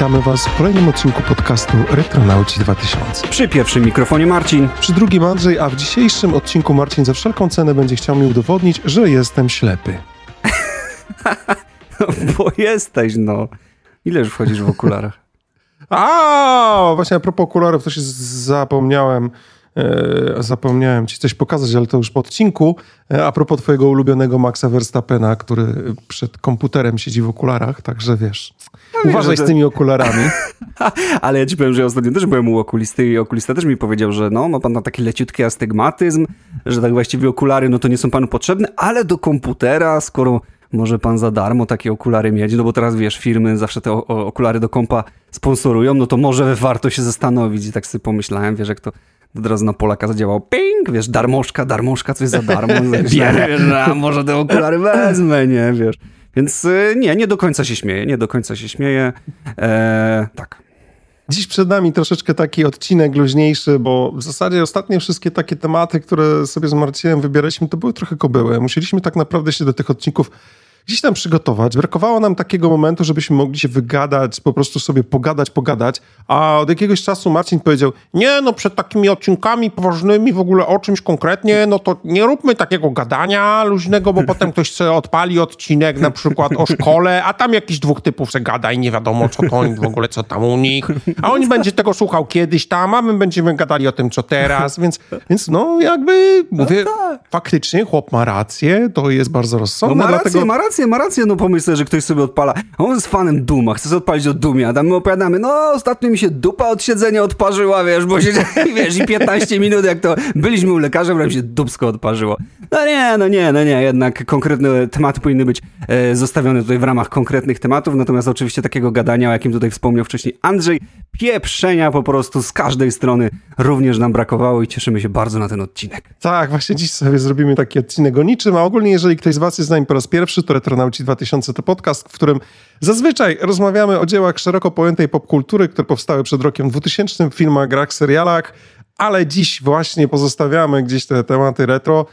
Witamy Was w kolejnym odcinku podcastu Retronauci 2000. Przy pierwszym mikrofonie Marcin. Przy drugim Andrzej, a w dzisiejszym odcinku Marcin za wszelką cenę będzie chciał mi udowodnić, że jestem ślepy. Bo jesteś, no. Ile już wchodzisz w okularach? A, właśnie a propos okularów, to się zapomniałem zapomniałem ci coś pokazać, ale to już po odcinku. E, a propos twojego ulubionego Maxa Verstappena, który przed komputerem siedzi w okularach, także wiesz, no uważaj z tymi okularami. ale ja ci powiem, że ja ostatnio też byłem u okulisty i okulista też mi powiedział, że no, ma pan tam taki leciutki astygmatyzm, że tak właściwie okulary no to nie są panu potrzebne, ale do komputera, skoro może pan za darmo takie okulary mieć, no bo teraz wiesz, firmy zawsze te okulary do kompa sponsorują, no to może warto się zastanowić i tak sobie pomyślałem, wiesz, jak to od razu na Polaka zadziałał ping, wiesz, darmożka, darmożka, coś za darmo. Bierę. Wiesz, a może te okulary wezmę, nie, wiesz. Więc y, nie, nie do końca się śmieję, nie do końca się śmieję. Eee, tak. Dziś przed nami troszeczkę taki odcinek luźniejszy, bo w zasadzie ostatnie wszystkie takie tematy, które sobie z Marcinem wybieraliśmy, to były trochę kobyły. Musieliśmy tak naprawdę się do tych odcinków gdzieś tam przygotować. Brakowało nam takiego momentu, żebyśmy mogli się wygadać, po prostu sobie pogadać, pogadać. A od jakiegoś czasu Marcin powiedział, nie no, przed takimi odcinkami poważnymi w ogóle o czymś konkretnie, no to nie róbmy takiego gadania luźnego, bo potem ktoś sobie odpali odcinek na przykład o szkole, a tam jakiś dwóch typów se gada i nie wiadomo co to w ogóle, co tam u nich. A on będzie tego słuchał kiedyś tam, a my będziemy gadali o tym, co teraz, więc, więc no jakby mówię, no tak. faktycznie chłop ma rację, to jest bardzo rozsądne. No ma rację, dlatego... ma rację rację, ma rację, no pomyśl sobie, że ktoś sobie odpala. On jest fanem Duma, chce sobie odpalić od Dumia, a tam my opowiadamy, no ostatnio mi się dupa od siedzenia odparzyła, wiesz, bo się, wiesz, i 15 minut jak to byliśmy u lekarza, prawie się dubsko odparzyło. No nie, no nie, no nie, jednak konkretne tematy powinny być e, zostawione tutaj w ramach konkretnych tematów, natomiast oczywiście takiego gadania, o jakim tutaj wspomniał wcześniej Andrzej, pieprzenia po prostu z każdej strony również nam brakowało i cieszymy się bardzo na ten odcinek. Tak, właśnie dziś sobie zrobimy taki odcinek o niczym, a ogólnie jeżeli ktoś z was jest z nami po raz pierwszy, to Retronauci 2000 to podcast, w którym zazwyczaj rozmawiamy o dziełach szeroko pojętej popkultury, które powstały przed rokiem 2000 w filmach, grach, serialach, ale dziś właśnie pozostawiamy gdzieś te tematy retro. E,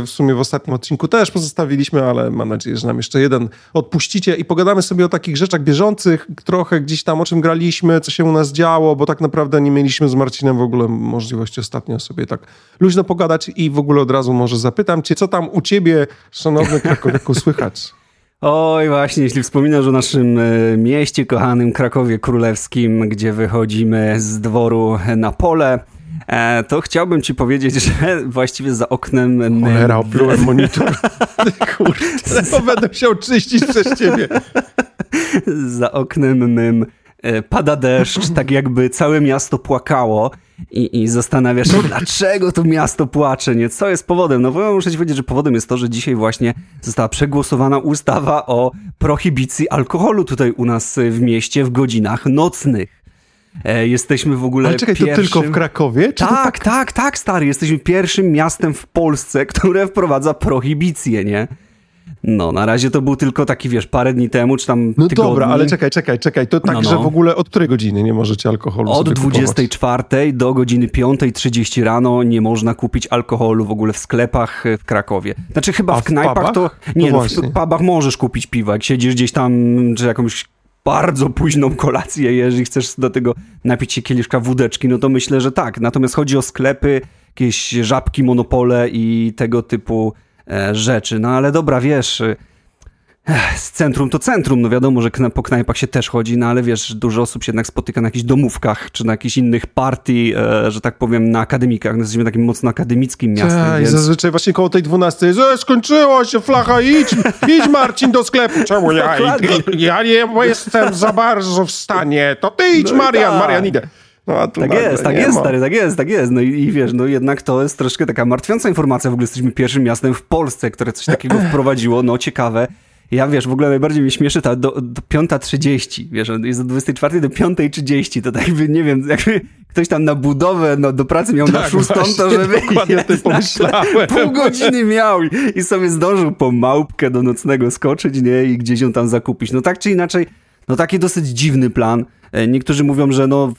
w sumie w ostatnim odcinku też pozostawiliśmy, ale mam nadzieję, że nam jeszcze jeden odpuścicie i pogadamy sobie o takich rzeczach bieżących, trochę gdzieś tam o czym graliśmy, co się u nas działo, bo tak naprawdę nie mieliśmy z Marcinem w ogóle możliwości ostatnio sobie tak luźno pogadać i w ogóle od razu może zapytam cię, co tam u ciebie, szanowny Krakowiaku, słychać? Oj, właśnie, jeśli wspominasz o naszym e, mieście kochanym Krakowie Królewskim, gdzie wychodzimy z dworu na pole, to chciałbym ci powiedzieć, że właściwie za oknem... Cholera, oplułem monitor. Kurde, to będę musiał czyścić przez ciebie. za oknem mym e, pada deszcz, tak jakby całe miasto płakało i, i zastanawiasz się, dlaczego to miasto płacze, nie? Co jest powodem? No bo muszę ci powiedzieć, że powodem jest to, że dzisiaj właśnie została przegłosowana ustawa o prohibicji alkoholu tutaj u nas w mieście w godzinach nocnych. E, jesteśmy w ogóle Ale czekaj, pierwszym... to tylko w Krakowie? tak, tak, tak, tak, stary. Jesteśmy pierwszym miastem w Polsce, które wprowadza prohibicję, nie? No, na razie to był tylko taki, wiesz, parę dni temu, czy tam No tygodni. dobra, ale czekaj, czekaj, czekaj. To tak, no, no. że w ogóle od której godziny nie możecie alkoholu Od 24 kupować? do godziny 5.30 rano nie można kupić alkoholu w ogóle w sklepach w Krakowie. Znaczy chyba A w knajpach pubach? to... Nie, no, no, w pubach możesz kupić piwa. Jak siedzisz gdzieś tam, czy jakąś bardzo późną kolację, jeżeli chcesz do tego napić się kieliszka wódeczki, no to myślę, że tak. Natomiast chodzi o sklepy, jakieś żabki, monopole i tego typu e, rzeczy. No ale dobra, wiesz, z centrum to centrum, no wiadomo, że po knajpach się też chodzi, no ale wiesz, dużo osób się jednak spotyka na jakichś domówkach, czy na jakichś innych partii, e, że tak powiem, na akademikach. No, jesteśmy takim mocno akademickim miastem, Tak, więc... zazwyczaj właśnie koło tej 12 jest, e, skończyło się, flacha, idź, idź Marcin do sklepu. Czemu ja Ja nie jestem za bardzo w stanie, to ty idź, no Marian, tak. Marian, idę. No, tak jest, tak jest, ma. stary, tak jest, tak jest. No i, i, wiesz, no jednak to jest troszkę taka martwiąca informacja. W ogóle jesteśmy pierwszym miastem w Polsce, które coś takiego wprowadziło. No ciekawe. Ja wiesz, w ogóle najbardziej mnie śmieszy ta do, do 5.30, wiesz, jest od 24 do 5.30, to tak jakby, nie wiem, jakby ktoś tam na budowę, no do pracy miał tak, na szóstą, to żeby pomyślałem. pół godziny miał i, i sobie zdążył po małpkę do nocnego skoczyć, nie, i gdzieś ją tam zakupić. No tak czy inaczej, no taki dosyć dziwny plan. E, niektórzy mówią, że no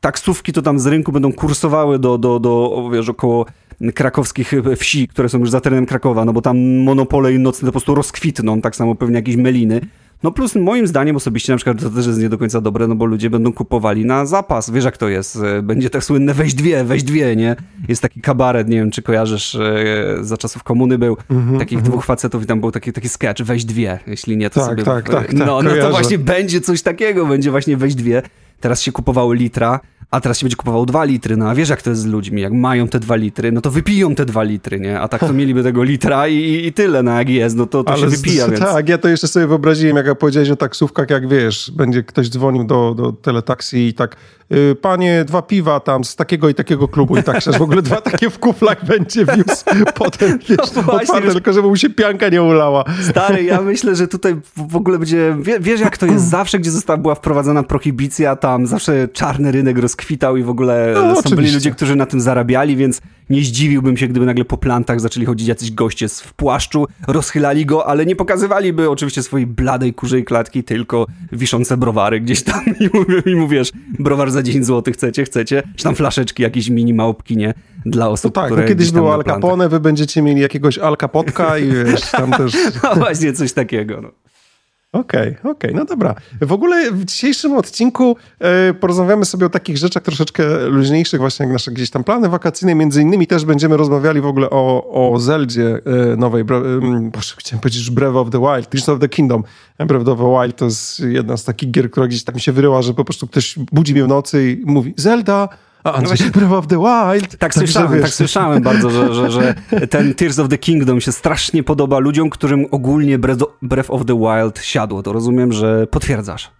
taksówki to tam z rynku będą kursowały do, do, do wiesz, około krakowskich wsi, które są już za terenem Krakowa, no bo tam monopole i nocne po prostu rozkwitną, tak samo pewnie jakieś meliny. No plus moim zdaniem osobiście na przykład to też jest nie do końca dobre, no bo ludzie będą kupowali na zapas. Wiesz jak to jest? E, będzie tak słynne weź dwie, weź dwie, nie? Jest taki kabaret, nie wiem czy kojarzysz, e, za czasów komuny był, mm-hmm, takich mm-hmm. dwóch facetów i tam był taki, taki sketch, weź dwie, jeśli nie to tak, sobie... Tak, tak, no, tak, no to właśnie będzie coś takiego, będzie właśnie weź dwie. Teraz się kupowało litra, a teraz się będzie kupował dwa litry, no a wiesz jak to jest z ludźmi, jak mają te dwa litry, no to wypiją te dwa litry, nie? A tak to mieliby tego litra i, i tyle, no jak jest, no to, to Ale się wypija, z, więc... Tak, ja to jeszcze sobie wyobraziłem, jak powiedziałeś o taksówkach, jak wiesz, będzie ktoś dzwonił do, do teletaksi i tak Y, panie, dwa piwa tam z takiego i takiego klubu i tak w ogóle dwa takie w kuflach będzie wiózł potem, wiesz, no właśnie, oparte, tylko żeby mu się pianka nie ulała. Stary, ja myślę, że tutaj w ogóle będzie, wiesz jak to jest, zawsze gdzie została, była wprowadzona prohibicja, tam zawsze czarny rynek rozkwitał i w ogóle no, są byli ludzie, którzy na tym zarabiali, więc nie zdziwiłbym się, gdyby nagle po plantach zaczęli chodzić jacyś goście w płaszczu, rozchylali go, ale nie pokazywaliby oczywiście swojej bladej kurzej klatki, tylko wiszące browary gdzieś tam i, i mówisz, browar za 10 zł chcecie, chcecie, czy tam flaszeczki, jakieś mini małpki, nie? Dla osób, no tak, które no kiedyś było Al Capone, wy będziecie mieli jakiegoś Al Capotka i wiesz, tam też... No właśnie, coś takiego, no. Okej, okay, okej, okay, no dobra. W ogóle w dzisiejszym odcinku e, porozmawiamy sobie o takich rzeczach troszeczkę luźniejszych, właśnie jak nasze gdzieś tam plany wakacyjne. Między innymi też będziemy rozmawiali w ogóle o, o Zeldzie e, nowej, bre, e, boże, chciałem powiedzieć Breath of the Wild, Tears of the Kingdom. Breath of the Wild to jest jedna z takich gier, która gdzieś mi się wyryła, że po prostu ktoś budzi mnie w nocy i mówi Zelda, a no właśnie Breath of the Wild. Tak słyszałem, tak słyszałem bardzo, że, że, że ten Tears of the Kingdom się strasznie podoba ludziom, którym ogólnie Breath of the Wild siadło. To rozumiem, że potwierdzasz.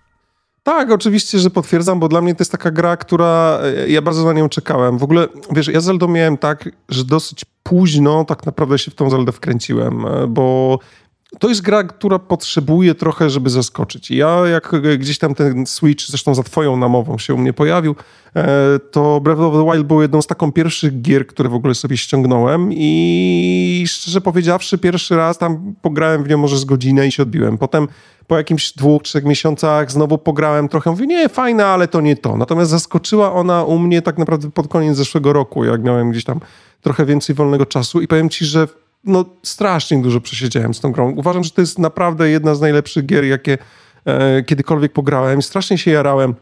Tak, oczywiście, że potwierdzam, bo dla mnie to jest taka gra, która e, ja bardzo na nią czekałem. W ogóle, wiesz, ja Zeldą miałem tak, że dosyć późno tak naprawdę się w tą Zeldę wkręciłem, e, bo to jest gra, która potrzebuje trochę, żeby zaskoczyć. Ja jak gdzieś tam ten Switch, zresztą za twoją namową się u mnie pojawił, e, to Breath of the Wild był jedną z taką pierwszych gier, które w ogóle sobie ściągnąłem i szczerze powiedziawszy, pierwszy raz tam pograłem w nią może z godzinę i się odbiłem. Potem po jakimś dwóch, trzech miesiącach znowu pograłem trochę, mówię, nie, fajna, ale to nie to. Natomiast zaskoczyła ona u mnie tak naprawdę pod koniec zeszłego roku, jak miałem gdzieś tam trochę więcej wolnego czasu i powiem ci, że no, strasznie dużo przesiedziałem z tą grą. Uważam, że to jest naprawdę jedna z najlepszych gier, jakie e, kiedykolwiek pograłem. Strasznie się jarałem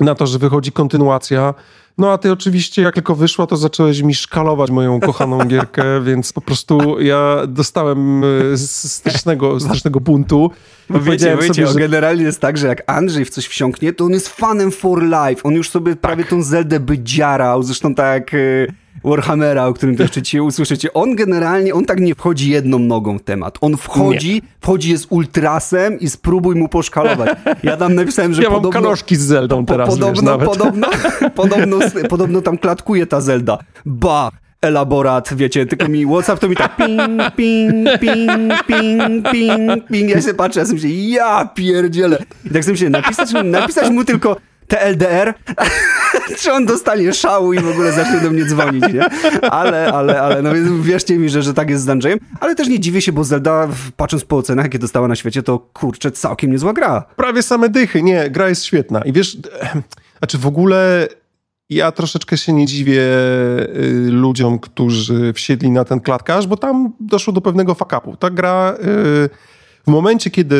na to, że wychodzi kontynuacja. No a ty oczywiście, jak tylko wyszła, to zacząłeś mi szkalować moją kochaną gierkę, więc po prostu ja dostałem e, strasznego, strasznego buntu. Bo wiecie, wiecie sobie, że... generalnie jest tak, że jak Andrzej w coś wsiąknie, to on jest fanem for life. On już sobie tak. prawie tą Zeldę by dziarał. Zresztą tak... E, Warhammera, o którym to jeszcze ci usłyszycie. On generalnie, on tak nie wchodzi jedną nogą w temat. On wchodzi, nie. wchodzi jest ultrasem i spróbuj mu poszkalować. Ja tam napisałem, że ja podobno... mam kanoszki z Zeldą teraz, Podobno, wiesz, podobno, podobno, podobno tam klatkuje ta Zelda. Ba! elaborat, wiecie, tylko mi WhatsApp to mi tak ping, ping, ping, ping, ping, ping. Ja się patrzę, ja sobie myślę, ja pierdzielę. I tak sobie myślę, napisać, napisać mu tylko TLDR, czy on dostanie szału i w ogóle zacznie do mnie dzwonić, nie? Ale, ale, ale, no więc wierzcie mi, że, że tak jest z Andrzejem, ale też nie dziwię się, bo Zelda, patrząc po ocenach, jakie dostała na świecie, to kurczę, całkiem niezła gra. Prawie same dychy, nie, gra jest świetna i wiesz, znaczy w ogóle ja troszeczkę się nie dziwię y, ludziom, którzy wsiedli na ten klatkarz, bo tam doszło do pewnego fakapu. Ta gra... Y, w momencie, kiedy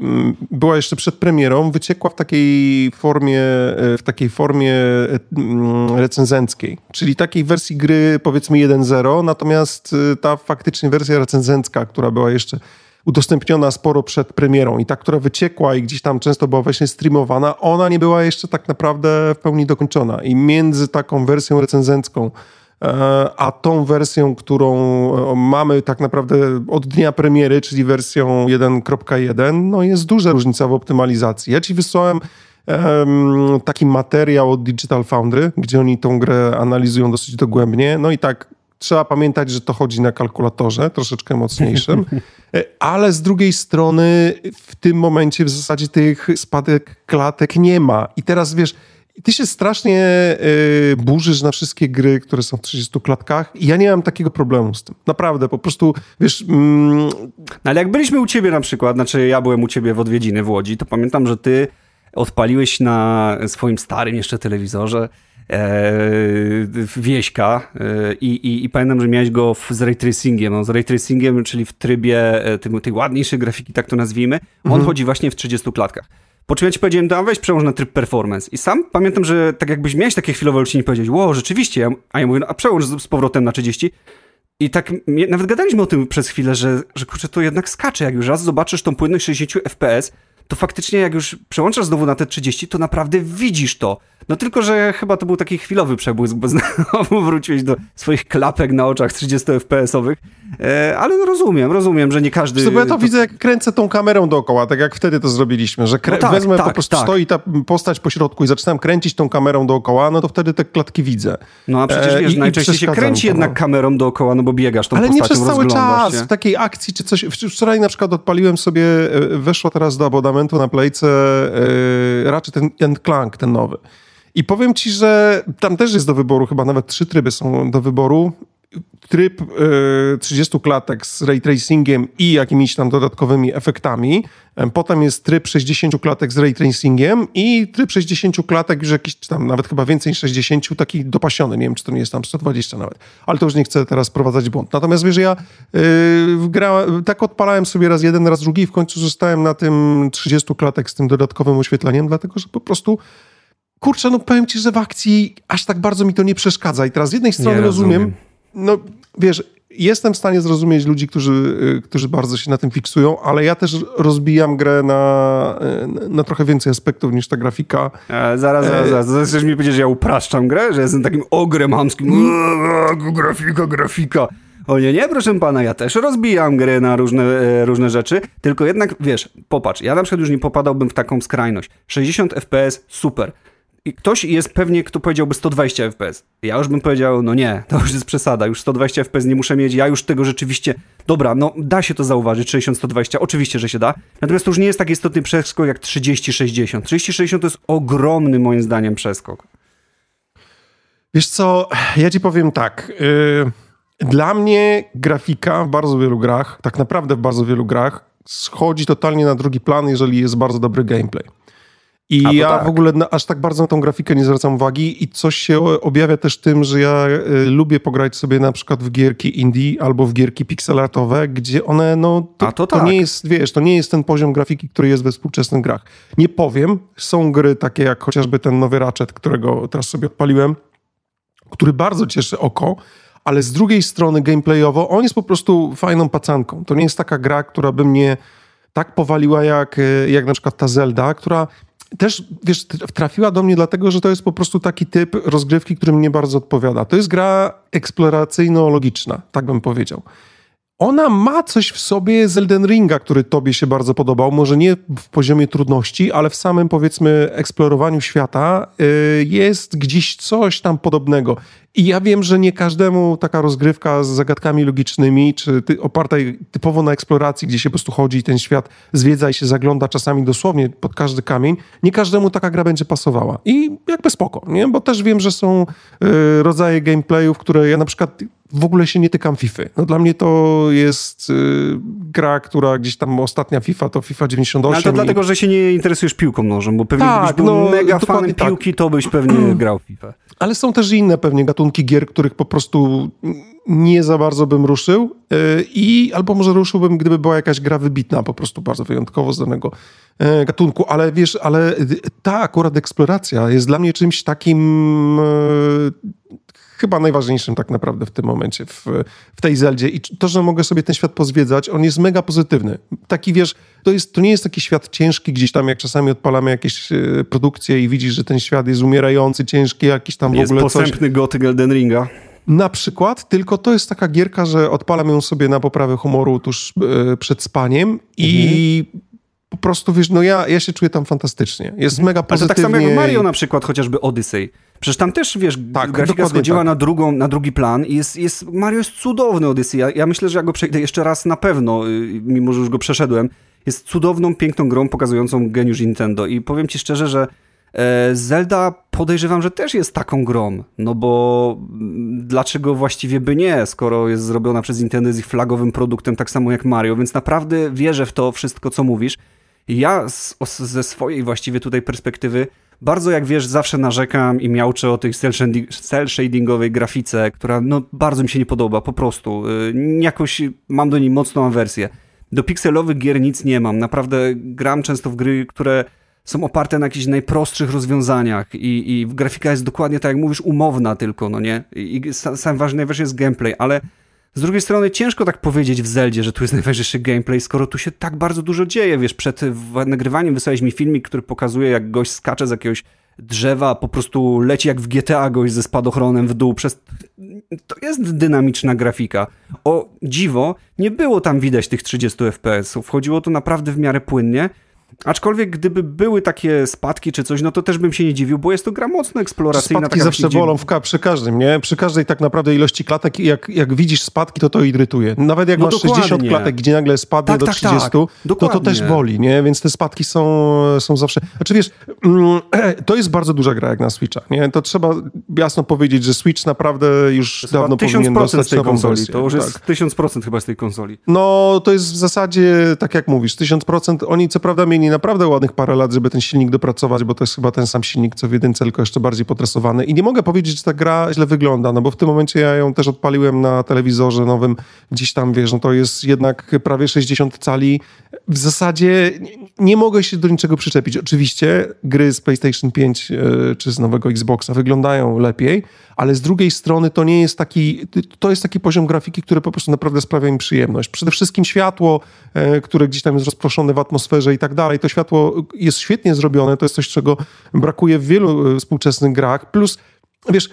mm, była jeszcze przed premierą, wyciekła w takiej formie, e, w takiej formie e, mm, recenzenckiej, czyli takiej wersji gry powiedzmy 1.0, natomiast e, ta faktycznie wersja recenzencka, która była jeszcze udostępniona sporo przed premierą i ta, która wyciekła i gdzieś tam często była właśnie streamowana, ona nie była jeszcze tak naprawdę w pełni dokończona. I między taką wersją recenzencką a tą wersją, którą e, mamy tak naprawdę od dnia premiery, czyli wersją 1.1, no jest duża różnica w optymalizacji. Ja ci wysłałem taki materiał od Digital Foundry, gdzie oni tą grę analizują dosyć dogłębnie. No i tak, trzeba pamiętać, że to chodzi na kalkulatorze, troszeczkę mocniejszym, e, ale z drugiej strony w tym momencie w zasadzie tych spadek klatek nie ma. I teraz wiesz, i ty się strasznie y, burzysz na wszystkie gry, które są w 30 klatkach i ja nie mam takiego problemu z tym. Naprawdę, po prostu, wiesz... Mm... No, ale jak byliśmy u ciebie na przykład, znaczy ja byłem u ciebie w odwiedziny w Łodzi, to pamiętam, że ty odpaliłeś na swoim starym jeszcze telewizorze wieśka i, i, i, pamiętam, że miałeś go z ray tracingiem, no, z ray tracingiem, czyli w trybie tej, tej ładniejszej grafiki, tak to nazwijmy. On mhm. chodzi właśnie w 30 klatkach. Po czym ja ci powiedziałem, da weź przełącz na tryb performance. I sam pamiętam, że tak jakbyś miałeś takie chwilowe olśnienie powiedzieć, wow, rzeczywiście, a ja mówię, no, a przełącz z powrotem na 30. I tak nawet gadaliśmy o tym przez chwilę, że, że kurczę, to jednak skacze. Jak już raz zobaczysz tą płynność 60 FPS, to faktycznie jak już przełączasz znowu na te 30, to naprawdę widzisz to. No tylko, że chyba to był taki chwilowy przebłysk, bo znowu wróciłeś do swoich klapek na oczach 30 FPS-owych. E, ale no rozumiem, rozumiem, że nie każdy... Bo ja to, to, widzę, jak kręcę tą kamerą dookoła, tak jak wtedy to zrobiliśmy, że krę... no tak, wezmę, tak, po prostu tak. stoi ta postać po środku i zaczynam kręcić tą kamerą dookoła, no to wtedy te klatki widzę. No a przecież wiesz, e, najczęściej się kręci to, jednak kamerą dookoła, no bo biegasz tą ale postacią, Ale nie przez cały czas, się. w takiej akcji czy coś. Wczoraj na przykład odpaliłem sobie, e, weszło teraz do abonamentu na Playce yy, raczej ten Clank, ten nowy. I powiem ci, że tam też jest do wyboru, chyba nawet trzy tryby są do wyboru. Tryb y, 30 klatek z ray tracingiem i jakimiś tam dodatkowymi efektami. Potem jest tryb 60 klatek z ray tracingiem i tryb 60 klatek już jakiś tam nawet chyba więcej niż 60, taki dopasiony. Nie wiem, czy to nie jest tam 120 nawet. Ale to już nie chcę teraz prowadzać błąd. Natomiast wiesz, ja yy, gra, tak odpalałem sobie raz jeden, raz drugi i w końcu zostałem na tym 30 klatek z tym dodatkowym oświetleniem, dlatego że po prostu kurczę, no powiem ci, że w akcji aż tak bardzo mi to nie przeszkadza. I teraz z jednej strony rozumiem. rozumiem, no wiesz, jestem w stanie zrozumieć ludzi, którzy, y, którzy bardzo się na tym fiksują, ale ja też rozbijam grę na, y, na trochę więcej aspektów niż ta grafika. E, zaraz, zaraz, zaraz. E... Chcesz mi powiedzieć, że ja upraszczam grę? Że jestem takim ogrem hamskim? Eee, grafika, grafika. O nie, nie, proszę pana, ja też rozbijam gry na różne, e, różne rzeczy, tylko jednak, wiesz, popatrz, ja na przykład już nie popadałbym w taką skrajność. 60 FPS, super. Ktoś jest pewnie, kto powiedziałby 120 FPS. Ja już bym powiedział, no nie, to już jest przesada, już 120 FPS nie muszę mieć, ja już tego rzeczywiście, dobra, no da się to zauważyć, 60-120, oczywiście, że się da, natomiast to już nie jest tak istotny przeskok jak 30-60. 30-60 to jest ogromny moim zdaniem przeskok. Wiesz co, ja ci powiem tak, yy, dla mnie grafika w bardzo wielu grach, tak naprawdę w bardzo wielu grach, schodzi totalnie na drugi plan, jeżeli jest bardzo dobry gameplay. I ja tak. w ogóle na, aż tak bardzo na tą grafikę nie zwracam uwagi i coś się objawia też tym, że ja y, lubię pograć sobie na przykład w gierki indie albo w gierki pixelartowe, gdzie one, no, to, to, tak. to, nie jest, wiesz, to nie jest ten poziom grafiki, który jest we współczesnych grach. Nie powiem, są gry takie jak chociażby ten nowy Ratchet, którego teraz sobie odpaliłem, który bardzo cieszy oko, ale z drugiej strony gameplayowo on jest po prostu fajną pacanką. To nie jest taka gra, która by mnie tak powaliła jak, y, jak na przykład ta Zelda, która też, wiesz, trafiła do mnie dlatego, że to jest po prostu taki typ rozgrywki, który mnie bardzo odpowiada. To jest gra eksploracyjno-logiczna, tak bym powiedział. Ona ma coś w sobie z Elden Ringa, który tobie się bardzo podobał. Może nie w poziomie trudności, ale w samym, powiedzmy, eksplorowaniu świata y, jest gdzieś coś tam podobnego. I ja wiem, że nie każdemu taka rozgrywka z zagadkami logicznymi, czy ty, oparta typowo na eksploracji, gdzie się po prostu chodzi i ten świat zwiedza i się zagląda czasami dosłownie pod każdy kamień, nie każdemu taka gra będzie pasowała. I jakby spoko, nie? Bo też wiem, że są y, rodzaje gameplayów, które ja na przykład w ogóle się nie tykam FIFA. No dla mnie to jest y, gra, która gdzieś tam ostatnia FIFA to FIFA 98. Ale to i... dlatego, że się nie interesujesz piłką nożem, bo pewnie tak, gdybyś był no, mega fanem tak. piłki, to byś pewnie grał FIFA. Ale są też inne pewnie gatunki gier, których po prostu nie za bardzo bym ruszył y, i albo może ruszyłbym, gdyby była jakaś gra wybitna, po prostu bardzo wyjątkowo z danego y, gatunku, ale wiesz, ale ta akurat eksploracja jest dla mnie czymś takim chyba najważniejszym tak naprawdę w tym momencie w, w tej Zeldzie. I to, że mogę sobie ten świat pozwiedzać, on jest mega pozytywny. Taki, wiesz, to, jest, to nie jest taki świat ciężki gdzieś tam, jak czasami odpalamy jakieś e, produkcje i widzisz, że ten świat jest umierający, ciężki, jakiś tam jest w ogóle posępny coś. gotyk Elden Ringa. Na przykład, tylko to jest taka gierka, że odpalam ją sobie na poprawę humoru tuż e, przed spaniem mhm. Po prostu, wiesz, no ja, ja się czuję tam fantastycznie. Jest mega pozytywnie. Ale tak samo jak Mario na przykład, chociażby Odyssey. Przecież tam też, wiesz, tak, grafika schodziła tak. na, drugą, na drugi plan i jest, jest, Mario jest cudowny Odyssey. Ja, ja myślę, że ja go przejdę jeszcze raz na pewno, y, mimo że już go przeszedłem. Jest cudowną, piękną grą pokazującą geniusz Nintendo i powiem ci szczerze, że e, Zelda podejrzewam, że też jest taką grą, no bo mm, dlaczego właściwie by nie, skoro jest zrobiona przez Nintendo, jest ich flagowym produktem, tak samo jak Mario, więc naprawdę wierzę w to wszystko, co mówisz. Ja z, ze swojej właściwie tutaj perspektywy bardzo jak wiesz, zawsze narzekam i miałczę o tej cel shadingowej grafice, która no bardzo mi się nie podoba, po prostu. Y, jakoś mam do niej mocną awersję. Do pikselowych gier nic nie mam. Naprawdę gram często w gry, które są oparte na jakichś najprostszych rozwiązaniach i, i grafika jest dokładnie tak jak mówisz, umowna tylko, no nie? I, i sam ważny, najważniejszy jest gameplay, ale z drugiej strony ciężko tak powiedzieć w Zeldzie, że tu jest najważniejszy gameplay, skoro tu się tak bardzo dużo dzieje. Wiesz, przed nagrywaniem wysłałeś mi filmik, który pokazuje, jak gość skacze z jakiegoś drzewa, po prostu leci jak w GTA gość ze spadochronem w dół. Przez... To jest dynamiczna grafika. O dziwo, nie było tam widać tych 30 FPS-ów. Wchodziło to naprawdę w miarę płynnie. Aczkolwiek gdyby były takie spadki czy coś, no to też bym się nie dziwił, bo jest to gra mocno eksploracyjna. Spadki zawsze bolą w ka- przy każdym, nie? Przy każdej tak naprawdę ilości klatek, jak, jak widzisz spadki, to to irytuje. Nawet jak no masz dokładnie. 60 klatek, gdzie nagle spadnie tak, do tak, 30, tak. to to też boli, nie? Więc te spadki są, są zawsze... Znaczy wiesz, mm, to jest bardzo duża gra jak na Switcha, nie? To trzeba jasno powiedzieć, że Switch naprawdę już dawno powinien dostać z tej konsoli. Wersję. To już tak. jest 1000% chyba z tej konsoli. No, to jest w zasadzie, tak jak mówisz, 1000%. Oni co prawda mieli naprawdę ładnych parę lat, żeby ten silnik dopracować, bo to jest chyba ten sam silnik, co w jedynce, tylko jeszcze bardziej potresowany. I nie mogę powiedzieć, że ta gra źle wygląda, no bo w tym momencie ja ją też odpaliłem na telewizorze nowym, gdzieś tam, wiesz, no to jest jednak prawie 60 cali. W zasadzie nie mogę się do niczego przyczepić. Oczywiście gry z PlayStation 5 e, czy z nowego Xboxa wyglądają lepiej, ale z drugiej strony to nie jest taki, to jest taki poziom grafiki, który po prostu naprawdę sprawia mi przyjemność. Przede wszystkim światło, e, które gdzieś tam jest rozproszone w atmosferze i tak dalej, to światło jest świetnie zrobione, to jest coś, czego brakuje w wielu e, współczesnych grach, plus wiesz,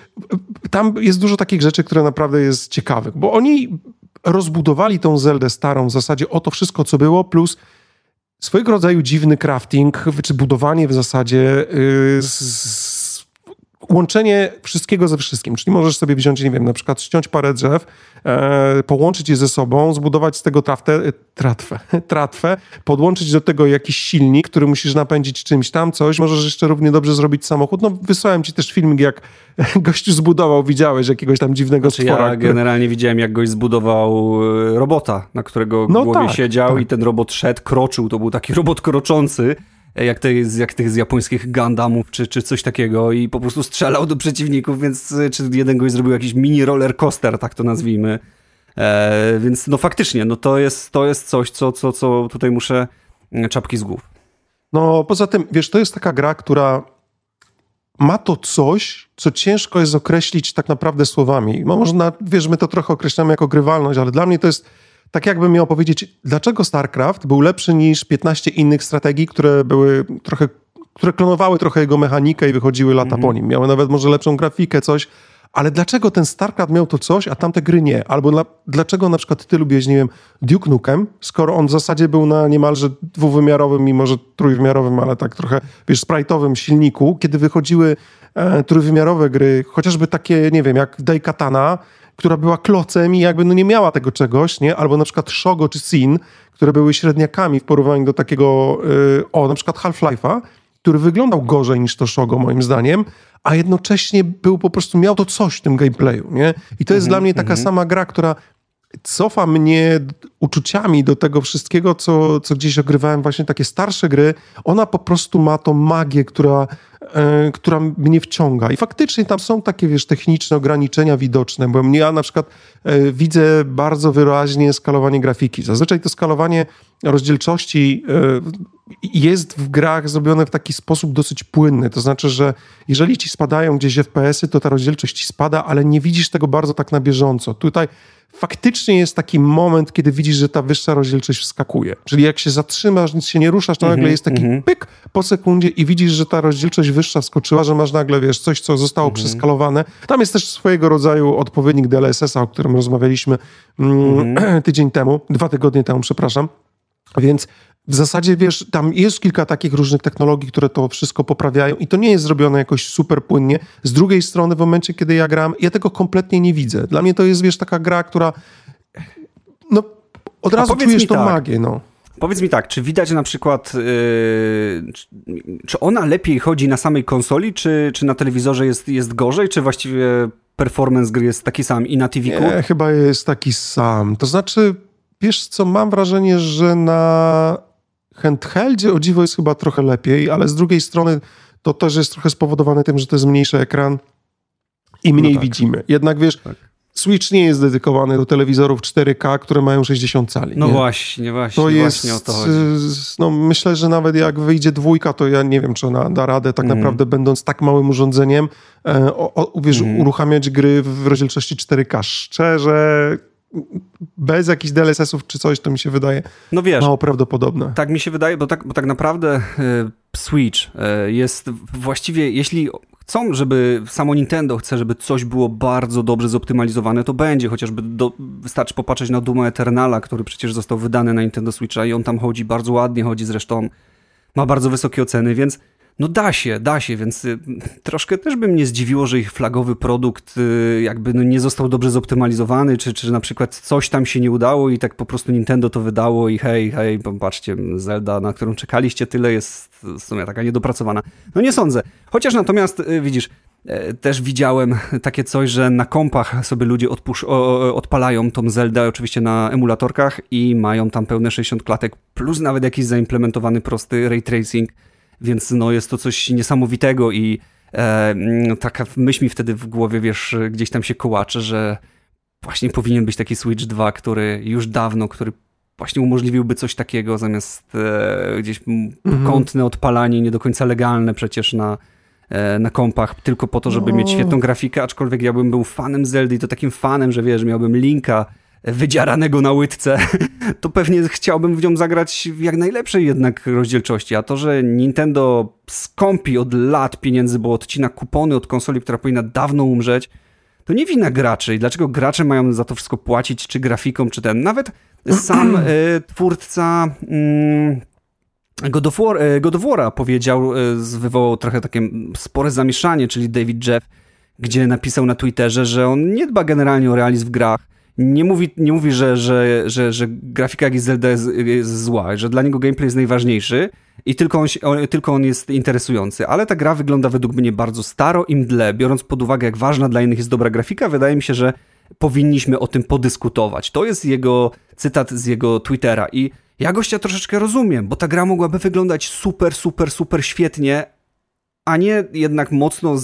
tam jest dużo takich rzeczy, które naprawdę jest ciekawych, bo oni rozbudowali tą Zeldę starą w zasadzie o to wszystko, co było, plus swojego rodzaju dziwny crafting, czy budowanie w zasadzie yy, z, łączenie wszystkiego ze wszystkim. Czyli możesz sobie wziąć, nie wiem, na przykład ściąć parę drzew, e, połączyć je ze sobą, zbudować z tego traftę, e, tratwę, tratwę, podłączyć do tego jakiś silnik, który musisz napędzić czymś tam, coś. Możesz jeszcze równie dobrze zrobić samochód. No, wysłałem ci też filmik, jak gościu zbudował, widziałeś jakiegoś tam dziwnego znaczy, stwora. Ja który... generalnie widziałem, jak gość zbudował e, robota, na którego no głowie tak, siedział tak. i ten robot szedł, kroczył. To był taki robot kroczący jak, te, jak tych z japońskich Gundamów, czy, czy coś takiego i po prostu strzelał do przeciwników, więc czy jeden goś zrobił jakiś mini roller coaster, tak to nazwijmy. E, więc no faktycznie, no to jest, to jest coś, co, co, co tutaj muszę mm, czapki z głów. No poza tym, wiesz, to jest taka gra, która ma to coś, co ciężko jest określić tak naprawdę słowami. No można, wiesz, my to trochę określamy jako grywalność, ale dla mnie to jest tak jakbym miał powiedzieć, dlaczego StarCraft był lepszy niż 15 innych strategii, które były trochę, które klonowały trochę jego mechanikę i wychodziły lata mm -hmm. po nim. Miały nawet może lepszą grafikę, coś, ale dlaczego ten StarCraft miał to coś, a tamte gry nie? Albo dla, dlaczego na przykład ty lubiłeś, nie wiem, Duke Nukem, skoro on w zasadzie był na niemalże dwuwymiarowym, mimo że trójwymiarowym, ale tak trochę, wiesz, sprite'owym silniku, kiedy wychodziły e, trójwymiarowe gry, chociażby takie, nie wiem, jak Daikatana, która była klocem i jakby no nie miała tego czegoś, nie? Albo na przykład Shogo czy Sin, które były średniakami w porównaniu do takiego, yy, o, na przykład Half-Life'a, który wyglądał gorzej niż to Shogo moim zdaniem, a jednocześnie był po prostu, miał to coś w tym gameplayu, nie? I to jest mm -hmm, dla mnie taka mm -hmm. sama gra, która cofa mnie uczuciami do tego wszystkiego, co, co gdzieś ogrywałem, właśnie takie starsze gry. Ona po prostu ma tą magię, która, e, która mnie wciąga. I faktycznie tam są takie, wiesz, techniczne ograniczenia widoczne, bo ja na przykład e, widzę bardzo wyraźnie skalowanie grafiki. Zazwyczaj to skalowanie rozdzielczości e, jest w grach zrobione w taki sposób dosyć płynny. To znaczy, że jeżeli ci spadają gdzieś FPS-y, to ta rozdzielczość ci spada, ale nie widzisz tego bardzo tak na bieżąco. Tutaj faktycznie jest taki moment, kiedy widzisz, że ta wyższa rozdzielczość wskakuje. Czyli jak się zatrzymasz, nic się nie ruszasz, to mm -hmm, nagle jest taki mm -hmm. pyk po sekundzie i widzisz, że ta rozdzielczość wyższa wskoczyła, że masz nagle, wiesz, coś, co zostało mm -hmm. przeskalowane. Tam jest też swojego rodzaju odpowiednik DLSS-a, o którym rozmawialiśmy mm, mhm. tydzień temu, dwa tygodnie temu, przepraszam. Więc w zasadzie, wiesz, tam jest kilka takich różnych technologii, które to wszystko poprawiają i to nie jest zrobione jakoś super płynnie. Z drugiej strony, w momencie, kiedy ja gram, ja tego kompletnie nie widzę. Dla mnie to jest, wiesz, taka gra, która no, od razu czujesz tą tak. magię, no. Powiedz mi tak, czy widać na przykład, yy, czy ona lepiej chodzi na samej konsoli, czy, czy na telewizorze jest, jest gorzej, czy właściwie performance gry jest taki sam i na TV? Nie, chyba jest taki sam. To znaczy, wiesz co, mam wrażenie, że na handheldzie o dziwo jest chyba trochę lepiej, ale z drugiej strony to też jest trochę spowodowane tym, że to jest mniejszy ekran i mniej no tak. widzimy. Jednak wiesz, tak. Switch nie jest dedykowany do telewizorów 4K, które mają 60 cali. No nie? właśnie, właśnie, to jest, właśnie o to chodzi. No myślę, że nawet jak wyjdzie dwójka, to ja nie wiem, czy ona da radę tak mm. naprawdę będąc tak małym urządzeniem, e, o, o, wiesz, mm. uruchamiać gry w rozdzielczości 4K. Szczerze, bez jakichś DLSS-ów czy coś, to mi się wydaje no wiesz, mało prawdopodobne. Tak mi się wydaje, bo tak, bo tak naprawdę y, Switch y, jest właściwie, jeśli chcą, żeby samo Nintendo chce, żeby coś było bardzo dobrze zoptymalizowane, to będzie, chociażby do, wystarczy popatrzeć na Duma Eternala, który przecież został wydany na Nintendo Switcha i on tam chodzi bardzo ładnie, chodzi zresztą, ma bardzo wysokie oceny, więc no da się, da się, więc y, troszkę też by mnie zdziwiło, że ich flagowy produkt y, jakby no nie został dobrze zoptymalizowany, czy, czy na przykład coś tam się nie udało i tak po prostu Nintendo to wydało i hej, hej, patrzcie, Zelda, na którą czekaliście, tyle jest w sumie taka niedopracowana. No nie sądzę. Chociaż natomiast y, widzisz, też widziałem takie coś, że na kompach sobie ludzie odpusz- odpalają tą Zeldę oczywiście na emulatorkach i mają tam pełne 60 klatek, plus nawet jakiś zaimplementowany prosty ray tracing więc no, jest to coś niesamowitego i e, mm, taka myśl mi wtedy w głowie, wiesz, gdzieś tam się kołacze, że właśnie powinien być taki Switch 2, który już dawno, który właśnie umożliwiłby coś takiego zamiast e, gdzieś mhm. kątne odpalanie, nie do końca legalne przecież na, e, na kompach, tylko po to, żeby mieć świetną grafikę, aczkolwiek ja bym był fanem Zeldy i to takim fanem, że wiesz, miałbym linka wydziaranego na łydce, to pewnie chciałbym w nią zagrać w jak najlepszej jednak rozdzielczości. A to, że Nintendo skąpi od lat pieniędzy, bo odcina kupony od konsoli, która powinna dawno umrzeć, to nie wina graczy. I dlaczego gracze mają za to wszystko płacić, czy grafikom, czy ten. Nawet sam y, twórca. Y, God of, War, e, God of powiedział, e, wywołał trochę takie spore zamieszanie, czyli David Jeff, gdzie napisał na Twitterze, że on nie dba generalnie o realizm w grach, nie mówi, nie mówi że, że, że, że grafika jak Zelda jest, jest zła, że dla niego gameplay jest najważniejszy i tylko on, tylko on jest interesujący, ale ta gra wygląda według mnie bardzo staro i mdle, biorąc pod uwagę jak ważna dla innych jest dobra grafika, wydaje mi się, że powinniśmy o tym podyskutować. To jest jego cytat z jego Twittera i ja gościa troszeczkę rozumiem, bo ta gra mogłaby wyglądać super, super, super świetnie, a nie jednak mocno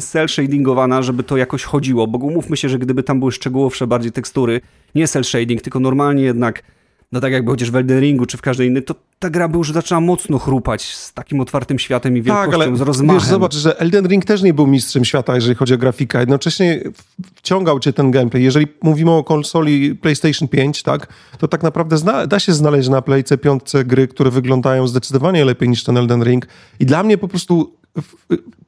cel shadingowana, żeby to jakoś chodziło, bo umówmy się, że gdyby tam były szczegółowsze bardziej tekstury, nie cel shading, tylko normalnie jednak no tak jakby chociaż w Elden Ringu czy w każdej innej, to ta gra by już zaczęła mocno chrupać z takim otwartym światem i wielkością, tak, ale z rozmachem. Wiesz, zobacz, że Elden Ring też nie był mistrzem świata, jeżeli chodzi o grafikę. Jednocześnie wciągał cię ten gameplay. Jeżeli mówimy o konsoli PlayStation 5, tak, to tak naprawdę zna, da się znaleźć na Playce 5 gry, które wyglądają zdecydowanie lepiej niż ten Elden Ring. I dla mnie po prostu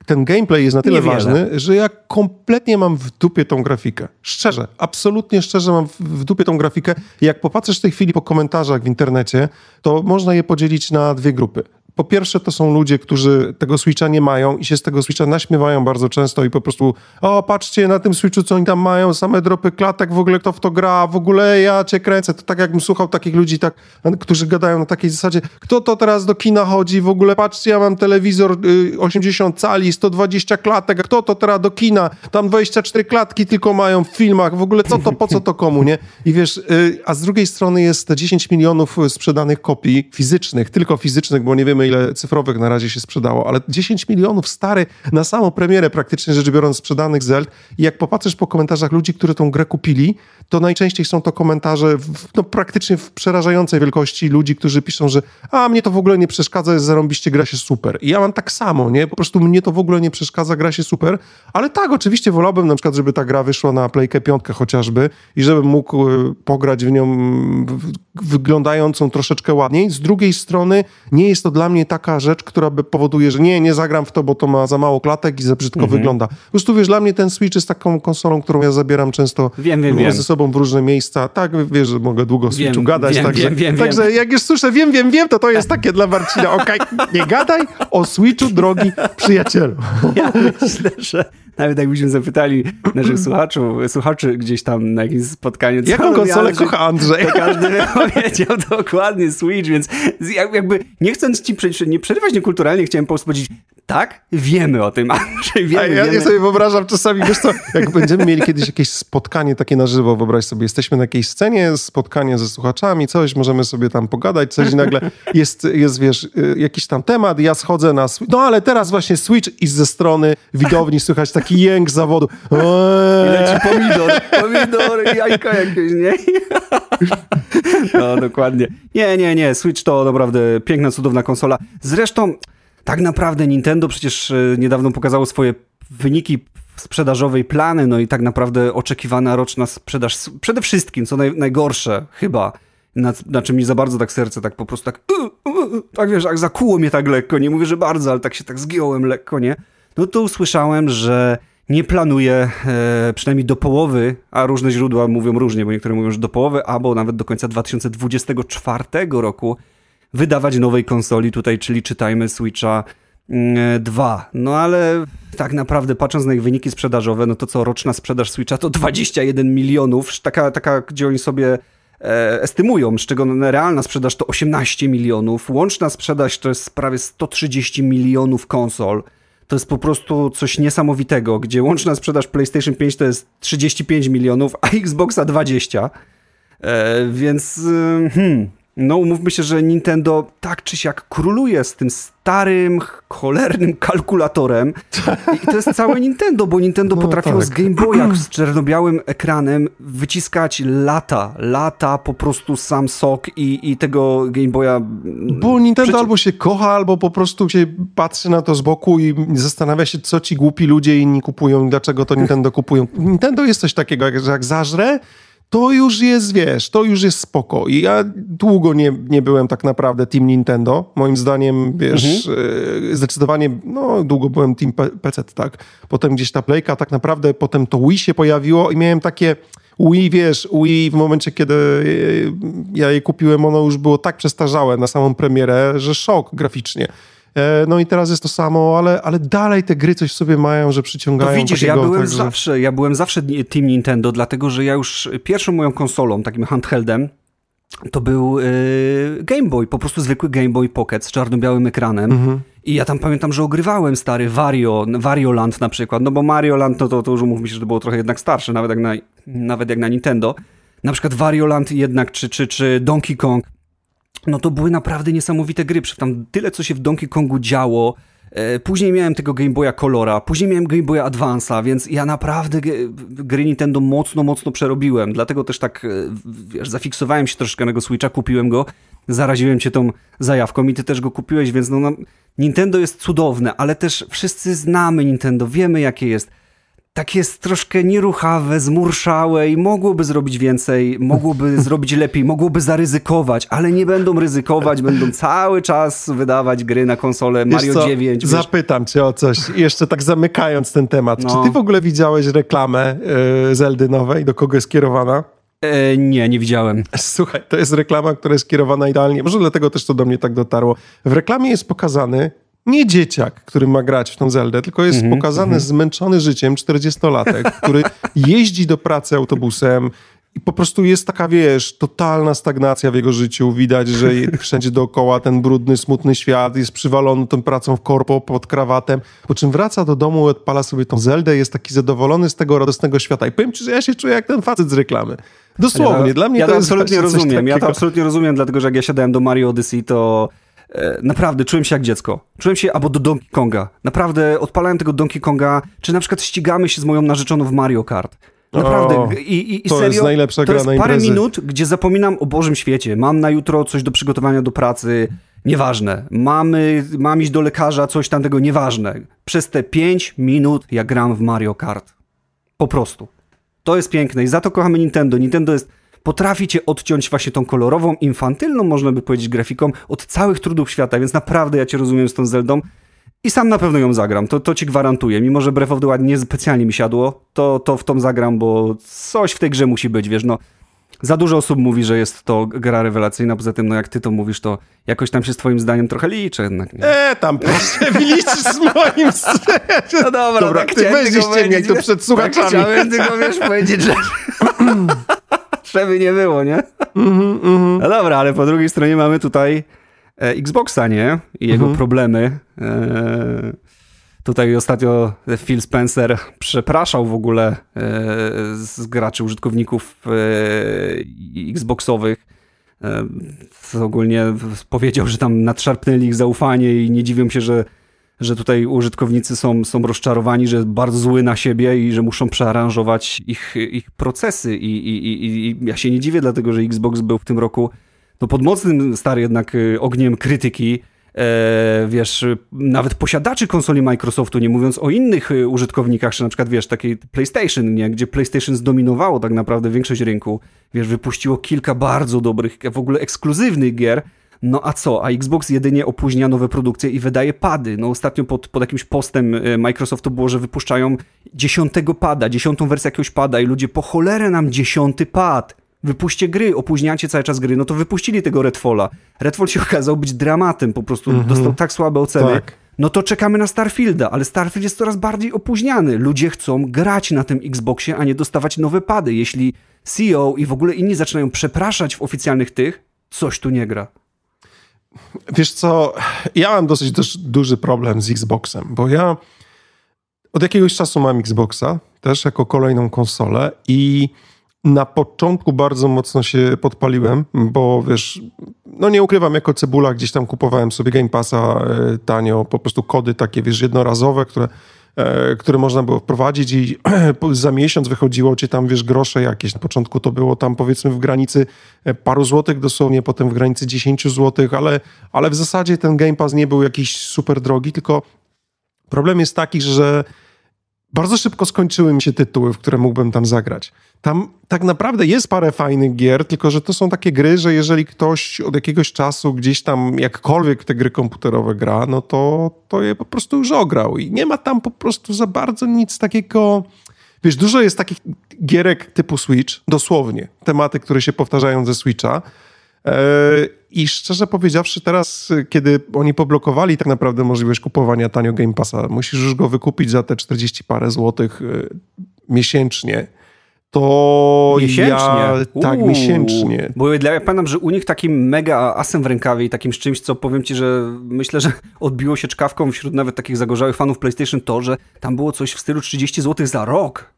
ten gameplay jest na tyle ważny, że ja kompletnie mam w dupie tą grafikę. Szczerze, absolutnie szczerze mam w dupie tą grafikę. Jak popatrzysz w tej chwili po komentarzach w internecie, to można je podzielić na dwie grupy po pierwsze to są ludzie, którzy tego Switcha nie mają i się z tego Switcha naśmiewają bardzo często i po prostu o, patrzcie na tym Switchu, co oni tam mają, same dropy klatek, w ogóle kto w to gra, w ogóle ja cię kręcę. To tak jakbym słuchał takich ludzi, tak, którzy gadają na takiej zasadzie, kto to teraz do kina chodzi, w ogóle patrzcie, ja mam telewizor 80 y, cali, 120 klatek, kto to teraz do kina, tam 24 klatki tylko mają w filmach, w ogóle co to, po co to komu, nie? I wiesz, y, a z drugiej strony jest 10 milionów sprzedanych kopii fizycznych, tylko fizycznych, bo nie wiemy ile cyfrowych na razie się sprzedało, ale 10 milionów stary na samą premierę praktycznie rzecz biorąc sprzedanych Zeld i jak popatrzysz po komentarzach ludzi, którzy tą grę kupili, to najczęściej są to komentarze w, no, praktycznie w przerażającej wielkości ludzi, którzy piszą, że a mnie to w ogóle nie przeszkadza, jest zarąbiście, gra się super. I ja mam tak samo, nie? Po prostu mnie to w ogóle nie przeszkadza, gra się super, ale tak, oczywiście wolałbym na przykład, żeby ta gra wyszła na Playkę piątkę chociażby i żebym mógł e, pograć w nią wyglądającą troszeczkę ładniej. Z drugiej strony nie jest to dla mnie taka rzecz, która by powoduje, że nie, nie zagram w to, bo to ma za mało klatek i za brzydko mhm. wygląda. Po prostu wiesz, dla mnie ten Switch jest taką konsolą, którą ja zabieram często wiem, wiem, wiem. ze sobą w różne miejsca. Tak, wiesz, że mogę długo o Switchu gadać. Wiem, także, wiem, także jak już słyszę wiem, wiem, wiem, to to jest takie dla Marcina. Okej, okay, nie gadaj o Switchu, drogi przyjacielu. Ja myślę, że nawet jakbyśmy zapytali naszych słuchaczy, słuchaczy gdzieś tam na jakimś spotkaniu. Jaką konsolę kocha Andrzej? To każdy powiedział dokładnie Switch, więc jakby nie chcąc ci nie przerywać niekulturalnie, chciałem po prostu powiedzieć, tak, wiemy o tym, Andrzej, wiemy, A ja, wiemy. ja sobie wyobrażam czasami, wiesz co, jak będziemy mieli kiedyś jakieś spotkanie takie na żywo, wyobraź sobie, jesteśmy na jakiejś scenie, spotkanie ze słuchaczami, coś, możemy sobie tam pogadać, coś i nagle jest, jest wiesz, y, jakiś tam temat, ja schodzę na no ale teraz właśnie Switch i ze strony widowni słychać taki jęk zawodu. I leci pomidor, pomidor, jajka jakieś, nie? No, dokładnie. Nie, nie, nie, Switch to naprawdę piękna, cudowna konsola. Zresztą tak naprawdę Nintendo przecież e, niedawno pokazało swoje wyniki sprzedażowej plany, no i tak naprawdę oczekiwana roczna sprzedaż, przede wszystkim, co naj, najgorsze chyba, na, na czym mi za bardzo tak serce tak po prostu tak, uh, uh, uh, tak wiesz, jak zakuło mnie tak lekko, nie mówię, że bardzo, ale tak się tak zgiąłem lekko, nie? No to usłyszałem, że nie planuje e, przynajmniej do połowy, a różne źródła mówią różnie, bo niektóre mówią, że do połowy, albo nawet do końca 2024 roku wydawać nowej konsoli tutaj, czyli czytajmy Switcha 2. Mm, no ale tak naprawdę patrząc na ich wyniki sprzedażowe, no to co roczna sprzedaż Switcha to 21 milionów, taka, taka gdzie oni sobie e, estymują, z czego realna sprzedaż to 18 milionów, łączna sprzedaż to jest prawie 130 milionów konsol. To jest po prostu coś niesamowitego, gdzie łączna sprzedaż PlayStation 5 to jest 35 milionów, a Xboxa 20. E, więc y, hmm, no umówmy się, że Nintendo tak czy siak króluje z tym starym, cholernym kalkulatorem. I to jest całe Nintendo, bo Nintendo no, potrafiło tak. z Game Boya z czernobiałym ekranem wyciskać lata, lata po prostu sam sok i, i tego Game Boya. Bo Nintendo Przecież... albo się kocha, albo po prostu się patrzy na to z boku i zastanawia się, co ci głupi ludzie inni kupują i dlaczego to Nintendo kupują. Nintendo jest coś takiego, że jak zażre, to już jest, wiesz, to już jest spoko. I ja długo nie, nie byłem tak naprawdę Team Nintendo. Moim zdaniem, wiesz, mhm. E, zdecydowanie, no, długo byłem Team PC, tak. Potem gdzieś ta Playka, tak naprawdę potem to Wii się pojawiło i miałem takie... Wii, wiesz, Wii w momencie, kiedy e, ja je kupiłem, ono już było tak przestarzałe na samą premierę, że szok graficznie. E, no i teraz jest to samo, ale, ale dalej te gry coś sobie mają, że przyciągają. No widzisz, takiego, ja byłem także... zawsze, ja byłem zawsze Team Nintendo, dlatego że ja już pierwszą moją konsolą, takim handheldem, to był yy, Game Boy, po prostu zwykły Game Boy Pocket z czarno-białym ekranem. Mhm. I ja tam pamiętam, że ogrywałem stary Wario, Wario Land na przykład, no bo Mario Land no to, to już umówmy się, że to było trochę jednak starsze, nawet jak na, nawet jak na Nintendo. Na przykład Wario Land jednak, czy, czy, czy Donkey Kong no to były naprawdę niesamowite gry. Tam tyle, co się w Donkey Kongu działo. E, później miałem tego Game Boya Colora, później miałem Game Boya Advance'a, więc ja naprawdę gry Nintendo mocno, mocno przerobiłem. Dlatego też tak, e, wiesz, zafiksowałem się troszkę na Switcha, kupiłem go, zaraziłem cię tą zajawką i ty też go kupiłeś, więc no, no Nintendo jest cudowne, ale też wszyscy znamy Nintendo, wiemy jakie jest takie jest troszkę nieruchawe, zmurszałe i mogłoby zrobić więcej, mogłoby zrobić lepiej, mogłoby zaryzykować, ale nie będą ryzykować, będą cały czas wydawać gry na konsolę Mario co, 9. Wiesz? Zapytam cię o coś, jeszcze tak zamykając ten temat. No. Czy ty w ogóle widziałeś reklamę yy, Zeldy nowej? Do kogo jest kierowana? E, nie, nie widziałem. Słuchaj, to jest reklama, która jest kierowana idealnie. Może dlatego też to do mnie tak dotarło. W reklamie jest pokazany nie dzieciak, który ma grać w tą Zeldę, tylko jest mm -hmm, pokazany mm -hmm. zmęczony życiem 40-latek, który jeździ do pracy autobusem i po prostu jest taka, wiesz, totalna stagnacja w jego życiu. Widać, że wszędzie dookoła ten brudny, smutny świat jest przywalony tą pracą w korpo pod krawatem, po czym wraca do domu, odpala sobie tą Zeldę jest taki zadowolony z tego radosnego świata. I powiem ci, że ja się czuję jak ten facet z reklamy. Dosłownie, ja, dla mnie ja to, to absolutnie rozumiem. Ja to absolutnie rozumiem, dlatego że jak ja siadałem do Mario Odyssey, to naprawdę czułem się jak dziecko. Czułem się albo do Donkey Konga. Naprawdę odpalałem tego Donkey Konga, czy na przykład ścigamy się z moją narzeczoną w Mario Kart. Naprawdę. O, I, i, i to serio, jest najlepsza to gra jest parę minut, gdzie zapominam o Bożym świecie. Mam na jutro coś do przygotowania do pracy, nieważne. Mamy, mam iść do lekarza, coś tam tego, nieważne. Przez te pięć minut ja gram w Mario Kart. Po prostu. To jest piękne i za to kochamy Nintendo. Nintendo jest potrafi cię odciąć właśnie tą kolorową, infantylną, można by powiedzieć, grafiką od całych trudów świata, więc naprawdę ja cię rozumiem z tą Zeldą. I sam na pewno ją zagram, to, to ci gwarantuję. Mimo, że Breath of the Wild nie specjalnie mi siadło, to, to w tą zagram, bo coś w tej grze musi być, wiesz, no. za dużo osób mówi, że jest to gra rewelacyjna, poza tym, no jak ty to mówisz, to jakoś tam się z twoim zdaniem trochę liczy jednak. Nie? E, tam proszę, liczysz z moim No dobra, dobra tak ty weźcie mnie tu przed słuchaczami. Tak chciałem tylko, wiesz, powiedzieć, że... żeby nie było, nie? Mm -hmm. No dobra, ale po drugiej stronie mamy tutaj e, Xboxa, nie? I jego mm -hmm. problemy. E, tutaj ostatnio Phil Spencer przepraszał w ogóle e, z graczy, użytkowników e, Xboxowych. E, ogólnie powiedział, że tam nadszarpnęli ich zaufanie i nie dziwią się, że że tutaj użytkownicy są, są rozczarowani, że bardzo zły na siebie i że muszą przearanżować ich, ich procesy. I, i, i, I ja się nie dziwię, dlatego że Xbox był w tym roku no, pod mocnym, stary jednak y, ogniem krytyki. E, wiesz, nawet posiadaczy konsoli Microsoftu, nie mówiąc o innych y, użytkownikach, czy na przykład, wiesz, takiej PlayStation, nie? gdzie PlayStation zdominowało tak naprawdę większość rynku. Wiesz, wypuściło kilka bardzo dobrych, w ogóle ekskluzywnych gier, no a co? A Xbox jedynie opóźnia nowe produkcje i wydaje pady. No ostatnio pod, pod jakimś postem e, Microsoftu było, że wypuszczają dziesiątego pada, dziesiątą wersję jakiegoś pada i ludzie, po cholerę nam dziesiąty pad. Wypuśćcie gry, opóźniacie cały czas gry. No to wypuścili tego Redfalla. Redfall się okazał być dramatem, po prostu -hmm. dostał tak słabe oceny. Tak. No to czekamy na Starfielda, ale Starfield jest coraz bardziej opóźniany. Ludzie chcą grać na tym Xboxie, a nie dostawać nowe pady. Jeśli CEO i w ogóle inni zaczynają przepraszać w oficjalnych tych, coś tu nie gra. Wiesz co, ja mam dosyć duży problem z Xboxem, bo ja od jakiegoś czasu mam Xboxa, też jako kolejną konsolę i na początku bardzo mocno się podpaliłem, bo wiesz, no nie ukrywam, jako cebula gdzieś tam kupowałem sobie Game Passa e, tanio, po prostu kody takie, wiesz, jednorazowe, które które można było wprowadzić i za miesiąc wychodziło ci tam, wiesz, grosze jakieś. Na początku to było tam powiedzmy w granicy e, paru złotych dosłownie, potem w granicy 10 złotych, ale, ale w zasadzie ten Game Pass nie był jakiś super drogi, tylko problem jest taki, że bardzo szybko skończyły mi się tytuły, w które mógłbym tam zagrać. Tam tak naprawdę jest parę fajnych gier, tylko że to są takie gry, że jeżeli ktoś od jakiegoś czasu gdzieś tam jakkolwiek te gry komputerowe gra, no to, to je po prostu już ograł i nie ma tam po prostu za bardzo nic takiego... Wiesz, dużo jest takich gierek typu Switch, dosłownie, tematy, które się powtarzają ze Switcha, e, i szczerze powiedziawszy, teraz, kiedy oni poblokowali tak naprawdę możliwość kupowania tanio Game Passa, musisz już go wykupić za te 40 parę złotych e, miesięcznie to miesięcznie. Ja, tak, Uuu, miesięcznie. Bo ja pamiętam, że u nich takim mega asem w rękawie i takim czymś, co powiem ci, że myślę, że odbiło się czkawką wśród nawet takich zagorzałych fanów PlayStation to, że tam było coś w stylu 30 zł za rok.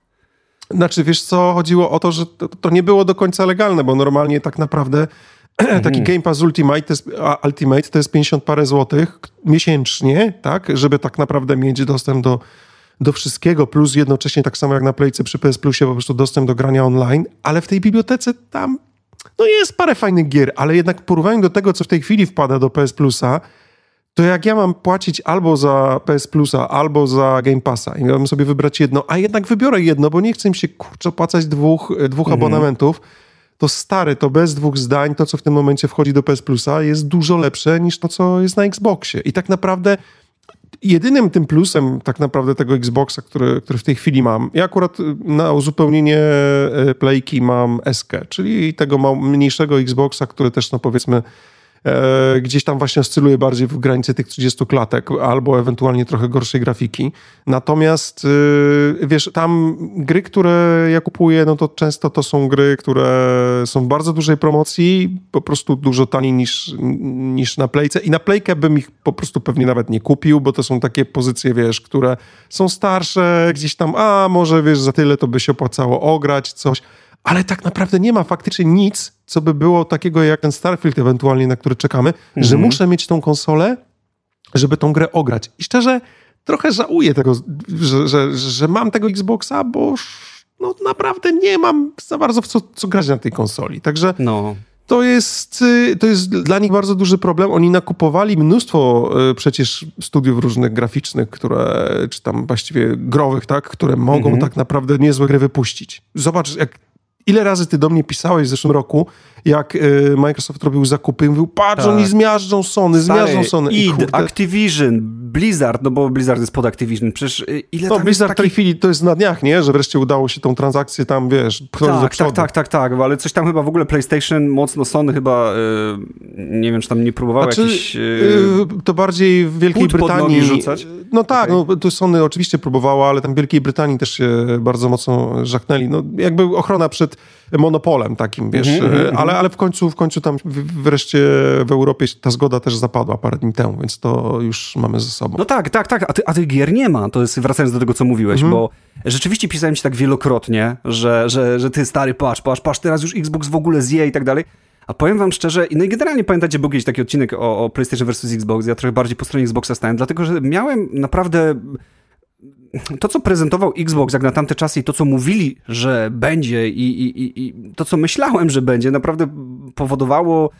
Znaczy, wiesz co, chodziło o to, że to, to nie było do końca legalne, bo normalnie tak naprawdę mhm. taki Game Pass Ultimate to, jest, Ultimate to jest 50 parę złotych miesięcznie, tak, żeby tak naprawdę mieć dostęp do do wszystkiego, plus jednocześnie tak samo jak na Playce przy PS Plusie po prostu dostęp do grania online, ale w tej bibliotece tam no jest parę fajnych gier, ale jednak w porównaniu do tego, co w tej chwili wpada do PS Plusa, to jak ja mam płacić albo za PS Plusa, albo za Game Passa i miałbym sobie wybrać jedno, a jednak wybiorę jedno, bo nie chcę mi się kurczę opłacać dwóch, dwóch mhm. abonamentów, to stary, to bez dwóch zdań, to co w tym momencie wchodzi do PS Plusa jest dużo lepsze niż to, co jest na Xboxie. I tak naprawdę jedynym tym plusem tak naprawdę tego Xboxa, który, który w tej chwili mam, ja akurat na uzupełnienie e, playki mam SK, czyli tego mniejszego Xboxa, który też no powiedzmy E, gdzieś tam właśnie oscyluje bardziej w granicy tych 30 klatek albo ewentualnie trochę gorszej grafiki. Natomiast e, wiesz, tam gry, które ja kupuję, no to często to są gry, które są w bardzo dużej promocji, po prostu dużo taniej niż, niż na Playce i na Playkę bym ich po prostu pewnie nawet nie kupił, bo to są takie pozycje, wiesz, które są starsze, gdzieś tam, a może wiesz, za tyle to by się opłacało ograć coś, ale tak naprawdę nie ma faktycznie nic, co by było takiego jak ten Starfield ewentualnie, na który czekamy, mhm. że muszę mieć tą konsolę, żeby tą grę ograć. I szczerze, trochę żałuję tego, że, że, że mam tego Xboxa, bo no naprawdę nie mam za bardzo w co, co grać na tej konsoli. Także no. to, jest, y, to jest dla nich bardzo duży problem. Oni nakupowali mnóstwo y, przecież studiów różnych graficznych, które, czy tam właściwie growych, tak, które mogą mhm. tak naprawdę niezłe gry wypuścić. Zobacz, jak Ile razy ty do mnie pisałeś w zeszłym roku, jak y, Microsoft robił zakupy i mówił, patrz, tak. oni zmiażdżą Sony, Stary, zmiażdżą Sony. id, Activision, Blizzard, no bo Blizzard jest pod Activision, przecież y, ile no, tam Blizzard takich... w tej chwili to jest na dniach, nie? Że wreszcie udało się tą transakcję tam, wiesz, tak, tak, tak, tak, tak, ale coś tam chyba w ogóle PlayStation mocno Sony chyba, y, nie wiem, czy tam nie próbowały znaczy, jakiś... Y, to bardziej w Wielkiej Brytanii... rzucać? No tak, okay. no to Sony oczywiście próbowała, ale tam w Wielkiej Brytanii też się bardzo mocno żachnęli. No jakby ochrona przed monopolem takim, wiesz, mm -hmm, ale, ale w końcu, w końcu tam wreszcie w Europie ta zgoda też zapadła parę dni temu, więc to już mamy ze sobą. No tak, tak, tak, a, ty, a tych gier nie ma, to jest wracając do tego, co mówiłeś, mm -hmm. bo rzeczywiście pisałem ci tak wielokrotnie, że, że, że ty stary, patrz, patrz, patrz, teraz już Xbox w ogóle zje i tak dalej, a powiem wam szczerze, no i generalnie pamiętacie, był kiedyś taki odcinek o, o PlayStation vs. Xbox, ja trochę bardziej po stronie Xboxa stałem, dlatego, że miałem naprawdę to, co prezentował Xbox jak na tamte czasy i to, co mówili, że będzie i, i, i to, co myślałem, że będzie, naprawdę powodowało,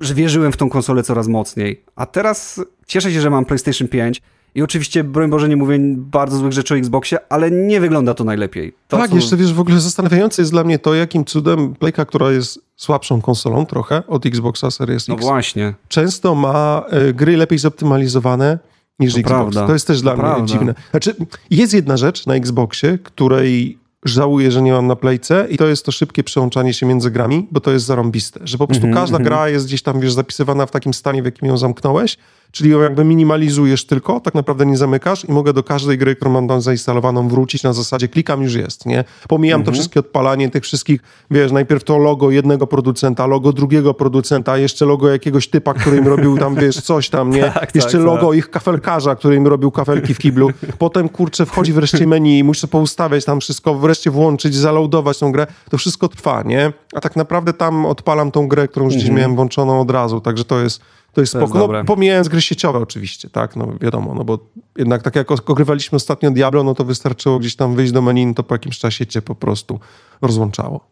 że wierzyłem w tą konsolę coraz mocniej. A teraz cieszę się, że mam PlayStation 5 i oczywiście, broń Boże, nie mówię bardzo złych rzeczy o Xboxie, ale nie wygląda to najlepiej. To, tak, co... jeszcze wiesz, w ogóle zastanawiające jest dla mnie to, jakim cudem Playka, która jest słabszą konsolą trochę od Xboxa Series X. No właśnie. Często ma y, gry lepiej zoptymalizowane niż to Xbox. Prawda. To jest też to dla prawda. mnie dziwne. Znaczy, jest jedna rzecz na Xboxie, której żałuję, że nie mam na playce i to jest to szybkie przełączanie się między grami, bo to jest zarąbiste, że po prostu mm -hmm, każda mm -hmm. gra jest gdzieś tam, wiesz, zapisywana w takim stanie, w jakim ją zamknąłeś Czyli jakby minimalizujesz tylko, tak naprawdę nie zamykasz i mogę do każdej gry, którą mam tam zainstalowaną, wrócić na zasadzie klikam, już jest, nie? Pomijam mhm. to wszystkie odpalanie tych wszystkich, wiesz, najpierw to logo jednego producenta, logo drugiego producenta, jeszcze logo jakiegoś typa, który im robił tam, wiesz, coś tam, nie? tak, jeszcze tak, logo tak. ich kafelkarza, który im robił kafelki w kiblu. Potem, kurczę, wchodzi wreszcie menu i muszę poustawiać tam wszystko, wreszcie włączyć, zaloadować tą grę. To wszystko trwa, nie? A tak naprawdę tam odpalam tą grę, którą już mhm. gdzieś miałem włączoną od razu, także to jest to jest to spoko. Jest no, pomijając gry sieciowe oczywiście, tak, no wiadomo, no bo jednak tak jak ogrywaliśmy ostatnio Diablo, no to wystarczyło gdzieś tam wyjść do menu, to po jakimś czasie cię po prostu rozłączało.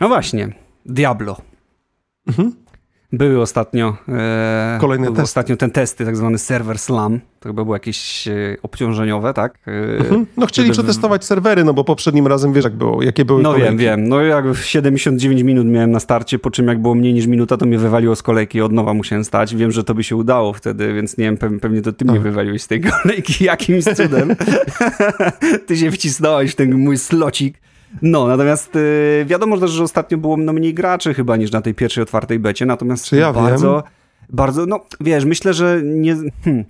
No właśnie, Diablo. Mhm. Były ostatnio, e, Kolejne testy. ostatnio ten testy, tak zwany server slam. To chyba było jakieś e, obciążeniowe, tak? E, mhm. No chcieli żeby... przetestować serwery, no bo poprzednim razem wiesz jak było, jakie były No kolejki. wiem, wiem. No jak 79 minut miałem na starcie, po czym jak było mniej niż minuta, to mnie wywaliło z kolejki i od nowa musiałem stać. Wiem, że to by się udało wtedy, więc nie wiem, pewnie to ty mnie wywaliłeś z tej kolejki jakimś cudem. ty się wcisnąłeś w ten mój slocik. No, natomiast y, wiadomo też, że ostatnio było no, mniej graczy chyba niż na tej pierwszej otwartej becie, natomiast ja bardzo, wiem? bardzo, no wiesz, myślę, że nie... Hmm.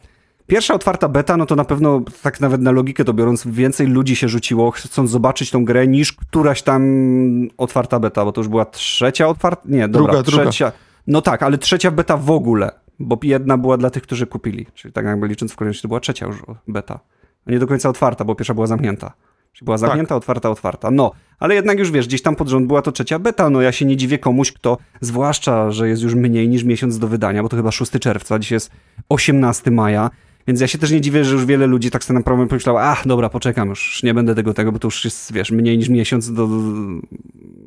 Pierwsza otwarta beta, no to na pewno, tak nawet na logikę to biorąc, więcej ludzi się rzuciło, chcąc zobaczyć tą grę, niż któraś tam otwarta beta, bo to już była trzecia otwarta, nie, dobra, druga, trzecia. Druga. No tak, ale trzecia beta w ogóle, bo jedna była dla tych, którzy kupili, czyli tak jakby licząc w kolejności to była trzecia już beta. Nie do końca otwarta, bo pierwsza była zamknięta. Czyli była zamknięta, tak. otwarta, otwarta. No, ale jednak już wiesz, gdzieś tam pod rząd była to trzecia beta. No ja się nie dziwię komuś, kto, zwłaszcza, że jest już mniej niż miesiąc do wydania, bo to chyba 6 czerwca, dziś jest 18 maja. Więc ja się też nie dziwię, że już wiele ludzi tak sobie naprawdę pomyślało, ach, dobra, poczekam, już nie będę tego, tego, bo to już jest, wiesz, mniej niż miesiąc, do...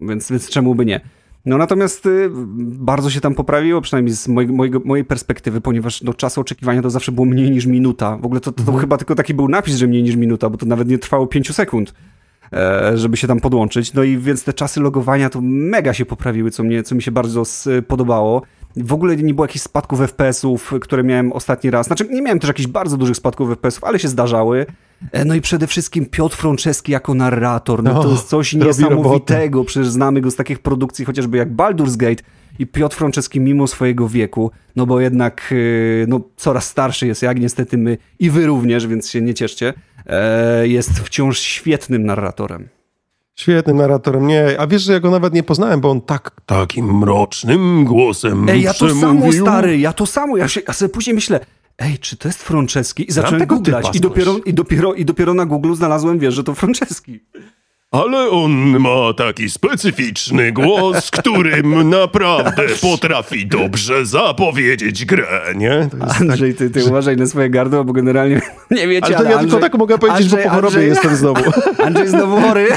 więc, więc czemu by nie. No natomiast y, bardzo się tam poprawiło, przynajmniej z mojego, mojego, mojej perspektywy, ponieważ no, czas oczekiwania to zawsze było mniej niż minuta. W ogóle to, to, to mhm. chyba tylko taki był napis, że mniej niż minuta, bo to nawet nie trwało 5 sekund e, żeby się tam podłączyć. No i więc te czasy logowania to mega się poprawiły, co, mnie, co mi się bardzo podobało. W ogóle nie było jakichś spadków FPS-ów, które miałem ostatni raz. Znaczy, nie miałem też jakichś bardzo dużych spadków FPS-ów, ale się zdarzały. E, no i przede wszystkim Piotr Franceski jako narrator. No to jest coś niesamowitego. Przecież znamy go z takich produkcji chociażby jak Baldur's Gate i Piotr Franceski mimo swojego wieku, no bo jednak e, no, coraz starszy jest, jak niestety my i wy również, więc się nie cieszcie, e, jest wciąż świetnym narratorem. Świetnym narratorem, nie. A wiesz, że ja go nawet nie poznałem, bo on tak, takim mrocznym głosem Ej, ja to samo, stary, ja to samo. Ja, się, ja sobie później myślę, ej, czy to jest Franceski? I zacząłem googlać i dopiero, i, dopiero, i dopiero na Google znalazłem, wiesz, że to Franceski. Ale on ma taki specyficzny głos, którym naprawdę potrafi dobrze zapowiedzieć grę, nie? Andrzej, ty, ty uważaj na swoje gardło, bo generalnie nie wiecie, ale, to ale ja Andrzej, tylko tak mogę powiedzieć, Andrzej, bo po chorobie Andrzej, jestem znowu. Andrzej znowu chory.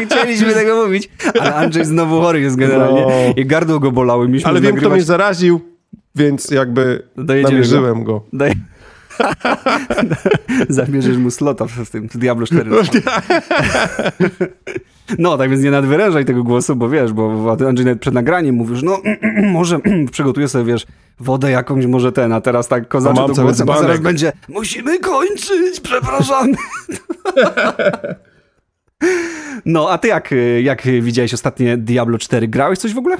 nie chcieliśmy tego mówić, ale Andrzej znowu chory jest generalnie no. i gardło go bolały. Mieliśmy ale wiem, nagrywać... kto mnie zaraził, więc jakby Dojedziemy namierzyłem go. go. Zabierzesz mu slota w tym Diablo 4. No, tak więc nie nadwyrężaj tego głosu, bo wiesz, bo Andrzej nawet przed nagraniem mówisz, no może przygotuję sobie, wiesz, wodę jakąś, może ten, a teraz tak kozaczy to cały głosem, a zaraz będzie, musimy kończyć, przepraszamy. No, a ty jak, jak widziałeś ostatnie Diablo 4? Grałeś coś w ogóle?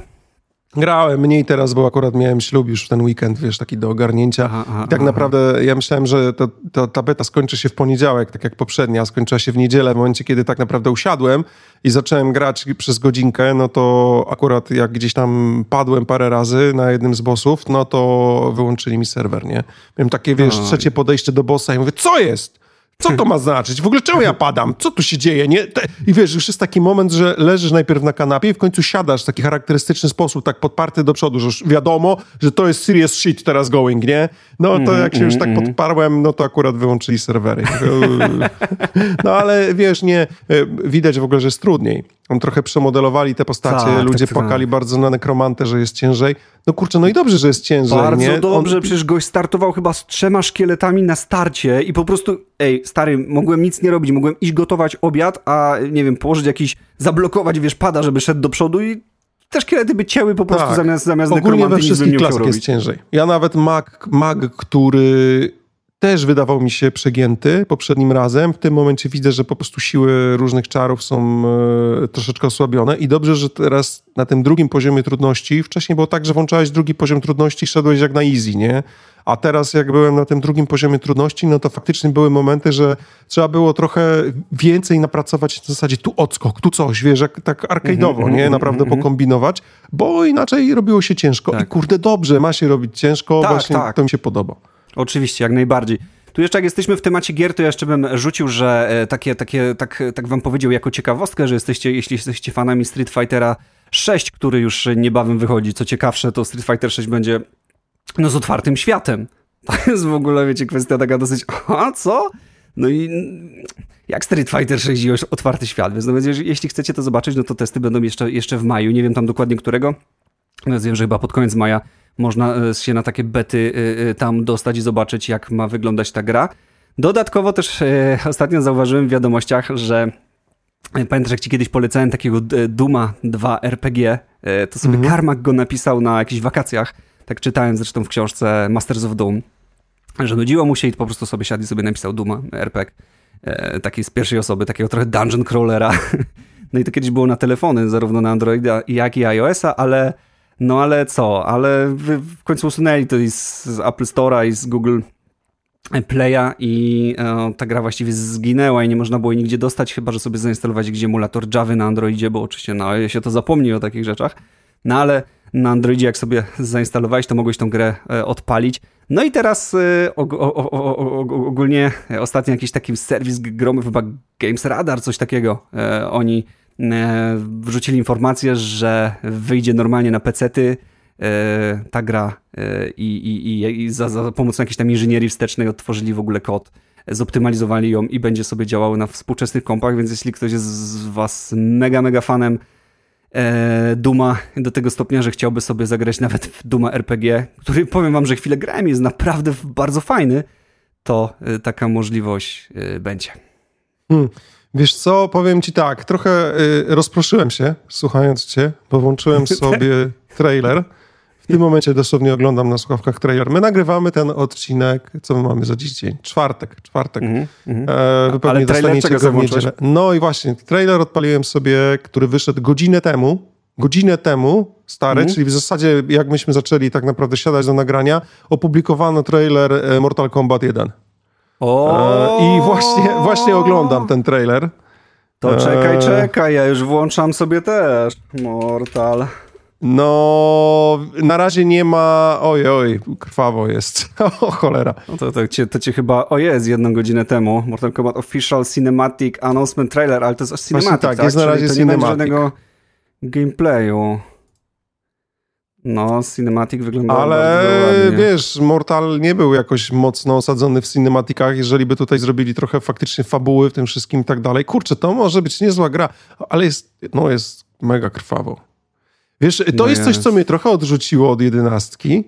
Grałem mniej teraz, bo akurat miałem ślub już w ten weekend, wiesz, taki do ogarnięcia. Aha, aha, I tak aha. naprawdę ja myślałem, że to, to, ta beta skończy się w poniedziałek, tak jak poprzednia, skończyła się w niedzielę, w momencie, kiedy tak naprawdę usiadłem i zacząłem grać przez godzinkę, no to akurat jak gdzieś tam padłem parę razy na jednym z bossów, no to wyłączyli mi serwer, nie? Miałem takie, wiesz, trzecie podejście do bossa i mówię, co jest? Co to ma znaczyć? W ogóle czemu ja padam? Co tu się dzieje? Nie? I wiesz, już jest taki moment, że leżysz najpierw na kanapie i w końcu siadasz w taki charakterystyczny sposób, tak podparty do przodu, że już wiadomo, że to jest serious shit teraz going, nie? No to jak się już tak podparłem, no to akurat wyłączyli serwery. No ale wiesz, nie, e, widać w ogóle, że jest trudniej. Tam trochę przemodelowali te postacie, Tak, ludzie tak, tak. płakali bardzo na nekromantę, że jest ciężej. No kurczę, no i dobrze, że jest ciężej, Bardzo nie? dobrze, On- przecież gość startował chyba z trzema szkieletami na starcie i po prostu, ej, stary, mogłem nic nie robić, mogłem iść gotować obiad, a nie wiem, położyć jakiś, zablokować, wiesz, pada, żeby szedł do przodu i te szkielety by cięły po prostu Tak. zamiast, zamiast Ogólnie we wszystkich klasach jest ciężej. Ja nawet mag, mag, który też wydawał mi się przegięty poprzednim razem, w tym momencie widzę, że po prostu siły różnych czarów są e, troszeczkę osłabione i dobrze, że teraz na tym drugim poziomie trudności, wcześniej było tak, że włączałeś drugi poziom trudności i szedłeś jak na easy, nie? A teraz jak byłem na tym drugim poziomie trudności, no to faktycznie były momenty, że trzeba było trochę więcej napracować w zasadzie tu odskok, tu coś, wiesz, jak, tak arcade'owo, Mhm, nie? Naprawdę pokombinować, bo inaczej robiło się ciężko i Tak. kurde, dobrze, ma się robić ciężko, Tak, właśnie tak. to mi się podoba. Oczywiście, jak najbardziej. Tu jeszcze jak jesteśmy w temacie gier, to ja jeszcze bym rzucił, że e, takie, takie, tak, tak wam powiedział jako ciekawostkę, że jesteście, jeśli jesteście fanami Street Fightera 6, który już niebawem wychodzi, co ciekawsze, to Street Fighter 6 będzie no z otwartym światem. To jest w ogóle, wiecie, kwestia taka dosyć, a co? No i jak Street Fighter 6 i otwarty świat, więc no, jeśli chcecie to zobaczyć, no to testy będą jeszcze, jeszcze w maju, nie wiem tam dokładnie którego, wiem, że chyba pod koniec maja można e, się na takie bety e, e, tam dostać i zobaczyć, jak ma wyglądać ta gra. Dodatkowo też e, ostatnio zauważyłem w wiadomościach, że e, pamiętasz, jak ci kiedyś polecałem takiego e, Duma 2 RPG, e, to sobie Karmak go napisał na jakichś wakacjach, tak czytałem zresztą w książce Masters of Doom, że nudziło mu się i po prostu sobie siadł i sobie napisał Duma RPG, e, taki z pierwszej osoby, takiego trochę dungeon crawlera. No i to kiedyś było na telefony, zarówno na Androida, jak i iOS-a, ale no ale co, ale w, końcu usunęli to z, z Apple Store'a i z Google Play'a i e, ta gra właściwie zginęła i nie można było jej nigdzie dostać, chyba że sobie zainstalować gdzie emulator Java na Androidzie, bo oczywiście na iOSie to zapomni o takich rzeczach. No ale na Androidzie jak sobie zainstalowałeś, to mogłeś tą grę e, odpalić. No i teraz e, og- ogólnie e, ostatnio jakiś taki serwis gromy, chyba Games Radar, coś takiego, oni wrzucili informację, że wyjdzie normalnie na pecety e, ta gra e, i, i, i, za, za pomocą jakiejś tam inżynierii wstecznej otworzyli w ogóle kod, zoptymalizowali ją i będzie sobie działało na współczesnych kompach, więc jeśli ktoś jest z was mega, mega fanem e, Duma do tego stopnia, że chciałby sobie zagrać nawet w Duma RPG, który powiem wam, że chwilę grałem, jest naprawdę bardzo fajny, to e, taka możliwość e, będzie. Hmm. Wiesz co, powiem ci tak, trochę y, rozproszyłem się słuchając cię, bo włączyłem sobie trailer. W tym momencie dosłownie oglądam na słuchawkach trailer. My nagrywamy ten odcinek, co my mamy za dziś dzień? Czwartek, czwartek. Mhm, mhm. E, wy Ale trailer czego go w niedzielę. No i właśnie, trailer odpaliłem sobie, który wyszedł godzinę temu. Godzinę temu, stary, Mhm. czyli w zasadzie jak myśmy zaczęli tak naprawdę siadać do nagrania, opublikowano trailer e, Mortal Kombat 1. O! E, I właśnie, właśnie oglądam ten trailer. To czekaj, Eee. czekaj, ja już włączam sobie też. Mortal. No, na razie nie ma. Oj, oj, krwawo jest. O cholera. No to, to, cię, to cię chyba, o jest, jedną godzinę temu. Mortal Kombat Official Cinematic Announcement Trailer, ale to jest cinematic, tak, tak? jest na Czyli razie to nie będzie cinematic. żadnego gameplayu. No, cinematic wygląda Ale wiesz, Mortal nie był jakoś mocno osadzony w cinematikach. Jeżeli by tutaj zrobili trochę faktycznie fabuły w tym wszystkim i tak dalej. Kurczę, to może być niezła gra, ale jest, no jest mega krwawo. Wiesz, to No jest coś, jest. co mnie trochę odrzuciło od jedenastki.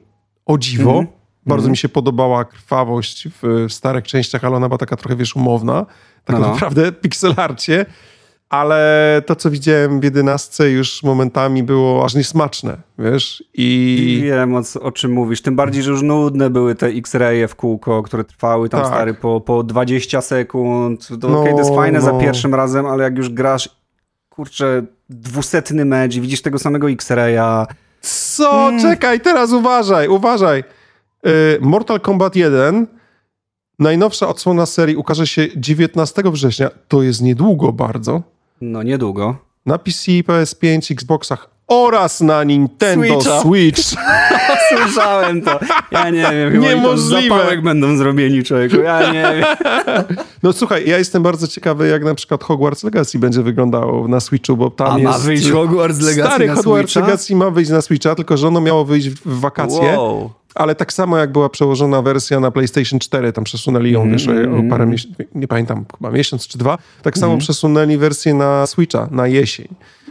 O dziwo. Mhm. Bardzo Mhm. mi się podobała krwawość w, w starych częściach, ale ona była taka trochę, wiesz, umowna. Tak No, no. naprawdę pixelarcie. Ale to, co widziałem w jedenastce już momentami było aż niesmaczne, wiesz? I... Wiem, o, o czym mówisz. Tym bardziej, że już nudne były te X-raye w kółko, które trwały tam, tak. stary, po, po 20 sekund. To no, okay, to jest fajne no. za pierwszym razem, ale jak już grasz, kurczę, dwusetny mecz i widzisz tego samego X-raya... Co? Hmm. Czekaj, teraz uważaj, uważaj. Y, Mortal Kombat 1 Najnowsza odsłona serii ukaże się 19 września. To jest niedługo bardzo. No, niedługo. Na PC, PS5, Xboxach oraz na Nintendo Switcha. Switch. Słyszałem to. Ja nie wiem. Niemożliwe. Zapałek będą zrobieni, człowieku. Ja nie wiem. No słuchaj, ja jestem bardzo ciekawy, jak na przykład Hogwarts Legacy będzie wyglądało na Switchu, bo tam A jest... ma wyjść Hogwarts Legacy Stary na Hogwarts Switcha? Legacy ma wyjść na Switcha, tylko że ono miało wyjść w wakacje. Wow. Ale tak samo jak była przełożona wersja na PlayStation 4, tam przesunęli ją, mm, wiesz, o parę miesięcy, nie pamiętam, chyba miesiąc czy dwa, tak samo mm. przesunęli wersję na Switcha, na jesień.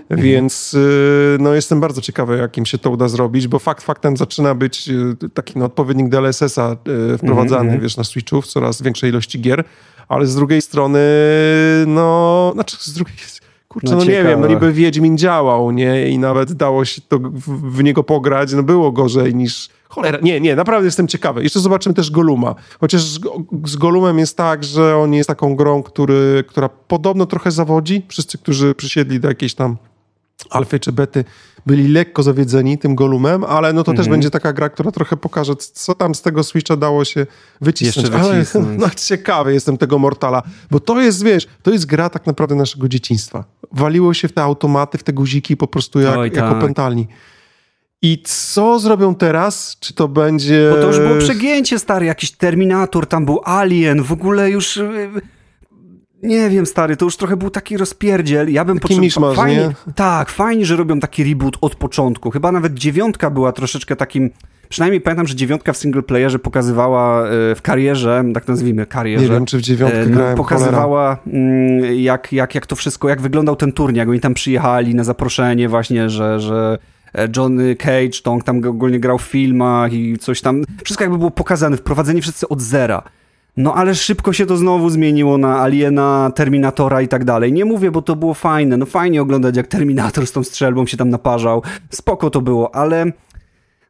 Mm. Więc y, no, jestem bardzo ciekawy, jak im się to uda zrobić, bo fakt faktem zaczyna być y, taki no, odpowiednik DLSS-a y, wprowadzany, mm. wiesz, na Switchu w coraz większej ilości gier, ale z drugiej strony, no, znaczy z drugiej Kurczę, no, no nie wiem, no niby Wiedźmin działał, nie? I nawet dało się to w, w, niego pograć, no było gorzej niż... Cholera, nie, nie, naprawdę jestem ciekawy. Jeszcze zobaczymy też Goluma. Chociaż z, z Golumem jest tak, że on jest taką grą, który, która podobno trochę zawodzi. Wszyscy, którzy przysiedli do jakiejś tam alfy czy bety byli lekko zawiedzeni tym Golumem, ale no to też mhm. będzie taka gra, która trochę pokaże, co tam z tego Switcha dało się wycisnąć. Jeszcze wycisnąć. Ale no, ciekawy jestem tego Mortala, bo to jest, wiesz, to jest gra tak naprawdę naszego dzieciństwa. Waliło się w te automaty, w te guziki po prostu jak, Oj, tak. jak opętalni. I co zrobią teraz? Czy to będzie... Bo to już było przegięcie, stary, jakiś Terminator, tam był Alien, w ogóle już y, nie wiem, stary, to już trochę był taki rozpierdziel. Ja bym potrzebował... Fajnie, nie? Tak, fajnie, że robią taki reboot od początku. Chyba nawet dziewiątka była troszeczkę takim... Przynajmniej pamiętam, że dziewiątka w singleplayerze pokazywała e, w karierze, tak nazwijmy, karierze. Nie wiem, czy w dziewiątkę e, no, grałem, Pokazywała mm, jak, jak, jak to wszystko, jak wyglądał ten turniej, jak oni tam przyjechali na zaproszenie właśnie, że, że e, Johnny Cage, to on tam ogólnie grał w filmach i coś tam. Wszystko jakby było pokazane, wprowadzeni wszyscy od zera. No ale szybko się to znowu zmieniło na Aliena, Terminatora i tak dalej. Nie mówię, bo to było fajne. No fajnie oglądać, jak Terminator z tą strzelbą się tam naparzał. Spoko to było, ale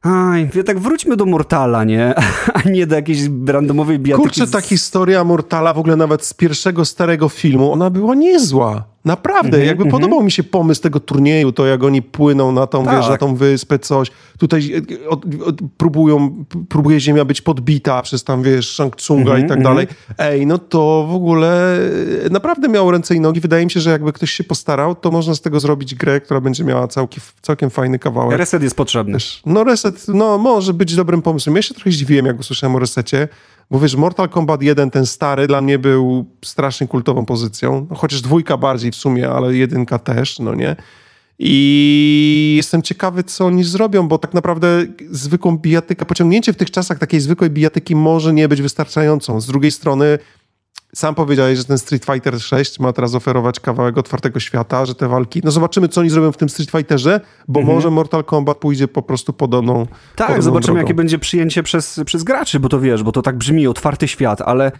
Aj, tak wróćmy do Mortala, nie? A nie do jakiejś randomowej bijatyki. Kurczę, ta historia Mortala, w ogóle nawet z pierwszego starego filmu, ona była niezła. Naprawdę, mm -hmm, jakby mm -hmm. podobał mi się pomysł tego turnieju, to jak oni płyną na tą, tak. wiesz, na tą wyspę, coś. Tutaj e, od, od, próbują, próbuje ziemia być podbita przez tam, wiesz, Shang Tsunga mm -hmm, i tak dalej. Ej, no to w ogóle e, naprawdę miało ręce i nogi. Wydaje mi się, że jakby ktoś się postarał, to można z tego zrobić grę, która będzie miała całkiem, całkiem fajny kawałek. Reset jest potrzebny. No reset, no może być dobrym pomysłem. Ja się trochę zdziwiłem, jak usłyszałem o resecie, bo wiesz, Mortal Kombat 1, ten stary, dla mnie był strasznie kultową pozycją. No, chociaż dwójka bardziej w sumie, ale jedynka też, no nie? I jestem ciekawy, co oni zrobią, bo tak naprawdę zwykłą bijatykę, pociągnięcie w tych czasach takiej zwykłej bijatyki może nie być wystarczającą. Z drugiej strony sam powiedziałeś, że ten Street Fighter 6 ma teraz oferować kawałek otwartego świata, że te walki. No zobaczymy, co oni zrobią w tym Street Fighterze, bo mhm. może Mortal Kombat pójdzie po prostu podobną. Tak, podobną zobaczymy, drogą. jakie będzie przyjęcie przez, przez graczy, bo to wiesz, bo to tak brzmi, otwarty świat, ale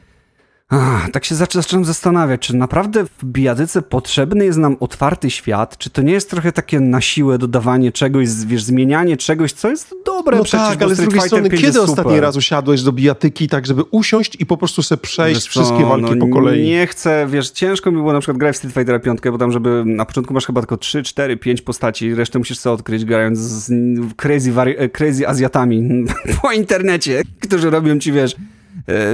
Ach, tak się zaczynam zastanawiać, czy naprawdę w bijatyce potrzebny jest nam otwarty świat? Czy to nie jest trochę takie na siłę dodawanie czegoś, wiesz, zmienianie czegoś, co jest dobre no przecież, tak, ale z drugiej strony, kiedy ostatni raz usiadłeś do bijatyki tak, żeby usiąść i po prostu sobie przejść wiesz wszystkie co, walki no, po kolei? Nie chcę, wiesz, ciężko mi było na przykład grać w Street Fighter 5, bo tam, żeby na początku masz chyba tylko 3, 4, 5 postaci, resztę musisz sobie odkryć grając z crazy, crazy Azjatami po internecie, którzy robią ci, wiesz,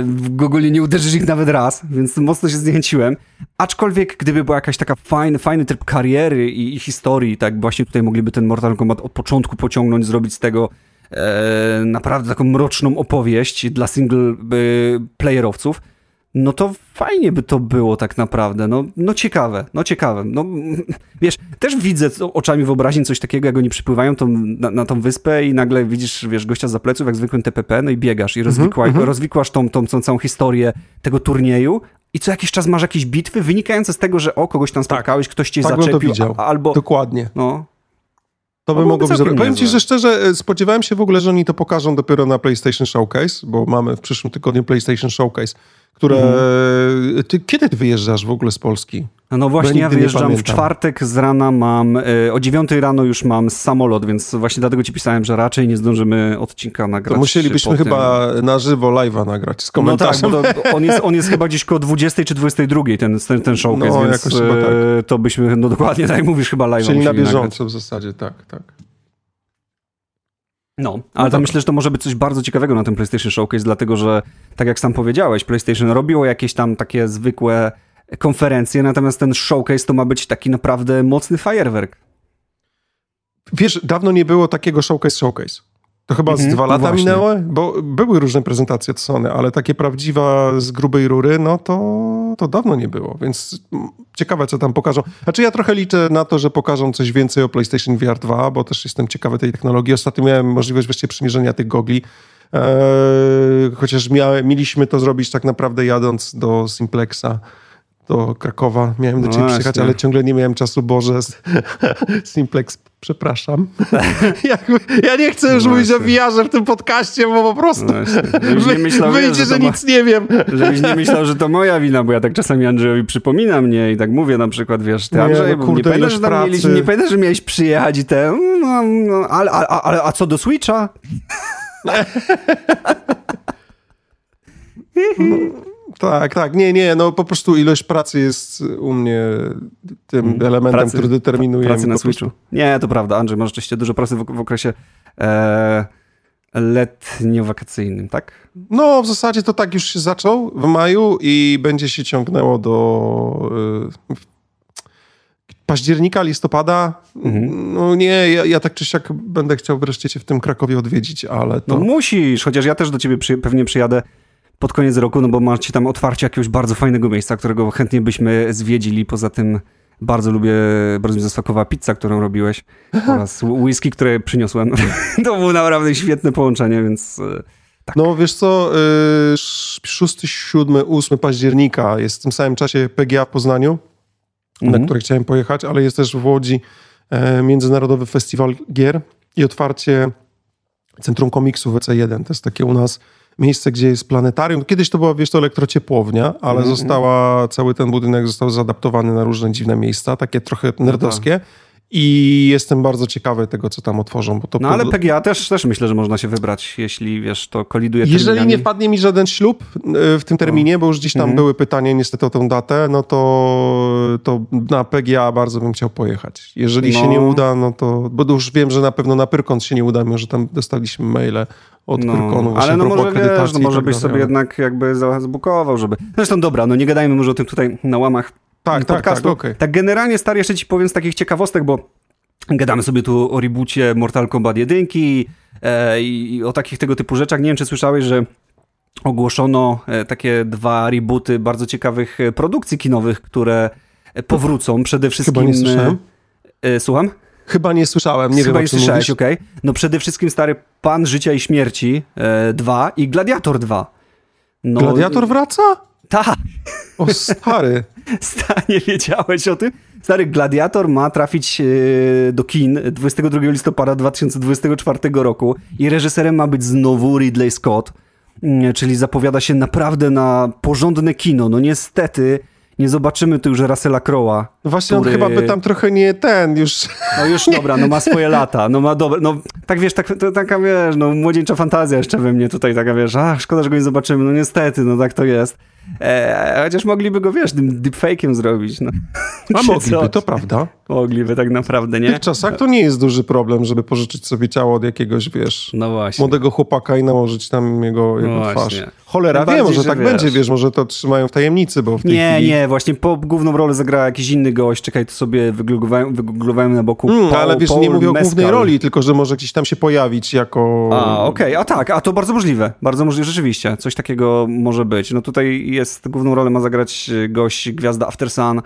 w Google nie uderzysz ich nawet raz, więc mocno się zniechęciłem. Aczkolwiek, gdyby była jakaś taka fajny, fajny tryb kariery i, i historii, tak właśnie tutaj mogliby ten Mortal Kombat od początku pociągnąć, zrobić z tego e, naprawdę taką mroczną opowieść dla single e, playerowców, no to fajnie by to było tak naprawdę. No, no ciekawe, no ciekawe. No, wiesz, też widzę oczami wyobraźni coś takiego, jak oni przypływają tą, na, na tą wyspę i nagle widzisz, wiesz, gościa za pleców, jak zwykłym TPP, no i biegasz i mhm, rozwikła, mm -hmm. rozwikłasz tą, tą, tą całą historię tego turnieju, i co jakiś czas masz jakieś bitwy wynikające z tego, że o, kogoś tam tak. spotkałeś, ktoś cię tak zaczepił, a, albo... Dokładnie. No, to by mogło być zrobić. Powiem ci, że szczerze, e, spodziewałem się w ogóle, że oni to pokażą dopiero na PlayStation Showcase, bo mamy w przyszłym tygodniu PlayStation Showcase, które... Mhm. Ty, kiedy ty wyjeżdżasz w ogóle z Polski? No właśnie, ja wyjeżdżam w czwartek z rana, mam y, o dziewiątej rano już mam samolot, więc właśnie dlatego ci pisałem, że raczej nie zdążymy odcinka nagrać. To musielibyśmy chyba na żywo live'a nagrać z komentarzem. No tak, bo on, jest, on jest chyba gdzieś koło 20 czy 22 ten, ten, ten showcase, no, więc tak. E, to byśmy, no dokładnie tak mówisz, chyba live'a Czyli na bieżąco nagrać. w zasadzie, tak, tak. No, ale no to myślę, że to może być coś bardzo ciekawego na tym PlayStation Showcase, dlatego że, tak jak sam powiedziałeś, PlayStation robiło jakieś tam takie zwykłe konferencję, natomiast ten showcase to ma być taki naprawdę mocny fajerwerk. Wiesz, dawno nie było takiego showcase showcase. To chyba mhm, z dwa lata minęło, bo były różne prezentacje od Sony, ale takie prawdziwa z grubej rury, no to, to dawno nie było, więc ciekawe, co tam pokażą. Znaczy ja trochę liczę na to, że pokażą coś więcej o PlayStation VR 2, bo też jestem ciekawy tej technologii. Ostatnio miałem możliwość wreszcie przymierzenia tych gogli, eee, chociaż miałem, mieliśmy to zrobić tak naprawdę jadąc do Simplexa do Krakowa. Miałem do no ciebie właśnie. przyjechać, ale ciągle nie miałem czasu. Boże, Simplex, przepraszam. ja nie chcę już no mówić o VR-ze w tym podcaście, bo po prostu no myślał, wyjdzie, że, że nic nie wiem. Żebyś nie myślał, że to moja wina, bo ja tak czasami Andrzejowi przypominam mnie i tak mówię na przykład, wiesz, ty Andrzej, no, kurde, nie, pamiętasz, że mieliś, nie pamiętasz, że miałeś przyjechać i te, no, no, ale, ale a co do Switcha? No. Tak, tak. Nie, nie, no po prostu ilość pracy jest u mnie tym mm, elementem, pracy, który determinuje. Pracy na Switchu. Nie, to prawda, Andrzej, masz rzeczywiście dużo pracy w, w okresie e, letnio-wakacyjnym, tak? No, w zasadzie to tak już się zaczął w maju i będzie się ciągnęło do e, października, listopada. Mhm. No nie, ja, ja, tak czy siak będę chciał wreszcie cię w tym Krakowie odwiedzić, ale to... No musisz, chociaż ja też do ciebie przy, pewnie przyjadę pod koniec roku, no bo macie tam otwarcie jakiegoś bardzo fajnego miejsca, którego chętnie byśmy zwiedzili. Poza tym bardzo lubię, bardzo mi zasmakowała pizza, którą robiłeś oraz whisky, które przyniosłem. to było naprawdę świetne połączenie, więc... E, tak. No wiesz co, 6, 7, 8 października jest w tym samym czasie PGA w Poznaniu, na mhm. który chciałem pojechać, ale jest też w Łodzi e, Międzynarodowy Festiwal Gier i otwarcie Centrum Komiksu WC1. To jest takie u nas miejsce, gdzie jest planetarium. Kiedyś to była, wiesz, to elektrociepłownia, ale mm, została, cały ten budynek został zaadaptowany na różne dziwne miejsca, takie trochę nerdowskie. No tak. I jestem bardzo ciekawy tego, co tam otworzą. Bo to no ale PGA też, też myślę, że można się wybrać, jeśli wiesz, to koliduje Jeżeli terminami. nie wpadnie mi żaden ślub e, w tym terminie, no. bo już gdzieś tam mhm. były pytania niestety o tą datę, no to, to na PGA bardzo bym chciał pojechać. Jeżeli no. się nie uda, no to, bo już wiem, że na pewno na Pyrkon się nie uda, mimo że tam dostaliśmy maile od no, Pyrkonu. Ale no może wiesz, no może tak byś sobie jednak jakby zbukował, żeby... Zresztą dobra, no nie gadajmy może o tym tutaj na łamach tak, podcastu. Tak, tak, okay. tak generalnie, stary, jeszcze ci powiem z takich ciekawostek, bo gadamy sobie tu o reboocie Mortal Kombat 1 e, i o takich tego typu rzeczach. Nie wiem, czy słyszałeś, że ogłoszono e, takie dwa rebooty bardzo ciekawych e, produkcji kinowych, które powrócą. Przede wszystkim... Chyba nie słyszałem. E, słucham? Chyba nie słyszałem, nie Chyba wiem, nie słyszałeś, okej. Okay. No przede wszystkim stary Pan Życia i Śmierci 2 e, i Gladiator 2. No, Gladiator wraca? Tak. O stary. Stary, nie wiedziałeś o tym? Stary, Gladiator ma trafić e, do kin 22 listopada 2024 roku i reżyserem ma być znowu Ridley Scott, mm, czyli zapowiada się naprawdę na porządne kino. No niestety nie zobaczymy tu już Russella Crowe'a. No właśnie który... on chyba by tam trochę nie ten już... No już dobra, no ma swoje lata, no ma dobre, no tak wiesz, tak, to, taka wiesz, no młodzieńcza fantazja jeszcze we mnie tutaj taka wiesz, a szkoda, że go nie zobaczymy, no niestety, no tak to jest. E, chociaż mogliby go, wiesz, tym deepfake'iem zrobić. No. A mogliby, to prawda. Mogliby tak naprawdę, nie? W tych czasach to nie jest duży problem, żeby pożyczyć sobie ciało od jakiegoś, wiesz, no młodego chłopaka i nałożyć tam jego, jego no twarz. Cholera, wiem, może tak wiesz. będzie, wiesz, może to trzymają w tajemnicy, bo w tej Nie, chwili... nie, właśnie po główną rolę zagrał jakiś inny gość, czekaj, to sobie wygooglowałem na boku. Hmm, Paul, ale wiesz, Paul nie mówię o głównej roli, tylko że może gdzieś tam się pojawić jako... A, okej, okay. a tak, a to bardzo możliwe, bardzo możliwe, rzeczywiście, coś takiego może być. No tutaj jest, główną rolę ma zagrać gość, gwiazda After Sun,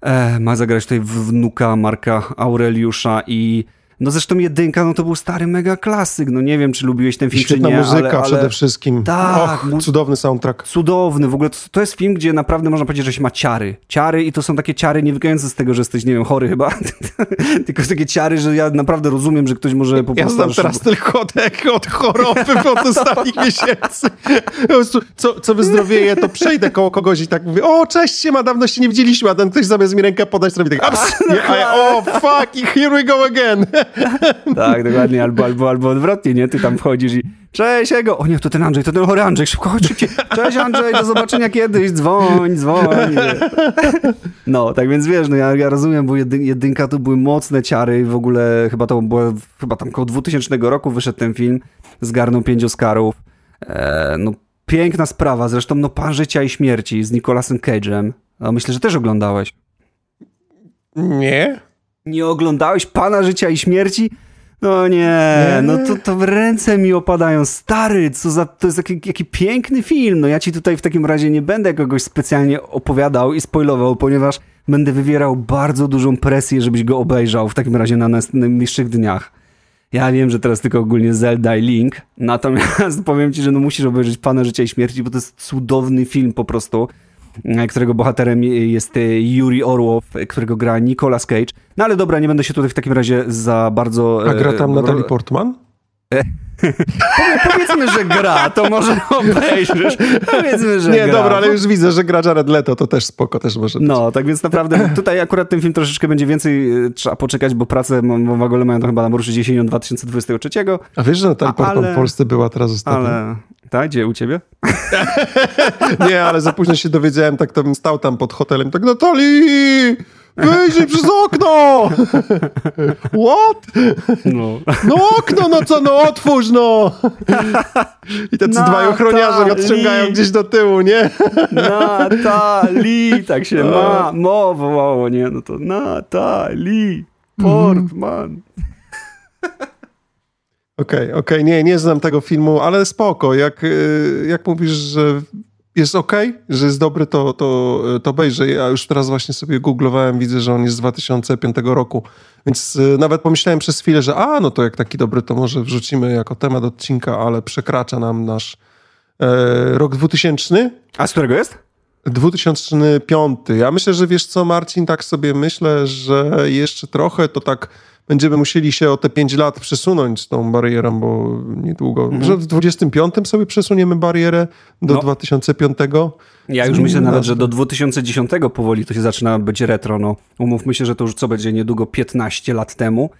e, ma zagrać tutaj wnuka Marka Aureliusza i No zresztą jedynka, no to był stary mega klasyk. No nie wiem, czy lubiłeś ten film, Świetna czy nie. muzyka ale, ale... przede wszystkim. Tak, Och, cudowny soundtrack. Cudowny. W ogóle to, to, jest film, gdzie naprawdę można powiedzieć, że się ma ciary. Ciary i to są takie ciary nie wynikające z tego, że jesteś, nie wiem, chory chyba. tylko takie ciary, że ja naprawdę rozumiem, że ktoś może po prostu... Ja znam teraz tylko od, od choroby od ostatnich miesięcy. Po prostu, co, co wyzdrowieje, to przejdę koło kogoś i tak mówię, o, cześć się ma, dawno się nie widzieliśmy, a ten ktoś zamiast mi rękę podać, robi tak, o, fuck, here we go again. tak, dokładnie, albo, albo, albo odwrotnie, nie? Ty tam wchodzisz i cześć jego, o nie, to ten Andrzej, to ten chory Andrzej, szybko, chodź. Cześć Andrzej, do zobaczenia kiedyś, dzwoń, dzwoń. No, tak więc wiesz, no ja, ja rozumiem, bo jedyn, jedynka to były mocne ciary, w ogóle chyba to było, chyba tam koło 2000 roku wyszedł ten film, zgarnął pięć Oscarów, e, no piękna sprawa, zresztą no Pan Życia i Śmierci z Nicolasem Cage'em, no, myślę, że też oglądałeś. Nie. Nie oglądałeś Pana Życia i Śmierci? No nie, nie, no to, to ręce mi opadają. Stary, co za, to jest jaki, jaki piękny film. No ja ci tutaj w takim razie nie będę kogoś specjalnie opowiadał i spoilował, ponieważ będę wywierał bardzo dużą presję, żebyś go obejrzał w takim razie na najbliższych dniach. Ja wiem, że teraz tylko ogólnie Zelda i Link, natomiast powiem ci, że no musisz obejrzeć Pana Życia i Śmierci, bo to jest cudowny film po prostu. E, którego bohaterem jest e, Yuri Orłow, którego gra Nicolas Cage. No ale dobra, nie będę się tutaj w takim razie za bardzo... A gra tam e, Natalie Portman? Powiedzmy, że gra, to może obejrzysz. Powiedzmy, że Nie, gra. dobra, ale już widzę, że gra Jared Leto, to też spoko, też może być. No, tak więc naprawdę tutaj akurat ten film troszeczkę będzie więcej trzeba poczekać, bo pracę w ogóle mają to chyba na ruszyć jesienią 2023. A wiesz, że Portman ale... w Polsce była teraz ostatnio? Ale... Tak? Gdzie? U ciebie? Nie, ale za późno się dowiedziałem, tak to bym stał tam pod hotelem, tak Natalii! Wyjrzyj przez okno! What? No. no okno, no co, no otwórz, no! I tacy no, dwaj ochroniarze mnie odciągają gdzieś do tyłu, nie? Natali, tak się ma, mowowało, nie? No to Natali, Portman. Okej, okay, okej, okay. nie, nie znam tego filmu, ale spoko. Jak, y, jak mówisz, że jest ok, że jest dobry, to, to, to obejrzę. Ja już teraz właśnie sobie googlowałem, widzę, że on jest z 2005 roku, więc y, nawet pomyślałem przez chwilę, że a, no to jak taki dobry, to może wrzucimy jako temat odcinka, ale przekracza nam nasz e, rok 2000. A z którego jest? 2005. Ja myślę, że wiesz co, Marcin, tak sobie myślę, że jeszcze trochę to tak będziemy musieli się o te 5 lat przesunąć z tą barierą, bo niedługo. Mhm. Może w 25 sobie przesuniemy barierę do no. 2005. Ja już myślę nawet, że do 2010 powoli to się zaczyna być retro. No, umówmy się, że to już co będzie niedługo 15 lat temu.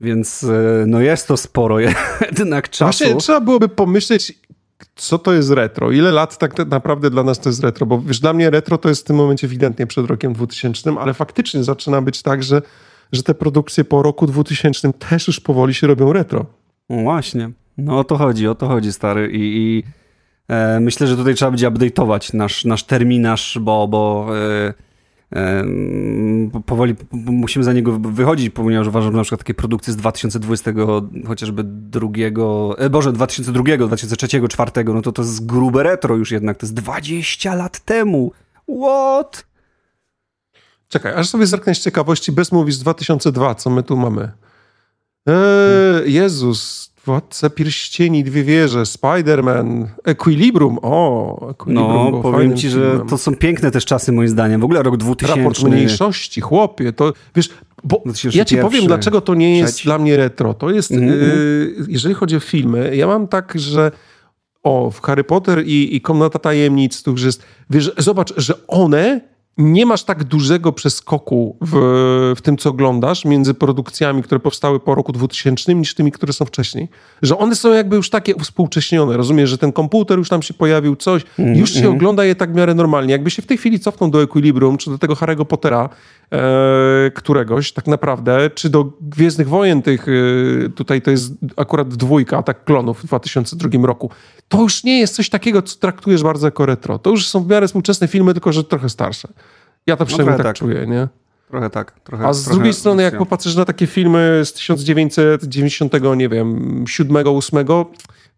Więc e, no jest to sporo jednak czasu. Właśnie trzeba byłoby pomyśleć, co to jest retro? Ile lat tak naprawdę dla nas to jest retro? Bo wiesz, dla mnie retro to jest w tym momencie ewidentnie przed rokiem 2000, ale faktycznie zaczyna być tak, że że te produkcje po roku 2000 też już powoli się robią retro. No właśnie. No o to chodzi, o to chodzi, stary. I, i e, myślę, że tutaj trzeba będzie update'ować nasz, nasz terminarz, bo, bo e, e, powoli musimy za niego wychodzić, ponieważ uważam, że na przykład takie produkcje z 2020 chociażby drugiego, e, Boże, 2002, 2003, 2004, no to to jest grube retro już jednak, to jest 20 lat temu. What? Czekaj, aż sobie zerknę z ciekawości bez Movies 2002, co my tu mamy. Eee, Jezus, Władca Pierścieni, Dwie Wieże, Spider-Man, Equilibrium, o, Equilibrium No, powiem ci, filmem. że to są piękne też czasy moim zdaniem, w ogóle rok 2000. Raport mniejszości, chłopie, to wiesz, bo ja ci powiem, dlaczego to nie jest dla mnie retro. To jest, mm -hmm. jeżeli chodzi o filmy, ja mam tak, że o, w Harry Potter i, i Komnata Tajemnic, tu już jest, wiesz, zobacz, że one nie masz tak dużego przeskoku w, w tym, co oglądasz między produkcjami, które powstały po roku 2000 niż tymi, które są wcześniej. Że one są jakby już takie współcześnione. Rozumiesz, że ten komputer już tam się pojawił, coś, mm, już się mm. ogląda je tak w miarę normalnie. Jakby się w tej chwili cofnął do Equilibrium, czy do tego Harry'ego Pottera, któregoś tak naprawdę, czy do Gwiezdnych Wojen tych, e, tutaj to jest akurat dwójka, Atak Klonów w 2002 roku. To już nie jest coś takiego, co traktujesz bardzo jako retro. To już są w miarę współczesne filmy, tylko że trochę starsze. Ja to no przynajmniej no tak, tak, czuję, nie? Trochę tak. Trochę, A z trochę drugiej strony, jak popatrzysz na takie filmy z 1990, nie wiem, 7, 8,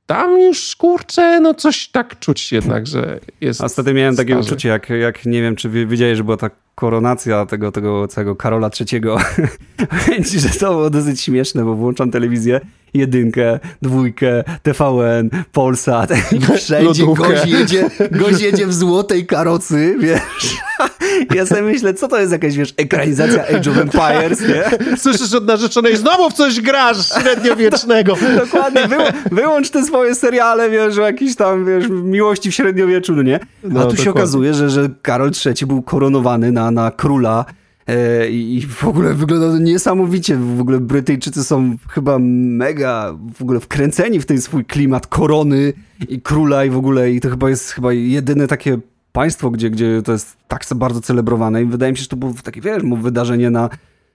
tam już kurczę, no coś tak czuć jednak, że jest. A wtedy miałem takie starzy. uczucie, jak, jak nie wiem, czy wiedziałeś, że była ta koronacja tego, tego całego Karola III. Powiem że to było dosyć śmieszne, bo włączam telewizję, jedynkę, dwójkę, TVN, Polsat wszędzie gość jedzie, gość jedzie w złotej karocy, wiesz. Ja sobie myślę, co to jest jakaś, wiesz, ekranizacja Age of Empires, nie? Słyszysz od narzeczonej, znowu w coś grasz średniowiecznego. Dokładnie, wył, wyłącz te swoje seriale, wiesz, o jakiejś tam, wiesz, miłości w średniowieczu, no nie? A No, tu się okazuje, że, że Karol III był koronowany na, na króla e, i i w ogóle wygląda to niesamowicie. W ogóle Brytyjczycy są chyba mega w ogóle wkręceni w ten swój klimat korony i króla i w ogóle i to chyba jest chyba jedyne takie państwo, gdzie, gdzie to jest tak bardzo celebrowane i wydaje mi się, że to było takie, wiesz, wydarzenie na,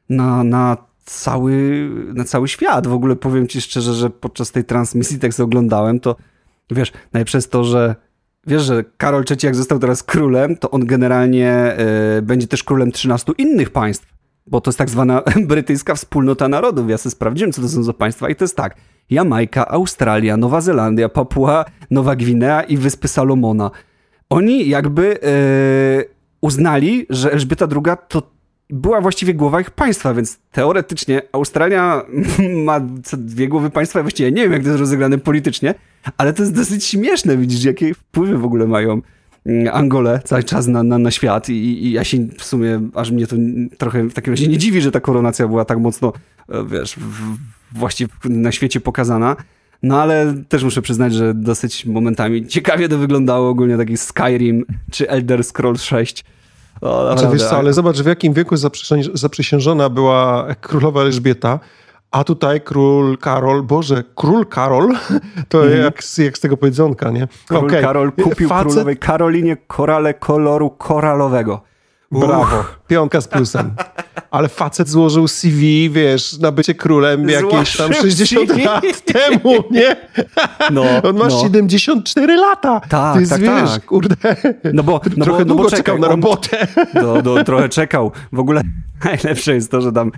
na, na cały, na cały świat. W ogóle powiem ci szczerze, że podczas tej transmisji, tak sobie oglądałem, to wiesz, jest to, że wiesz, że Karol III jak został teraz królem, to on generalnie e, będzie też królem 13 innych państw, bo to jest tak zwana brytyjska wspólnota narodów. Ja sobie sprawdziłem, co to są za państwa i to jest tak. Jamajka, Australia, Nowa Zelandia, Papua, Nowa Gwinea i Wyspy Salomona. Oni jakby e, uznali, że Elżbieta II to była właściwie głowa ich państwa, więc teoretycznie Australia ma dwie głowy państwa. Właściwie nie wiem, jak to jest rozegrane politycznie, ale to jest dosyć śmieszne. Widzisz, jakie wpływy w ogóle mają mm, Angole cały czas na, na, na świat I, i ja się w sumie, aż mnie to trochę w takim razie nie dziwi, że ta koronacja była tak mocno, e, wiesz, w, właściwie na świecie pokazana. No ale też muszę przyznać, że dosyć momentami ciekawie to wyglądało, ogólnie taki Skyrim czy Elder Scrolls 6. O, Znaczy, naprawdę. wiesz co, ale zobacz, w jakim wieku zaprzysięż- zaprzysiężona była królowa Elżbieta, a tutaj król Karol, Boże, król Karol, to jak, z, jak z tego powiedzonka, nie? Król Okej. Karol kupił Facet- królowej Karolinie korale koloru koralowego. Brawo, piątka z plusem. Ale facet złożył CV, wiesz, na bycie królem jakieś tam Złożył 60 CV. lat temu, nie? No, On ma no. 74 lata. Tak, Ty tak, wiesz, tak. kurde, No bo, no trochę bo, no długo bo czekał na on- robotę. Do, do, trochę czekał. W ogóle najlepsze jest to, że tam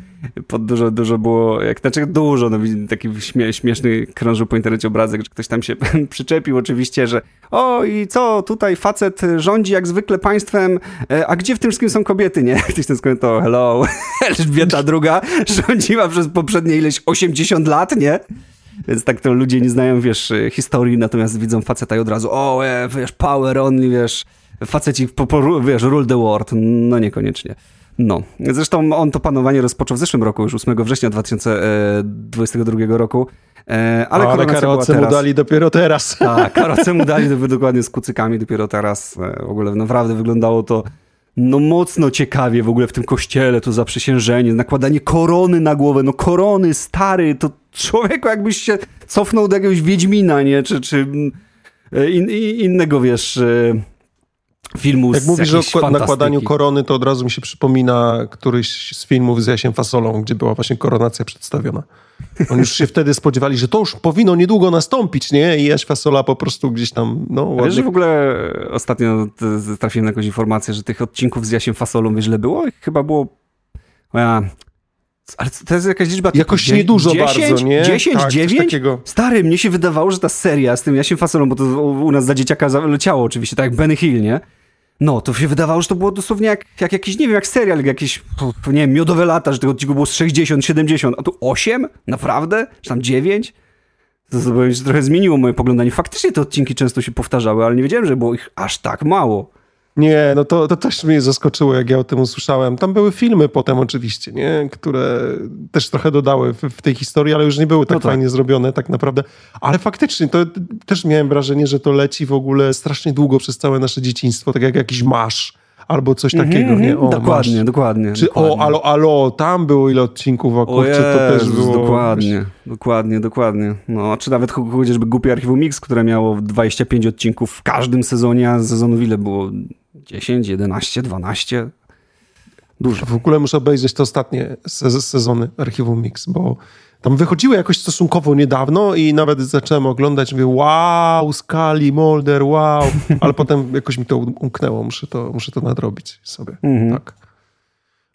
pod dużo, dużo było, jak znaczy dużo, no taki śmie, śmieszny krążył po internecie obrazek, że ktoś tam się przyczepił oczywiście, że o i co, tutaj facet rządzi jak zwykle państwem, e, a gdzie w tym wszystkim są kobiety, nie? Ktoś tam skomentował, hello, Elżbieta II rządziła przez poprzednie ileś 80 lat, nie? Więc tak to ludzie nie znają, wiesz, e, historii, natomiast widzą faceta i od razu, o, e, wiesz, power only, wiesz, faceci, po, po, wiesz, rule the world. No niekoniecznie. No. Zresztą on to panowanie rozpoczął w zeszłym roku, już 8 września 2022 roku. E, Ale, Ale karocę mu dali dopiero teraz. Tak, karocę mu dali do- dokładnie z kucykami dopiero teraz. E, W ogóle naprawdę wyglądało to no mocno ciekawie w ogóle w tym kościele, to zaprzysiężenie, nakładanie korony na głowę, no korony, stary, to człowieku jakbyś się cofnął do jakiegoś Wiedźmina, nie? Czy, czy mm, e, in, in, innego, wiesz, e, filmu Jak z mówisz o fantastyki. nakładaniu korony, to od razu mi się przypomina któryś z filmów z Jasiem Fasolą, gdzie była właśnie koronacja przedstawiona. Oni już się wtedy spodziewali, że to już powinno niedługo nastąpić, nie? I Jaś Fasola po prostu gdzieś tam, no Wiesz, ładnie. że w ogóle ostatnio trafiłem na jakąś informację, że tych odcinków z Jasiem Fasolą, wiesz, ile było? Chyba było... Ja, ale to jest jakaś liczba... typu Jakoś dzie- niedużo 10, bardzo, nie? 10, Tak, coś 9? takiego. Stary, mnie się wydawało, że ta seria z tym Jasiem Fasolą, bo to u nas za dzieciaka leciało oczywiście, tak jak Benny Hill, nie? No, to się wydawało, że to było dosłownie jak, jak jakiś, nie wiem, jak serial, jak jakieś, nie wiem, miodowe lata, że tego odcinku było z 60, 70, a tu 8? Naprawdę? Czy tam 9? To, że trochę zmieniło moje poglądanie. Faktycznie te odcinki często się powtarzały, ale nie wiedziałem, że było ich aż tak mało. Nie, no to, to też mnie zaskoczyło, jak ja o tym usłyszałem. Tam były filmy potem oczywiście, nie? Które też trochę dodały w, w tej historii, ale już nie były tak, No tak. fajnie zrobione tak naprawdę. Ale faktycznie, to też miałem wrażenie, że to leci w ogóle strasznie długo przez całe nasze dzieciństwo, tak jak jakiś masz albo coś takiego, nie? O, Mhm, dokładnie, masz. dokładnie. Czy dokładnie. o, alo, alo, tam było ile odcinków, a O kurczę, to też było... Dokładnie, dokładnie, dokładnie. No, czy nawet cho- chociażby Głupie Archiwum Mix, które miało 25 odcinków w każdym sezonie, a sezonów ile było? 10, 11, 12? Dużo. W ogóle muszę obejrzeć te ostatnie se- sezony Archiwum Mix, bo tam wychodziły jakoś stosunkowo niedawno i nawet zacząłem oglądać, mówię, wow, Skali, Mulder, wow, ale potem jakoś mi to umknęło, muszę to, muszę to nadrobić sobie, Mhm. tak.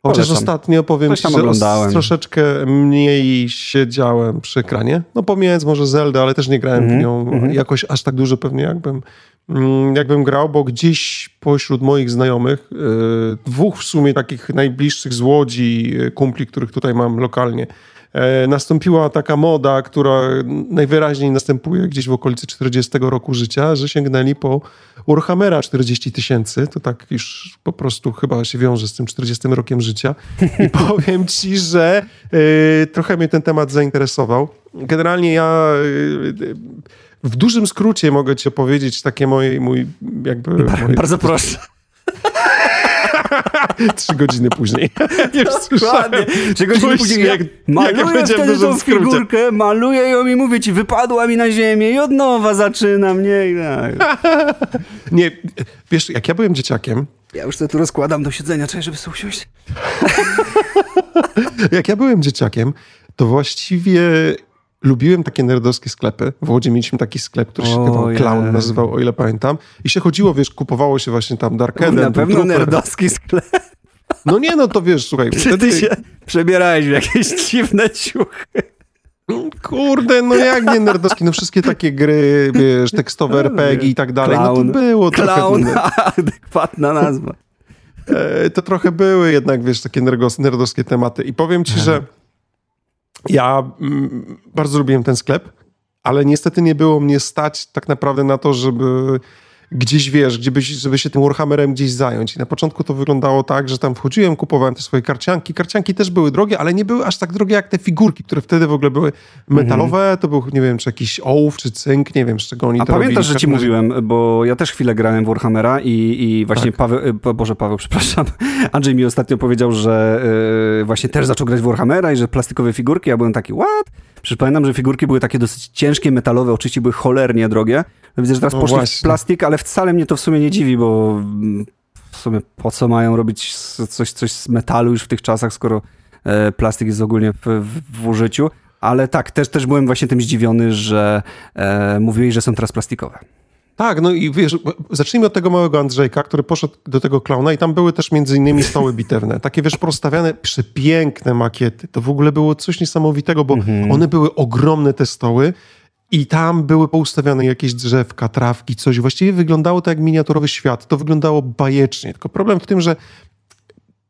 Chociaż ostatnio powiem ci, że troszeczkę mniej siedziałem przy ekranie. No pomijając może Zelda, ale też nie grałem Mhm, w nią jakoś aż tak dużo pewnie jakbym, mm, jakbym grał, bo gdzieś pośród moich znajomych, y, dwóch w sumie takich najbliższych z Łodzi y, kumpli, których tutaj mam lokalnie, e, nastąpiła taka moda, która najwyraźniej następuje gdzieś w okolicy 40 roku życia, że sięgnęli po Warhammera 40 tysięcy. To tak już po prostu chyba się wiąże z tym 40 rokiem życia. I powiem ci, że trochę mnie ten temat zainteresował. Generalnie ja w dużym skrócie mogę ci opowiedzieć takie moje, mój jakby... Moje, Bardzo proszę. trzy godziny później. Już słyszałem. Trzy godziny później jak maluję w wtedy tą figurkę, maluję ją i mówię ci, wypadła mi na ziemię i od nowa zaczynam, nie? Tak. Nie, wiesz, jak ja byłem dzieciakiem, Ja już sobie tu rozkładam do siedzenia, czekaj, żeby sobie usiąść. jak ja byłem dzieciakiem, to właściwie lubiłem takie nerdowskie sklepy. W Łodzi mieliśmy taki sklep, który się chyba. Clown nazywał, o ile pamiętam. I się chodziło, wiesz, kupowało się właśnie tam Dark Eden, Na pewno Trooper. nerdowski sklep. No nie, no to wiesz, słuchaj, Czy wtedy, ty się przebierałeś w jakieś dziwne ciuchy? kurde, no jak nie nerdowski, no wszystkie takie gry, wiesz, tekstowe RPG i tak dalej, no Clown. to było trochę... Clown, adekwatna nazwa. E, to trochę były jednak, wiesz, takie nerdowskie tematy. I powiem ci, że ja mm, bardzo lubiłem ten sklep, ale niestety nie było mnie stać tak naprawdę na to, żeby gdzieś, wiesz, gdzie byś, żeby się tym Warhammerem gdzieś zająć. I na początku to wyglądało tak, że tam wchodziłem, kupowałem te swoje karcianki. Karcianki też były drogie, ale nie były aż tak drogie jak te figurki, które wtedy w ogóle były metalowe. To był, nie wiem, czy jakiś ołów, czy cynk, nie wiem, z czego oni A to pamiętasz, robili. że ci mówiłem, bo ja też chwilę grałem w Warhammera i, i właśnie Tak. Paweł, po- Boże Paweł, przepraszam, Andrzej mi ostatnio powiedział, że y, właśnie też zaczął grać w Warhammera i że plastikowe figurki, ja byłem taki, what? Przecież pamiętam, że figurki były takie dosyć ciężkie, metalowe, oczywiście były cholernie drogie. Widzę, że teraz No poszli w właśnie. plastik, ale wcale mnie to w sumie nie dziwi, bo mm, w sumie po co mają robić coś, coś z metalu już w tych czasach, skoro e, plastik jest ogólnie w, w, w użyciu. Ale tak, też, też byłem właśnie tym zdziwiony, że e, mówiłeś, że są teraz plastikowe. Tak, no i wiesz, zacznijmy od tego małego Andrzejka, który poszedł do tego klauna i tam były też między innymi stoły bitewne. Takie, wiesz, prostawiane, przepiękne makiety. To w ogóle było coś niesamowitego, bo one były ogromne, te stoły. I tam były poustawiane jakieś drzewka, trawki, coś. Właściwie wyglądało to jak miniaturowy świat. To wyglądało bajecznie. Tylko problem w tym, że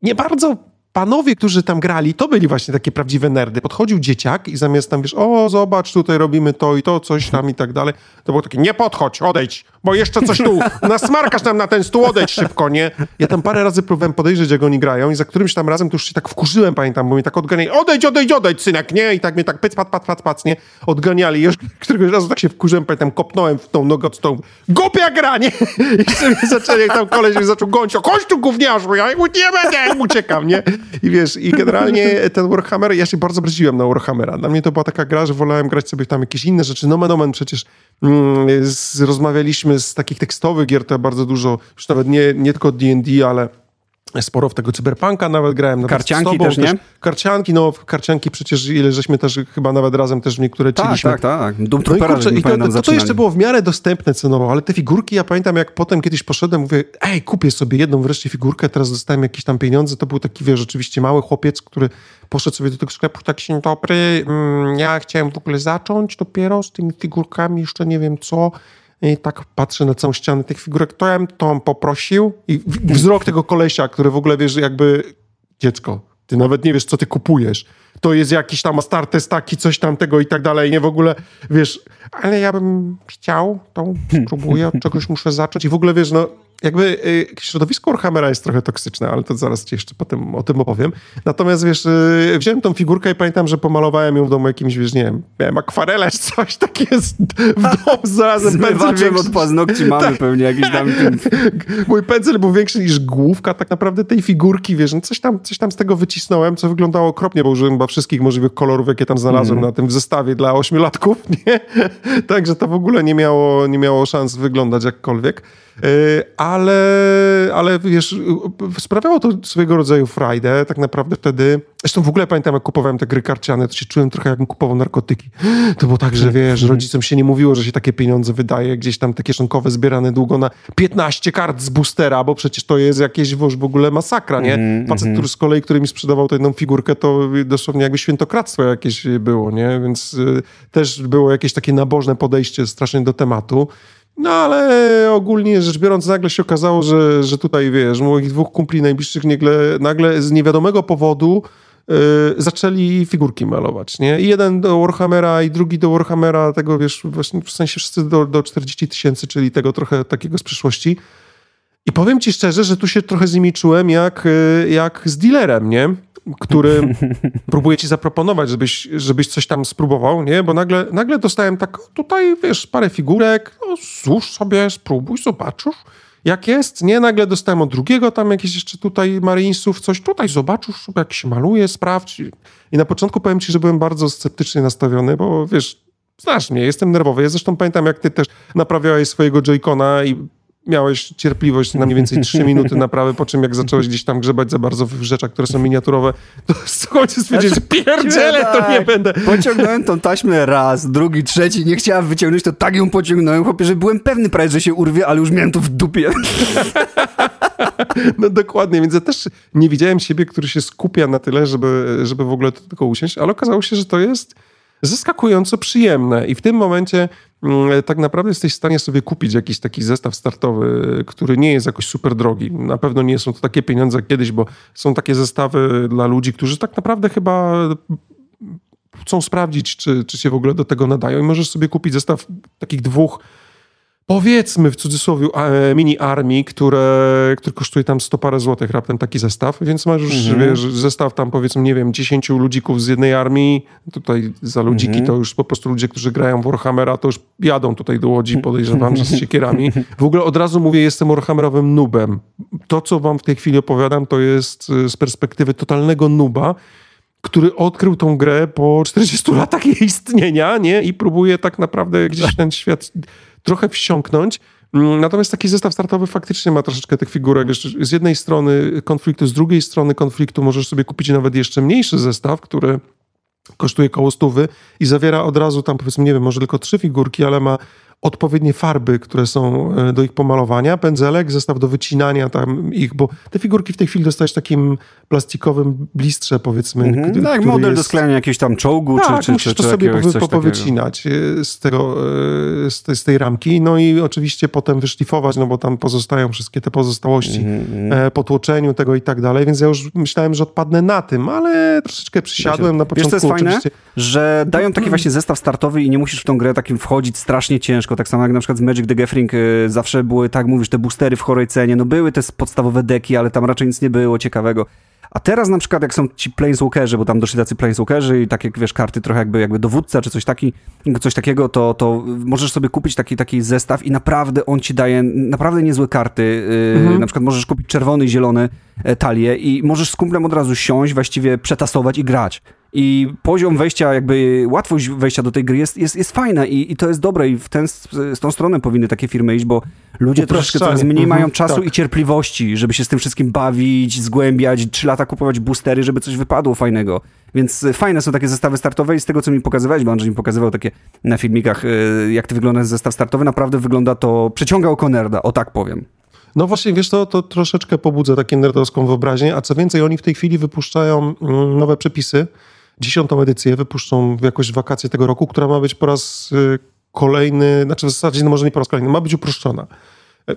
nie bardzo panowie, którzy tam grali, to byli właśnie takie prawdziwe nerdy. Podchodził dzieciak i zamiast tam, wiesz, o, zobacz, tutaj robimy to i to, coś tam i tak dalej, to było takie, nie podchodź, odejdź, bo jeszcze coś tu, nasmarkasz nam na ten stół, odejdź szybko, nie? Ja tam parę razy próbowałem podejrzeć, jak oni grają i za którymś tam razem to już się tak wkurzyłem, pamiętam, bo mnie tak odganiali, odejdź, odejdź, odejdź, synek, nie? I tak mnie tak pyc, pat, pat, pat, pat, nie? Odganiali. I już któregoś razu tak się wkurzyłem, pamiętam, kopnąłem w tą nogę od stołu, głupia gra, nie? I sobie zaczęli, tam koleś mnie zaczął gonić, o, chodź tu gówniarzu, ja nie będę, uciekam, nie? I wiesz, i generalnie ten Warhammer, ja się bardzo braziłem na Warhammera. Dla mnie to była taka gra, że wolałem grać sobie tam jakieś inne rzeczy. Nomen omen przecież mm, z, rozmawialiśmy z takich tekstowych gier, to ja bardzo dużo, już nawet nie, nie tylko D&D, ale sporo w tego cyberpunka nawet grałem. Nawet Karcianki tobą też, nie? Karcianki, no karcianki przecież ile żeśmy też chyba nawet razem też w niektóre Tak, czyliśmy. tak, tak. Doom No i kurczę, i to, to, to jeszcze było w miarę dostępne cenowo, ale te figurki, ja pamiętam jak potem kiedyś poszedłem, mówię, ej, kupię sobie jedną wreszcie figurkę, teraz dostałem jakieś tam pieniądze, to był taki, wiesz, rzeczywiście mały chłopiec, który poszedł sobie do tego sklepu, tak, dzień dobry, mm, ja chciałem w ogóle zacząć dopiero z tymi figurkami, jeszcze nie wiem co, i tak patrzę na całą ścianę tych figurek, to ja bym tą poprosił i wzrok tego kolesia, który w ogóle, wiesz, jakby, dziecko, ty nawet nie wiesz, co ty kupujesz. To jest jakiś tam Astartes taki, coś tam tego i tak dalej, nie w ogóle, wiesz, ale ja bym chciał, to spróbuję, od czegoś muszę zacząć i w ogóle, wiesz, no, jakby y, środowisko Warhammera jest trochę toksyczne, ale to zaraz ci jeszcze potem o tym opowiem. Natomiast, wiesz, y, wziąłem tą figurkę i pamiętam, że pomalowałem ją w domu jakimś, wiesz, nie wiem, miałem czy coś takie z, w domu zarazem Zmywaczem większy. od paznokci mamy Tak. pewnie jakiś tam... Mój pędzel był większy niż główka tak naprawdę tej figurki, wiesz, no coś tam, coś tam z tego wycisnąłem, co wyglądało okropnie, bo użyłem chyba wszystkich możliwych kolorów, jakie tam znalazłem Mhm. na tym zestawie dla ośmiolatków, nie? Także to w ogóle nie miało, nie miało szans wyglądać jakkolwiek. Ale, ale wiesz, sprawiało to swojego rodzaju frajdę, tak naprawdę wtedy, zresztą w ogóle pamiętam, jak kupowałem te gry karciane, to się czułem trochę jakbym kupował narkotyki. To było tak, że wiesz, rodzicom się nie mówiło, że się takie pieniądze wydaje, gdzieś tam te kieszonkowe zbierane długo na 15 kart z boostera, bo przecież to jest jakieś w ogóle masakra, nie? Mm, Facet, mm. który z kolei, który mi sprzedawał tę jedną figurkę, to dosłownie jakby świętokradztwo jakieś było, nie? Więc y, też było jakieś takie nabożne podejście strasznie do tematu. No ale ogólnie rzecz biorąc, nagle się okazało, że, że tutaj wiesz, moich dwóch kumpli najbliższych nagle, nagle z niewiadomego powodu yy, zaczęli figurki malować, nie? I jeden do Warhammera i drugi do Warhammera, tego wiesz, właśnie w sensie wszyscy do, do 40 tysięcy, czyli tego trochę takiego z przyszłości. I powiem ci szczerze, że tu się trochę z nimi czułem jak, y, jak z dealerem, nie? Który próbuje ci zaproponować, żebyś, żebyś coś tam spróbował, nie? Bo nagle, nagle dostałem tak, tutaj wiesz, parę figurek, no, złóż sobie, spróbuj, zobaczysz, jak jest, nie? Nagle dostałem od drugiego tam jakieś jeszcze tutaj Marinesów coś, tutaj zobaczysz, jak się maluje, sprawdź. I na początku powiem ci, że byłem bardzo sceptycznie nastawiony, bo wiesz, znasz mnie, jestem nerwowy. Ja zresztą pamiętam, jak ty też naprawiałeś swojego Joy-Cona i miałeś cierpliwość na mniej więcej 3 minuty naprawy, po czym jak zacząłeś gdzieś tam grzebać za bardzo w rzeczach, które są miniaturowe, to w końcu stwierdziłeś, że pierdzielę, to nie będę. Pociągnąłem tą taśmę raz, drugi, trzeci, nie chciałem wyciągnąć, to tak ją pociągnąłem, chłopie, że byłem pewny prawie, że się urwie, ale już miałem to w dupie. No dokładnie, więc ja też nie widziałem siebie, który się skupia na tyle, żeby, żeby w ogóle to tylko usiąść, ale okazało się, że to jest zaskakująco przyjemne i w tym momencie Mm, tak naprawdę jesteś w stanie sobie kupić jakiś taki zestaw startowy, który nie jest jakoś super drogi. Na pewno nie są to takie pieniądze jak kiedyś, bo są takie zestawy dla ludzi, którzy tak naprawdę chyba chcą sprawdzić, czy, czy się w ogóle do tego nadają i możesz sobie kupić zestaw takich dwóch powiedzmy w cudzysłowie e, mini armii, które, które kosztuje tam 100 parę złotych raptem taki zestaw, więc masz już mhm. wiesz, zestaw tam powiedzmy, nie wiem, 10 ludzików z jednej armii, tutaj za ludziki mhm. to już po prostu ludzie, którzy grają w Warhammera, to już jadą tutaj do Łodzi, podejrzewam, że z siekierami. W ogóle od razu mówię, jestem Warhammerowym nubem. To, co wam w tej chwili opowiadam, to jest e, z perspektywy totalnego nuba, który odkrył tą grę po 40 latach jej istnienia, nie? I próbuje tak naprawdę gdzieś ten świat trochę wsiąknąć. Mm, natomiast taki zestaw startowy faktycznie ma troszeczkę tych figurek. Z jednej strony konfliktu, z drugiej strony konfliktu możesz sobie kupić nawet jeszcze mniejszy zestaw, który kosztuje koło stówy i zawiera od razu tam powiedzmy, nie wiem, może tylko trzy figurki, ale ma odpowiednie farby, które są e, do ich pomalowania, pędzelek, zestaw do wycinania tam ich, bo te figurki w tej chwili dostajesz takim plastikowym blistrze, powiedzmy. Mhm. Który, tak, model jest... do sklejania jakiegoś tam czołgu, tak, czy, musisz czy, to sobie po, po, powycinać e, z, tego, e, z, tej, z tej ramki, no i oczywiście potem wyszlifować, no bo tam pozostają wszystkie te pozostałości mhm. po tłoczeniu tego i tak dalej, więc ja już myślałem, że odpadnę na tym, ale troszeczkę przysiadłem na początku. Wiesz, jest fajne, że dają taki właśnie zestaw startowy i nie musisz w tą grę takim wchodzić strasznie ciężko, tak samo jak na przykład z Magic the Gathering y, zawsze były, tak mówisz, te boostery w chorej cenie, no były te podstawowe deki, ale tam raczej nic nie było ciekawego. A teraz na przykład jak są ci planeswalkerzy, bo tam doszli tacy planeswalkerzy i takie, wiesz, karty trochę jakby, jakby dowódca czy coś, taki, coś takiego, to, to możesz sobie kupić taki, taki zestaw i naprawdę on ci daje naprawdę niezłe karty. Y, mhm. Na przykład możesz kupić czerwony i zielony e, talie i możesz z kumplem od razu siąść, właściwie przetasować i grać. I poziom wejścia, jakby łatwość wejścia do tej gry jest, jest, jest fajna i, i to jest dobre i w ten, z tą stronę powinny takie firmy iść, bo ludzie troszeczkę coraz mniej mhm, mają czasu tak. i cierpliwości, żeby się z tym wszystkim bawić, zgłębiać, trzy lata kupować boostery, żeby coś wypadło fajnego. Więc fajne są takie zestawy startowe i z tego, co mi pokazywałeś, bo Andrzej mi pokazywał takie na filmikach, y, jak to wygląda zestaw startowy, naprawdę wygląda to, przeciąga oko nerda, o tak powiem. No właśnie, wiesz, to, to troszeczkę pobudza takie nerdowską wyobraźnię, a co więcej, oni w tej chwili wypuszczają mm, nowe przepisy, dziesiątą edycję wypuszczą jakoś w wakacje tego roku, która ma być po raz y, kolejny, znaczy w zasadzie no może nie po raz kolejny, ma być uproszczona.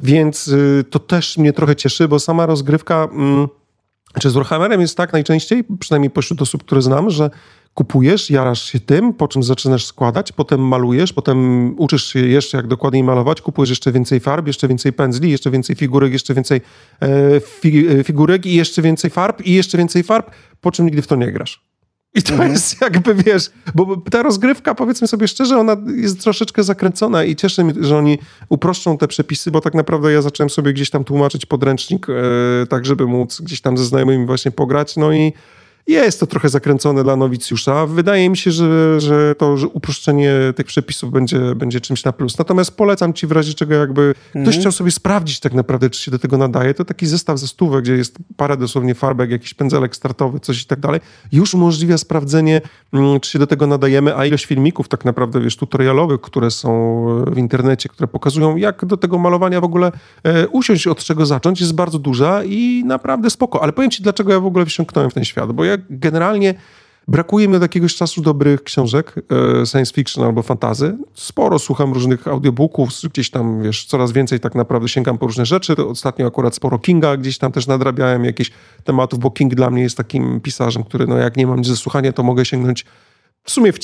Więc y, to też mnie trochę cieszy, bo sama rozgrywka, mm, czy z Warhammerem jest tak najczęściej, przynajmniej pośród osób, które znam, że kupujesz, jarasz się tym, po czym zaczynasz składać, potem malujesz, potem uczysz się jeszcze jak dokładniej malować, kupujesz jeszcze więcej farb, jeszcze więcej pędzli, jeszcze więcej figurek, jeszcze więcej e, fi, e, figurek i jeszcze więcej farb i jeszcze więcej farb, po czym nigdy w to nie grasz. I to mhm. jest jakby, wiesz, bo ta rozgrywka, powiedzmy sobie szczerze, ona jest troszeczkę zakręcona i cieszy mnie, że oni uproszczą te przepisy, bo tak naprawdę ja zacząłem sobie gdzieś tam tłumaczyć podręcznik, e, tak żeby móc gdzieś tam ze znajomymi właśnie pograć, no i jest to trochę zakręcone dla nowicjusza. Wydaje mi się, że, że to że uproszczenie tych przepisów będzie, będzie czymś na plus. Natomiast polecam ci w razie czego jakby ktoś mhm. chciał sobie sprawdzić tak naprawdę, czy się do tego nadaje, to taki zestaw ze stówek, gdzie jest parę dosłownie farbek, jakiś pędzelek startowy, coś i tak dalej, już umożliwia sprawdzenie, mm, czy się do tego nadajemy, a ilość filmików tak naprawdę, wiesz, tutorialowych, które są w internecie, które pokazują, jak do tego malowania w ogóle e, usiąść, od czego zacząć, jest bardzo duża i naprawdę spoko. Ale powiem ci, dlaczego ja w ogóle wsiąknąłem w ten świat, bo ja generalnie brakuje mi od jakiegoś czasu dobrych książek e, science fiction albo fantazy. Sporo słucham różnych audiobooków, gdzieś tam, wiesz, coraz więcej tak naprawdę sięgam po różne rzeczy. Ostatnio akurat sporo Kinga, gdzieś tam też nadrabiałem jakieś tematów, bo King dla mnie jest takim pisarzem, który, no jak nie mam nic do słuchania, to mogę sięgnąć w sumie w,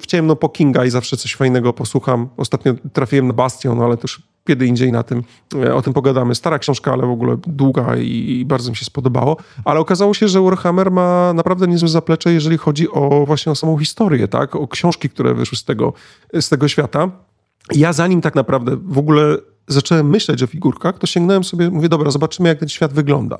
w ciemno po Kinga i zawsze coś fajnego posłucham. Ostatnio trafiłem na Bastion, ale też kiedy indziej na tym, e, o tym pogadamy. Stara książka, ale w ogóle długa i, i, bardzo mi się spodobało. Ale okazało się, że Warhammer ma naprawdę niezłe zaplecze, jeżeli chodzi o właśnie o samą historię, tak? O książki, które wyszły z tego, z tego świata. Ja zanim tak naprawdę w ogóle zacząłem myśleć o figurkach, to sięgnąłem sobie, mówię, dobra, zobaczymy jak ten świat wygląda.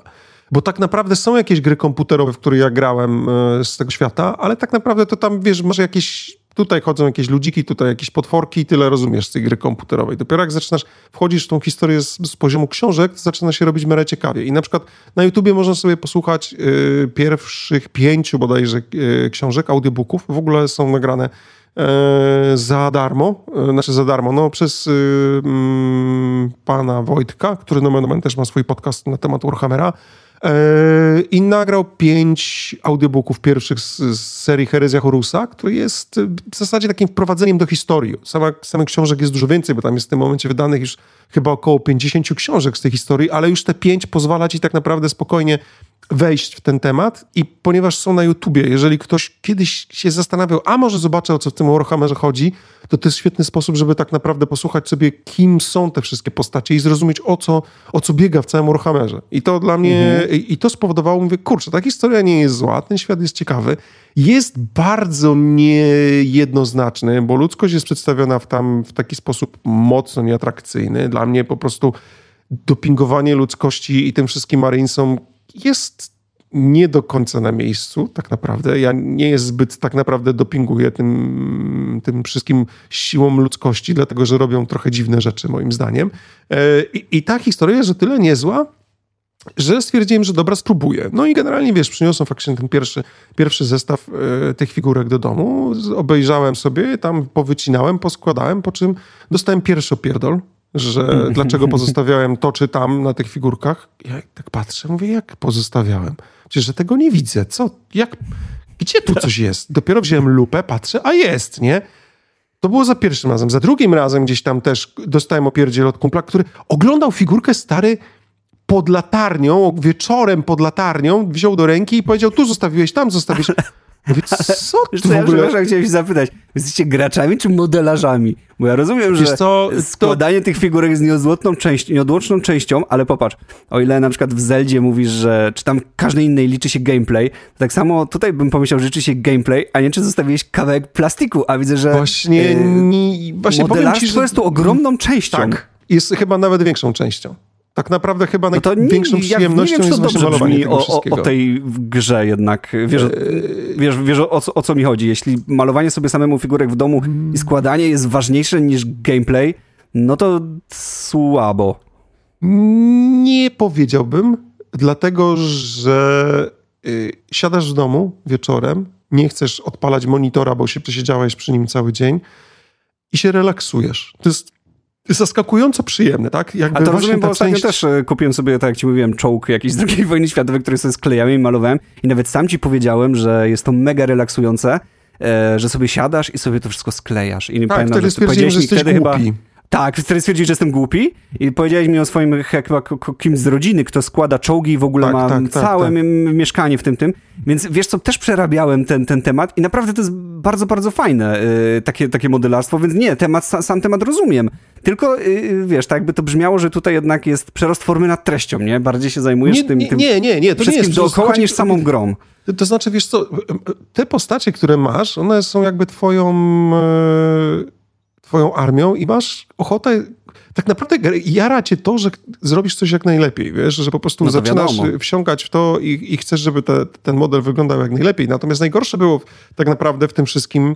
Bo tak naprawdę są jakieś gry komputerowe, w które ja grałem e, z tego świata, ale tak naprawdę to tam, wiesz, może jakieś tutaj chodzą jakieś ludziki, tutaj jakieś potworki i tyle rozumiesz z tej gry komputerowej. Dopiero jak zaczynasz, wchodzisz w tą historię z, z poziomu książek, to zaczyna się robić miarę ciekawie. I na przykład na YouTubie można sobie posłuchać y, pierwszych pięciu bodajże y, książek, audiobooków. W ogóle są nagrane y, za darmo, znaczy za darmo, no przez mm, pana Wojtka, który nomen też ma swój podcast na temat Warhammera. E, I nagrał pięć audiobooków pierwszych z, z serii Herezja Horusa, który jest w zasadzie takim wprowadzeniem do historii. Sama, samych książek jest dużo więcej, bo tam jest w tym momencie wydanych już chyba około 50 książek z tej historii, ale już te pięć pozwala ci tak naprawdę spokojnie wejść w ten temat i ponieważ są na YouTubie, jeżeli ktoś kiedyś się zastanawiał, a może zobaczę o co w tym Warhammerze chodzi, to to jest świetny sposób, żeby tak naprawdę posłuchać sobie, kim są te wszystkie postacie i zrozumieć o co, o co biega w całym Warhammerze. I to dla mnie, mhm. i to spowodowało, mówię, kurczę, ta historia nie jest zła, ten świat jest ciekawy, jest bardzo niejednoznaczny, bo ludzkość jest przedstawiona w, tam w taki sposób mocno nieatrakcyjny. Dla mnie po prostu dopingowanie ludzkości i tym wszystkim Marinesom jest nie do końca na miejscu, tak naprawdę. Ja nie jest zbyt tak naprawdę dopinguję tym, tym wszystkim siłom ludzkości, dlatego że robią trochę dziwne rzeczy, moim zdaniem. E, I, i ta historia jest o tyle niezła, że stwierdziłem, że dobra, spróbuję. No i generalnie, wiesz, przyniosłem faktycznie ten pierwszy, pierwszy zestaw e, tych figurek do domu, obejrzałem sobie, tam powycinałem, poskładałem, po czym dostałem pierwszy opierdol, że dlaczego pozostawiałem to czy tam na tych figurkach. Ja tak patrzę, mówię, jak pozostawiałem? Przecież że tego nie widzę. Co? Jak? Gdzie tu coś jest? Dopiero wziąłem lupę, patrzę, a jest, nie? To było za pierwszym razem. Za drugim razem gdzieś tam też dostałem opierdziel od kumpla, który oglądał figurkę stary pod latarnią, wieczorem pod latarnią, wziął do ręki i powiedział, tu zostawiłeś, tam zostawiłeś. Mówię, co ty w ogóle? Ja chciałem się zapytać, jesteście graczami czy modelarzami? Bo ja rozumiem, że co, składanie to... tych figurek jest nieodłączną, część, nieodłączną częścią, ale popatrz, o ile na przykład w Zeldzie mówisz, że czy tam każdej innej liczy się gameplay, tak samo tutaj bym pomyślał, że liczy się gameplay, a nie czy zostawiłeś kawałek plastiku, a widzę, że właśnie, nie, właśnie modelarstwo ci, że... jest tu ogromną częścią. Tak, jest chyba nawet większą częścią. Tak naprawdę chyba no największą nie, przyjemnością ja wiem, jest właśnie malowanie o, o, tej grze jednak. Wiesz, eee... wiesz, wiesz o, o, co mi chodzi. Jeśli malowanie sobie samemu figurek w domu i składanie jest ważniejsze niż gameplay, no to słabo. Nie powiedziałbym, dlatego że y, siadasz w domu wieczorem, nie chcesz odpalać monitora, bo się przesiedziałeś przy nim cały dzień i się relaksujesz. To jest zaskakująco przyjemne, tak? Jakby A to rozumiem, bo ostatnio część... też e, kupiłem sobie, tak jak ci mówiłem, czołg jakiś z II wojny światowej, który sobie sklejałem i malowałem i nawet sam ci powiedziałem, że jest to mega relaksujące, e, że sobie siadasz i sobie to wszystko sklejasz. I tak, pamiętam, wtedy stwierdziłem, że jesteś głupi. Chyba, tak, wtedy stwierdziłeś, że jestem głupi i powiedziałeś mi o swoim chyba kimś z rodziny, kto składa czołgi i w ogóle tak, ma tak, tak całe tak. mieszkanie w tym tym. Więc wiesz co, też przerabiałem ten, ten temat i naprawdę to jest bardzo, bardzo fajne yy, takie, takie modelarstwo, więc nie, temat, sam temat rozumiem. Tylko yy, wiesz, tak jakby to brzmiało, że tutaj jednak jest przerost formy nad treścią, nie? Bardziej się zajmujesz nie, tym, nie, tym nie, nie, nie, to wszystkim nie jest dookoła niż samą grą. To znaczy, wiesz co, te postacie, które masz, one są jakby twoją... Yy twoją armią i masz ochotę tak naprawdę jara cię to, że zrobisz coś jak najlepiej, wiesz, że po prostu no zaczynasz wiadomo. wsiąkać w to i, i chcesz, żeby te, ten model wyglądał jak najlepiej. Natomiast najgorsze było tak naprawdę w tym wszystkim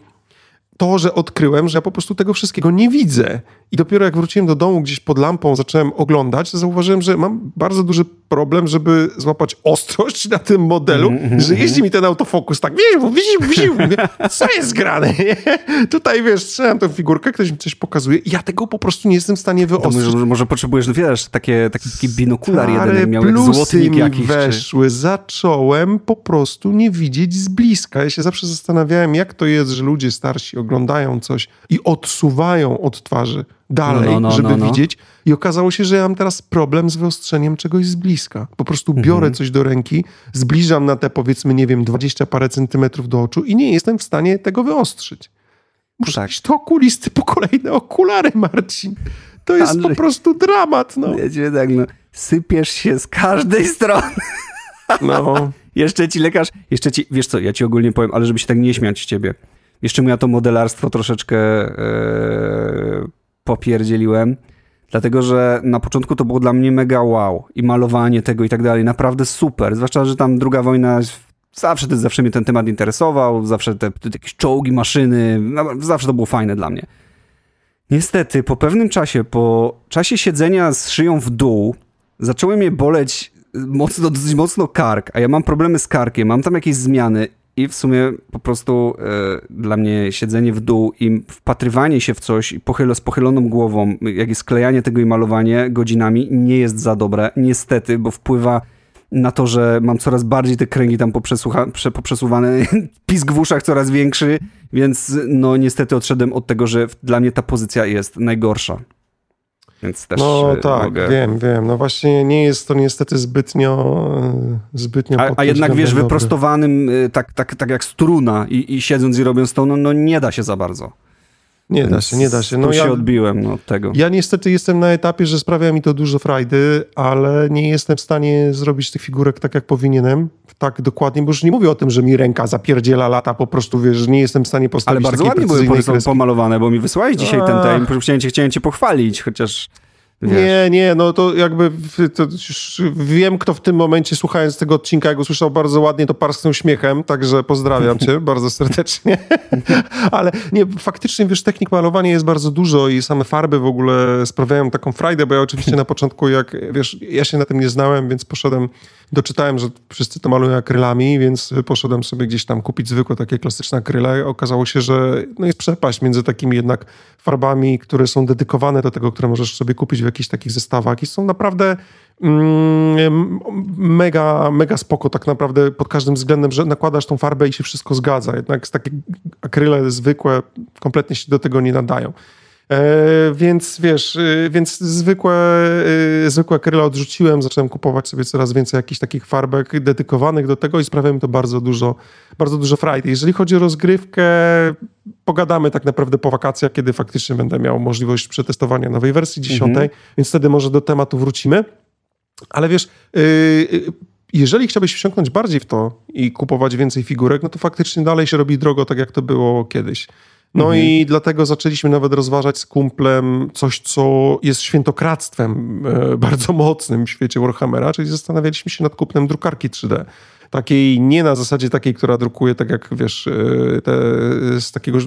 to, że odkryłem, że ja po prostu tego wszystkiego nie widzę. I dopiero jak wróciłem do domu gdzieś pod lampą, zacząłem oglądać, to zauważyłem, że mam bardzo duży problem, żeby złapać ostrość na tym modelu, mm, mm, że jeździ mi ten autofokus tak, widzisz, widzisz, widzisz, co jest grane? Tutaj, wiesz, trzymam tę figurkę, ktoś mi coś pokazuje i ja tego po prostu nie jestem w stanie wyostrzyć. Może, może potrzebujesz, wiesz, takie, taki, taki binokular Stare jeden miał, jak złotnik jakiś. weszły, czy... zacząłem po prostu nie widzieć z bliska. Ja się zawsze zastanawiałem, jak to jest, że ludzie starsi oglądają coś i odsuwają od twarzy dalej, no, no, no, żeby no, no. widzieć. I okazało się, że ja mam teraz problem z wyostrzeniem czegoś z bliska. Po prostu mhm. biorę coś do ręki, zbliżam na te powiedzmy, nie wiem, 20 parę centymetrów do oczu i nie jestem w stanie tego wyostrzyć. Muszę tak. to okulisty po kolejne okulary, Marcin. To jest Andrzej, po prostu dramat, no. Wiecie, tak, no. Sypiesz się z każdej strony. No. jeszcze ci lekarz, jeszcze ci, wiesz co, ja ci ogólnie powiem, ale żeby się tak nie śmiać z ciebie. Jeszcze mu ja to modelarstwo troszeczkę e, popierdzieliłem, dlatego że na początku to było dla mnie mega wow i malowanie tego i tak dalej, naprawdę super, zwłaszcza, że tam druga wojna zawsze, zawsze mnie ten temat interesował, zawsze te, te jakieś czołgi, maszyny, no, zawsze to było fajne dla mnie. Niestety, po pewnym czasie, po czasie siedzenia z szyją w dół, zaczęły mnie boleć mocno, dosyć mocno kark, a ja mam problemy z karkiem, mam tam jakieś zmiany i w sumie po prostu e, dla mnie siedzenie w dół i wpatrywanie się w coś i pochylo, z pochyloną głową, jak jest sklejanie tego i malowanie godzinami, nie jest za dobre. Niestety, bo wpływa na to, że mam coraz bardziej te kręgi tam poprzesuwane, pisk w uszach coraz większy, więc no niestety odszedłem od tego, że dla mnie ta pozycja jest najgorsza. Więc też no tak, mogę... wiem, wiem. No właśnie nie jest to niestety zbytnio zbytnio A, a jednak wiesz, dobry. wyprostowanym y, tak, tak, tak jak struna i, i siedząc i robiąc to, no, no nie da się za bardzo. Nie da się, nie da się. No tu ja, się odbiłem od tego. Ja niestety jestem na etapie, że sprawia mi to dużo frajdy, ale nie jestem w stanie zrobić tych figurek tak, jak powinienem. Tak dokładnie, bo już nie mówię o tym, że mi ręka zapierdziela lata, po prostu wiesz, że nie jestem w stanie postawić Ale bardzo ładnie były pomalowane, bo mi wysłałeś dzisiaj A. ten time, chciałem cię, chciałem cię pochwalić, chociaż... Wiesz. Nie, nie, no to jakby to wiem, kto w tym momencie słuchając tego odcinka, jak usłyszał bardzo ładnie, to parsknął śmiechem, także pozdrawiam cię bardzo serdecznie. Ale nie, faktycznie wiesz, technik malowania jest bardzo dużo i same farby w ogóle sprawiają taką frajdę, bo ja oczywiście na początku, jak wiesz, ja się na tym nie znałem, więc poszedłem, doczytałem, że wszyscy to malują akrylami, więc poszedłem sobie gdzieś tam kupić zwykłe takie klasyczne akryle. Okazało się, że no jest przepaść między takimi jednak farbami, które są dedykowane do tego, które możesz sobie kupić w jakichś takich zestawach i są naprawdę mm, mega, mega spoko tak naprawdę pod każdym względem, że nakładasz tą farbę i się wszystko zgadza. Jednak takie akryle zwykłe kompletnie się do tego nie nadają. E, więc wiesz, e, więc zwykłe, e, zwykłe akryle odrzuciłem, zacząłem kupować sobie coraz więcej jakichś takich farbek dedykowanych do tego i sprawia mi to bardzo dużo, bardzo dużo frajdy. Jeżeli chodzi o rozgrywkę, pogadamy tak naprawdę po wakacjach, kiedy faktycznie będę miał możliwość przetestowania nowej wersji dziesiątej, mhm. więc wtedy może do tematu wrócimy. Ale wiesz, jeżeli chciałbyś wsiąknąć bardziej w to i kupować więcej figurek, no to faktycznie dalej się robi drogo, tak jak to było kiedyś. No mhm. i dlatego zaczęliśmy nawet rozważać z kumplem coś, co jest świętokradztwem e, bardzo mocnym w świecie Warhammera, czyli zastanawialiśmy się nad kupnem drukarki 3D. Takiej nie na zasadzie takiej, która drukuje tak jak wiesz, e, te, z takiego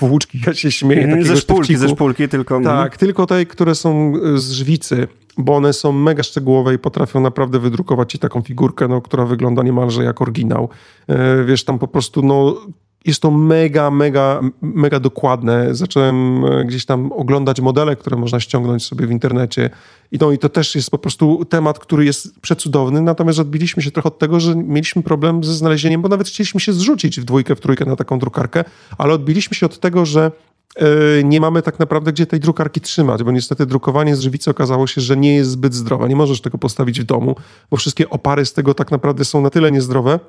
włóczki, ja się śmieję. Ze szpulki, ze szpulki tylko. Mhm. Tak, tylko tej, które są z żwicy bo one są mega szczegółowe i potrafią naprawdę wydrukować ci taką figurkę, no, która wygląda niemalże jak oryginał. E, wiesz, tam po prostu no, jest to mega, mega, mega dokładne. Zacząłem e, gdzieś tam oglądać modele, które można ściągnąć sobie w internecie. I, no, i to też jest po prostu temat, który jest przecudowny, natomiast odbiliśmy się trochę od tego, że mieliśmy problem ze znalezieniem, bo nawet chcieliśmy się zrzucić w dwójkę, w trójkę na taką drukarkę, ale odbiliśmy się od tego, że e, nie mamy tak naprawdę gdzie tej drukarki trzymać, bo niestety drukowanie z żywicy okazało się, że nie jest zbyt zdrowe. Nie możesz tego postawić w domu, bo wszystkie opary z tego tak naprawdę są na tyle niezdrowe,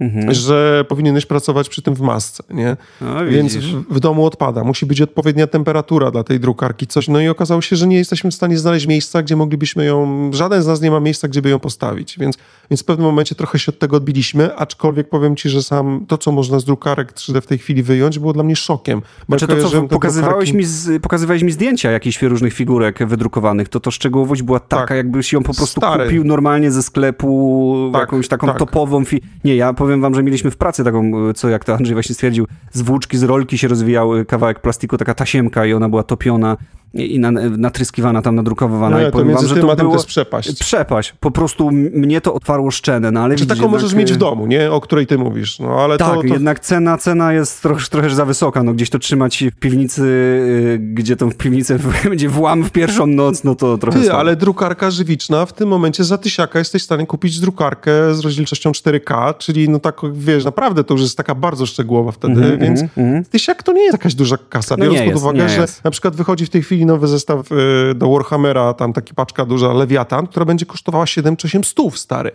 mhm. że powinieneś pracować przy tym w masce, nie? No, Więc w, w, domu odpada. Musi być odpowiednia temperatura dla tej drukarki, coś. No i okazało się, że nie jesteśmy w stanie znaleźć miejsca, gdzie moglibyśmy ją, żaden z nas nie ma miejsca, gdzie by ją postawić. Więc, więc w pewnym momencie trochę się od tego odbiliśmy, aczkolwiek powiem ci, że sam to, co można z drukarek 3D w tej chwili wyjąć, było dla mnie szokiem. Znaczy to, co pokazywałeś, drukarki... mi z, pokazywałeś mi zdjęcia jakichś różnych figurek wydrukowanych, to to szczegółowość była taka, tak. jakbyś ją po prostu Stary. kupił normalnie ze sklepu, tak, jakąś taką tak. topową... Fi... Nie, ja powiem wam, że mieliśmy w pracy taką, co jak to Andrzej właśnie stwierdził, z włóczki, z rolki się rozwijał kawałek plastiku, taka tasiemka i ona była topiona i na, natryskiwana, tam nadrukowana. No, i powiem wam, że to było... to jest przepaść. Przepaść. Po prostu mnie to otwarło szczenę, no ale Czy taką możesz mieć w domu, nie? O której ty mówisz. No, ale tak, to, to... jednak cena, cena jest trochę, trochę za wysoka. No, gdzieś to trzymać w piwnicy, y, gdzie to w piwnicy będzie włam w pierwszą noc, no to trochę Ty, ale drukarka żywiczna w tym momencie za tysiaka jesteś w stanie kupić drukarkę z rozdzielczością 4K, czyli no tak, wiesz, naprawdę to już jest taka bardzo szczegółowa wtedy, mm -hmm, więc mm -hmm. tysiak to nie jest jakaś duża kasa, no biorąc pod uwagę, że jest. na przykład wychodzi w tej chwili nowy zestaw y, do Warhammera, tam taki paczka duża, Lewiatan, która będzie kosztowała 7 czy 8 stów, stary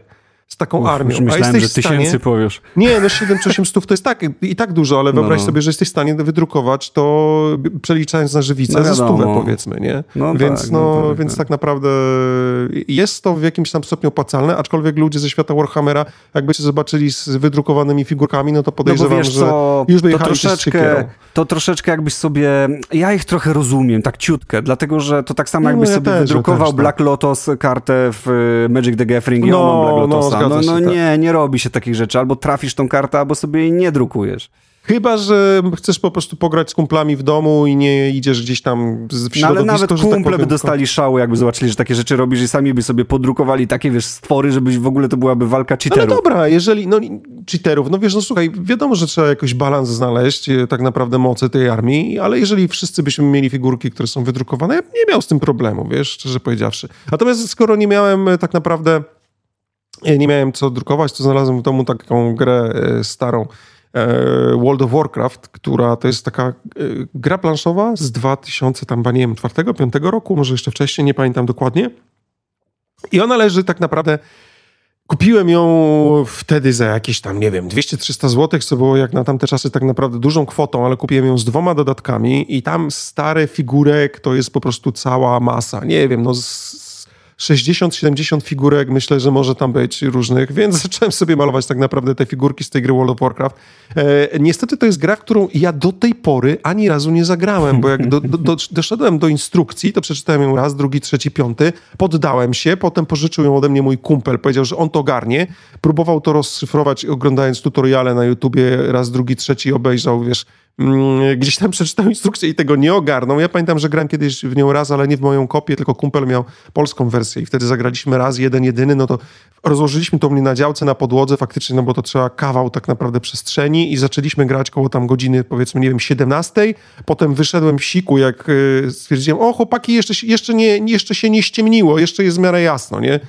z taką Uf, armią. Myślałem, a jesteś że tysięcy stanie... powiesz. Nie, no 7 czy 8 stów to jest tak, i tak dużo, ale wyobraź no. sobie, że jesteś w stanie wydrukować to przeliczając na żywicę no, za stówę powiedzmy, nie? No więc, tak, no, no tak, więc tak. tak naprawdę jest to w jakimś tam stopniu opłacalne, aczkolwiek ludzie ze świata Warhammera, jakbyście zobaczyli z wydrukowanymi figurkami, no to podejrzewam, no że co, już by to troszeczkę, to troszeczkę jakbyś sobie, ja ich trochę rozumiem, tak ciutkę, dlatego, że to tak samo jakbyś no, ja sobie też, wydrukował też, Black tak. Lotus kartę w Magic the Gathering i no, Black no, Lotusa. No, no, nie, tak. nie robi się takich rzeczy. Albo trafisz tą kartę, albo sobie jej nie drukujesz. Chyba, że chcesz po prostu pograć z kumplami w domu i nie idziesz gdzieś tam w środowisko, no, ale nawet tak kumple tak by dostali szału, jakby zobaczyli, że takie rzeczy robisz i sami by sobie podrukowali takie, wiesz, stwory, żeby w ogóle to byłaby walka cheaterów. No, no dobra, jeżeli, no cheaterów, no wiesz, no słuchaj, wiadomo, że trzeba jakoś balans znaleźć, e, tak naprawdę mocy tej armii, ale jeżeli wszyscy byśmy mieli figurki, które są wydrukowane, ja nie miał z tym problemu, wiesz, szczerze powiedziawszy. Natomiast skoro nie miałem e, tak naprawdę nie miałem co drukować, to znalazłem w domu taką grę e, starą e, World of Warcraft, która to jest taka e, gra planszowa z 2000 tam, nie wiem, 4, 5 roku, może jeszcze wcześniej, nie pamiętam dokładnie. I ona leży tak naprawdę Kupiłem ją wtedy za jakieś tam, nie wiem, 200-300 zł, co było jak na tamte czasy tak naprawdę dużą kwotą, ale kupiłem ją z dwoma dodatkami i tam stare figurek to jest po prostu cała masa. Nie wiem, no z 60-70 figurek myślę, że może tam być różnych, więc zacząłem sobie malować tak naprawdę te figurki z tej gry World of Warcraft. E, niestety to jest gra, którą ja do tej pory ani razu nie zagrałem, bo jak do, do, do, doszedłem do instrukcji, to przeczytałem ją raz, drugi, trzeci, piąty, poddałem się, potem pożyczył ją ode mnie mój kumpel, powiedział, że on to garnie, próbował to rozszyfrować oglądając tutoriale na YouTubie, raz, drugi, trzeci obejrzał, wiesz, Mm, gdzieś tam przeczytał instrukcję i tego nie ogarnął. Ja pamiętam, że grałem kiedyś w nią raz, ale nie w moją kopię, tylko kumpel miał polską wersję i wtedy zagraliśmy raz, jeden, jedyny, no to rozłożyliśmy to mnie na działce, na podłodze faktycznie, no bo to trzeba kawał tak naprawdę przestrzeni i zaczęliśmy grać koło tam godziny, powiedzmy, nie wiem, 17. Potem wyszedłem w siku, jak y, stwierdziłem, o chłopaki, jeszcze, jeszcze, nie, jeszcze się nie ściemniło, jeszcze jest w miarę jasno, nie?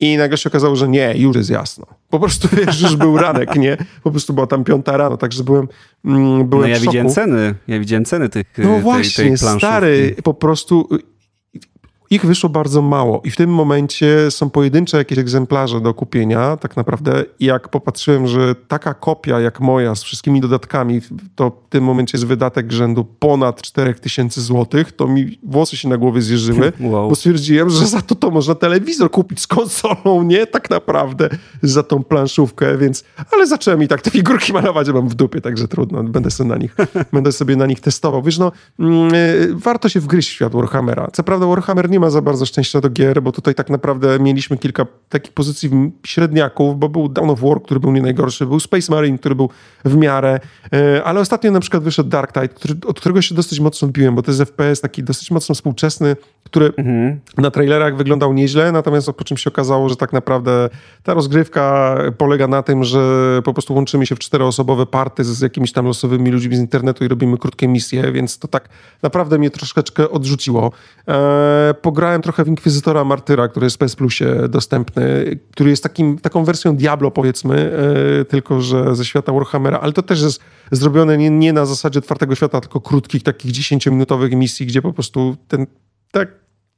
I nagle się okazało, że nie, już jest jasno. Po prostu wiesz, już był ranek, nie? Po prostu była tam piąta rano, także byłem, mm, byłem No ja widziałem ceny, ja widziałem ceny tych No właśnie, tej, tej stary, po prostu ich wyszło bardzo mało i w tym momencie są pojedyncze jakieś egzemplarze do kupienia, tak naprawdę. I jak popatrzyłem, że taka kopia jak moja z wszystkimi dodatkami, to w tym momencie jest wydatek rzędu ponad 4000 zł, to mi włosy się na głowie zjeżyły, wow. bo stwierdziłem, że za to to można telewizor kupić z konsolą, nie? Tak naprawdę za tą planszówkę, więc... Ale zacząłem i tak te figurki malować, mam w dupie, także trudno, będę sobie na nich, będę sobie na nich testował. Wiesz, no, mm, y, warto się wgryźć w świat Warhammera. Co prawda Warhammer nie ma za bardzo szczęścia do gier, bo tutaj tak naprawdę mieliśmy kilka takich pozycji średniaków, bo był Dawn of War, który był nie najgorszy, był Space Marine, który był w miarę, e, ale ostatnio na przykład wyszedł Dark Tide, który, od którego się dosyć mocno odbiłem, bo to jest FPS taki dosyć mocno współczesny, który mhm. na trailerach wyglądał nieźle, natomiast po czym się okazało, że tak naprawdę ta rozgrywka polega na tym, że po prostu łączymy się w czteroosobowe party z jakimiś tam losowymi ludźmi z internetu i robimy krótkie misje, więc to tak naprawdę mnie troszeczkę odrzuciło. Eee, pograłem trochę w Inkwizytora Martyra, który jest w PS Plusie dostępny, który jest takim, taką wersją Diablo powiedzmy, eee, tylko że ze świata Warhammera, ale to też jest zrobione nie, nie na zasadzie twardego świata, tylko krótkich, takich 10-minutowych misji, gdzie po prostu ten tak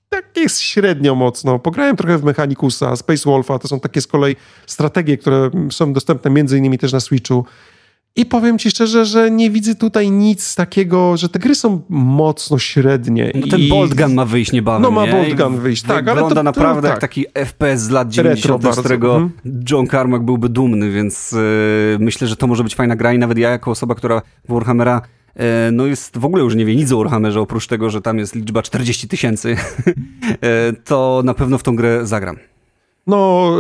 tak, jest średnio mocno. Pograłem trochę w Mechanicusa, Space Wolfa, to są takie z kolei strategie, które są dostępne między innymi też na Switchu. I powiem ci szczerze, że nie widzę tutaj nic takiego, że te gry są mocno średnie. No ten I... Bolt Gun ma wyjść niebawem. No ma nie? Bolt Gun wyjść, tak. Wygląda ale to, naprawdę to, jak tak. taki FPS z lat 90., z którego Mhm. John Carmack byłby dumny, więc yy, myślę, że to może być fajna gra i nawet ja jako osoba, która w Warhammera yy, no jest w ogóle już nie wie nic o Warhammerze, oprócz tego, że tam jest liczba 40 tysięcy, yy, to na pewno w tą grę zagram. No,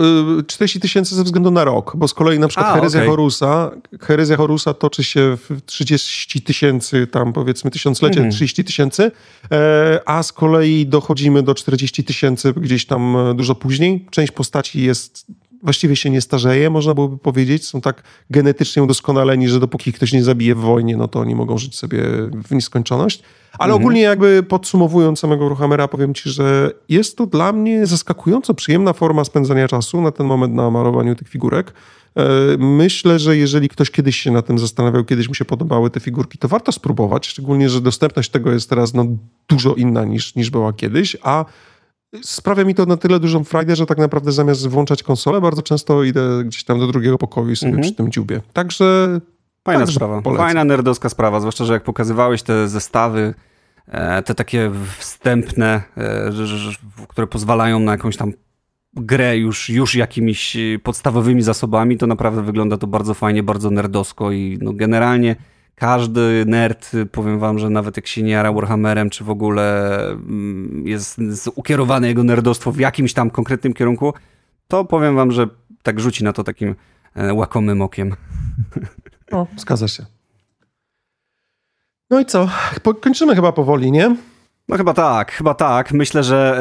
y, 40 tysięcy ze względu na rok, bo z kolei na przykład A, herezja okej. Horusa, herezja Horusa toczy się w 30 tysięcy, tam powiedzmy tysiąclecie, Mhm. 30 tysięcy, e, a z kolei dochodzimy do 40 tysięcy gdzieś tam e, dużo później. Część postaci jest, właściwie się nie starzeje, można byłoby powiedzieć, są tak genetycznie udoskonaleni, że dopóki ktoś nie zabije w wojnie, no to oni mogą żyć sobie w nieskończoność. Ale Mhm. ogólnie jakby podsumowując samego Ruhamera, powiem ci, że jest to dla mnie zaskakująco przyjemna forma spędzania czasu na ten moment na malowaniu tych figurek. E, Myślę, że jeżeli ktoś kiedyś się na tym zastanawiał, kiedyś mu się podobały te figurki, to warto spróbować, szczególnie, że dostępność tego jest teraz no, dużo inna niż, niż była kiedyś, a sprawia mi to na tyle dużą frajdę, że tak naprawdę zamiast włączać konsolę, bardzo często idę gdzieś tam do drugiego pokoju i sobie Mhm. przy tym dziubię. Także Fajna Także sprawa. polecam. Fajna nerdowska sprawa, zwłaszcza, że jak pokazywałeś te zestawy, e, te takie wstępne, e, które pozwalają na jakąś tam grę już, już jakimiś podstawowymi zasobami, to naprawdę wygląda to bardzo fajnie, bardzo nerdowsko i no generalnie każdy nerd, powiem wam, że nawet jak się nie jara Warhammerem, czy w ogóle mm, jest jest ukierowane jego nerdostwo w jakimś tam konkretnym kierunku, to powiem wam, że tak rzuci na to takim e, łakomym okiem. no, zgadza się. No i co? Kończymy chyba powoli, nie? No chyba tak, chyba tak. Myślę, że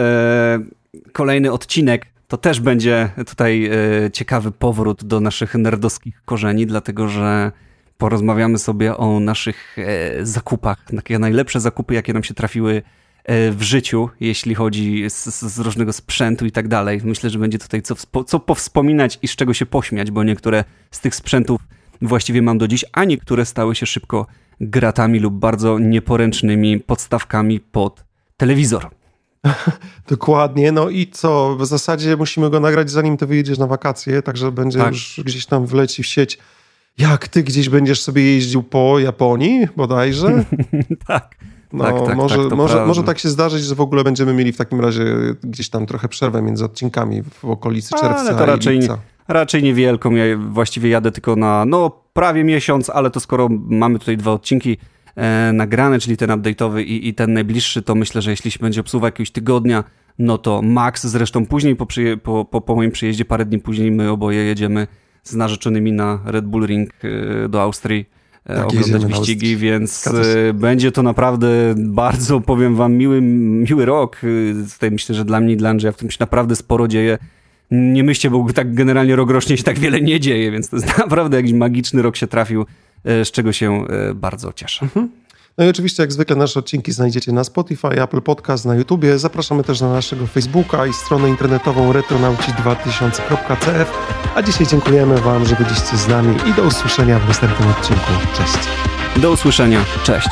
e, kolejny odcinek to też będzie tutaj e, ciekawy powrót do naszych nerdowskich korzeni, dlatego że porozmawiamy sobie o naszych e, zakupach, takie najlepsze zakupy, jakie nam się trafiły e, w życiu, jeśli chodzi z, z różnego sprzętu i tak dalej. Myślę, że będzie tutaj co, co powspominać i z czego się pośmiać, bo niektóre z tych sprzętów właściwie mam do dziś, a niektóre stały się szybko gratami lub bardzo nieporęcznymi podstawkami pod telewizor. Dokładnie. No i co? W zasadzie musimy go nagrać zanim ty wyjedziesz na wakacje, także będzie Tak. już gdzieś tam wleci w sieć. Jak ty gdzieś będziesz sobie jeździł po Japonii bodajże? tak. No, Tak, tak, może, tak, może, prawda. może tak się zdarzyć, że w ogóle będziemy mieli w takim razie gdzieś tam trochę przerwę między odcinkami w okolicy Ale czerwca to raczej i lipca. Raczej niewielką. Ja właściwie jadę tylko na no prawie miesiąc, ale to skoro mamy tutaj dwa odcinki e, nagrane, czyli ten update'owy i, i ten najbliższy, to myślę, że jeśli się będzie obsuwa jakiegoś tygodnia, no to max. Zresztą później po, po, po, po moim przyjeździe, parę dni później, my oboje jedziemy z narzeczonymi na Red Bull Ring e, do Austrii. e, Tak, oglądać wyścigi, więc e, będzie to naprawdę bardzo, powiem wam, miły, miły rok. E, Tutaj myślę, że dla mnie i dla Andrzeja w tym się naprawdę sporo dzieje. Nie myślcie, bo tak generalnie rok rocznie się tak wiele nie dzieje, więc to jest naprawdę jakiś magiczny rok się trafił, z czego się bardzo cieszę. No i oczywiście, jak zwykle, nasze odcinki znajdziecie na Spotify, Apple Podcast, na YouTubie. Zapraszamy też na naszego Facebooka i stronę internetową retronauci2000.cf. A dzisiaj dziękujemy Wam, że byliście z nami i do usłyszenia w następnym odcinku. Cześć! Do usłyszenia, cześć.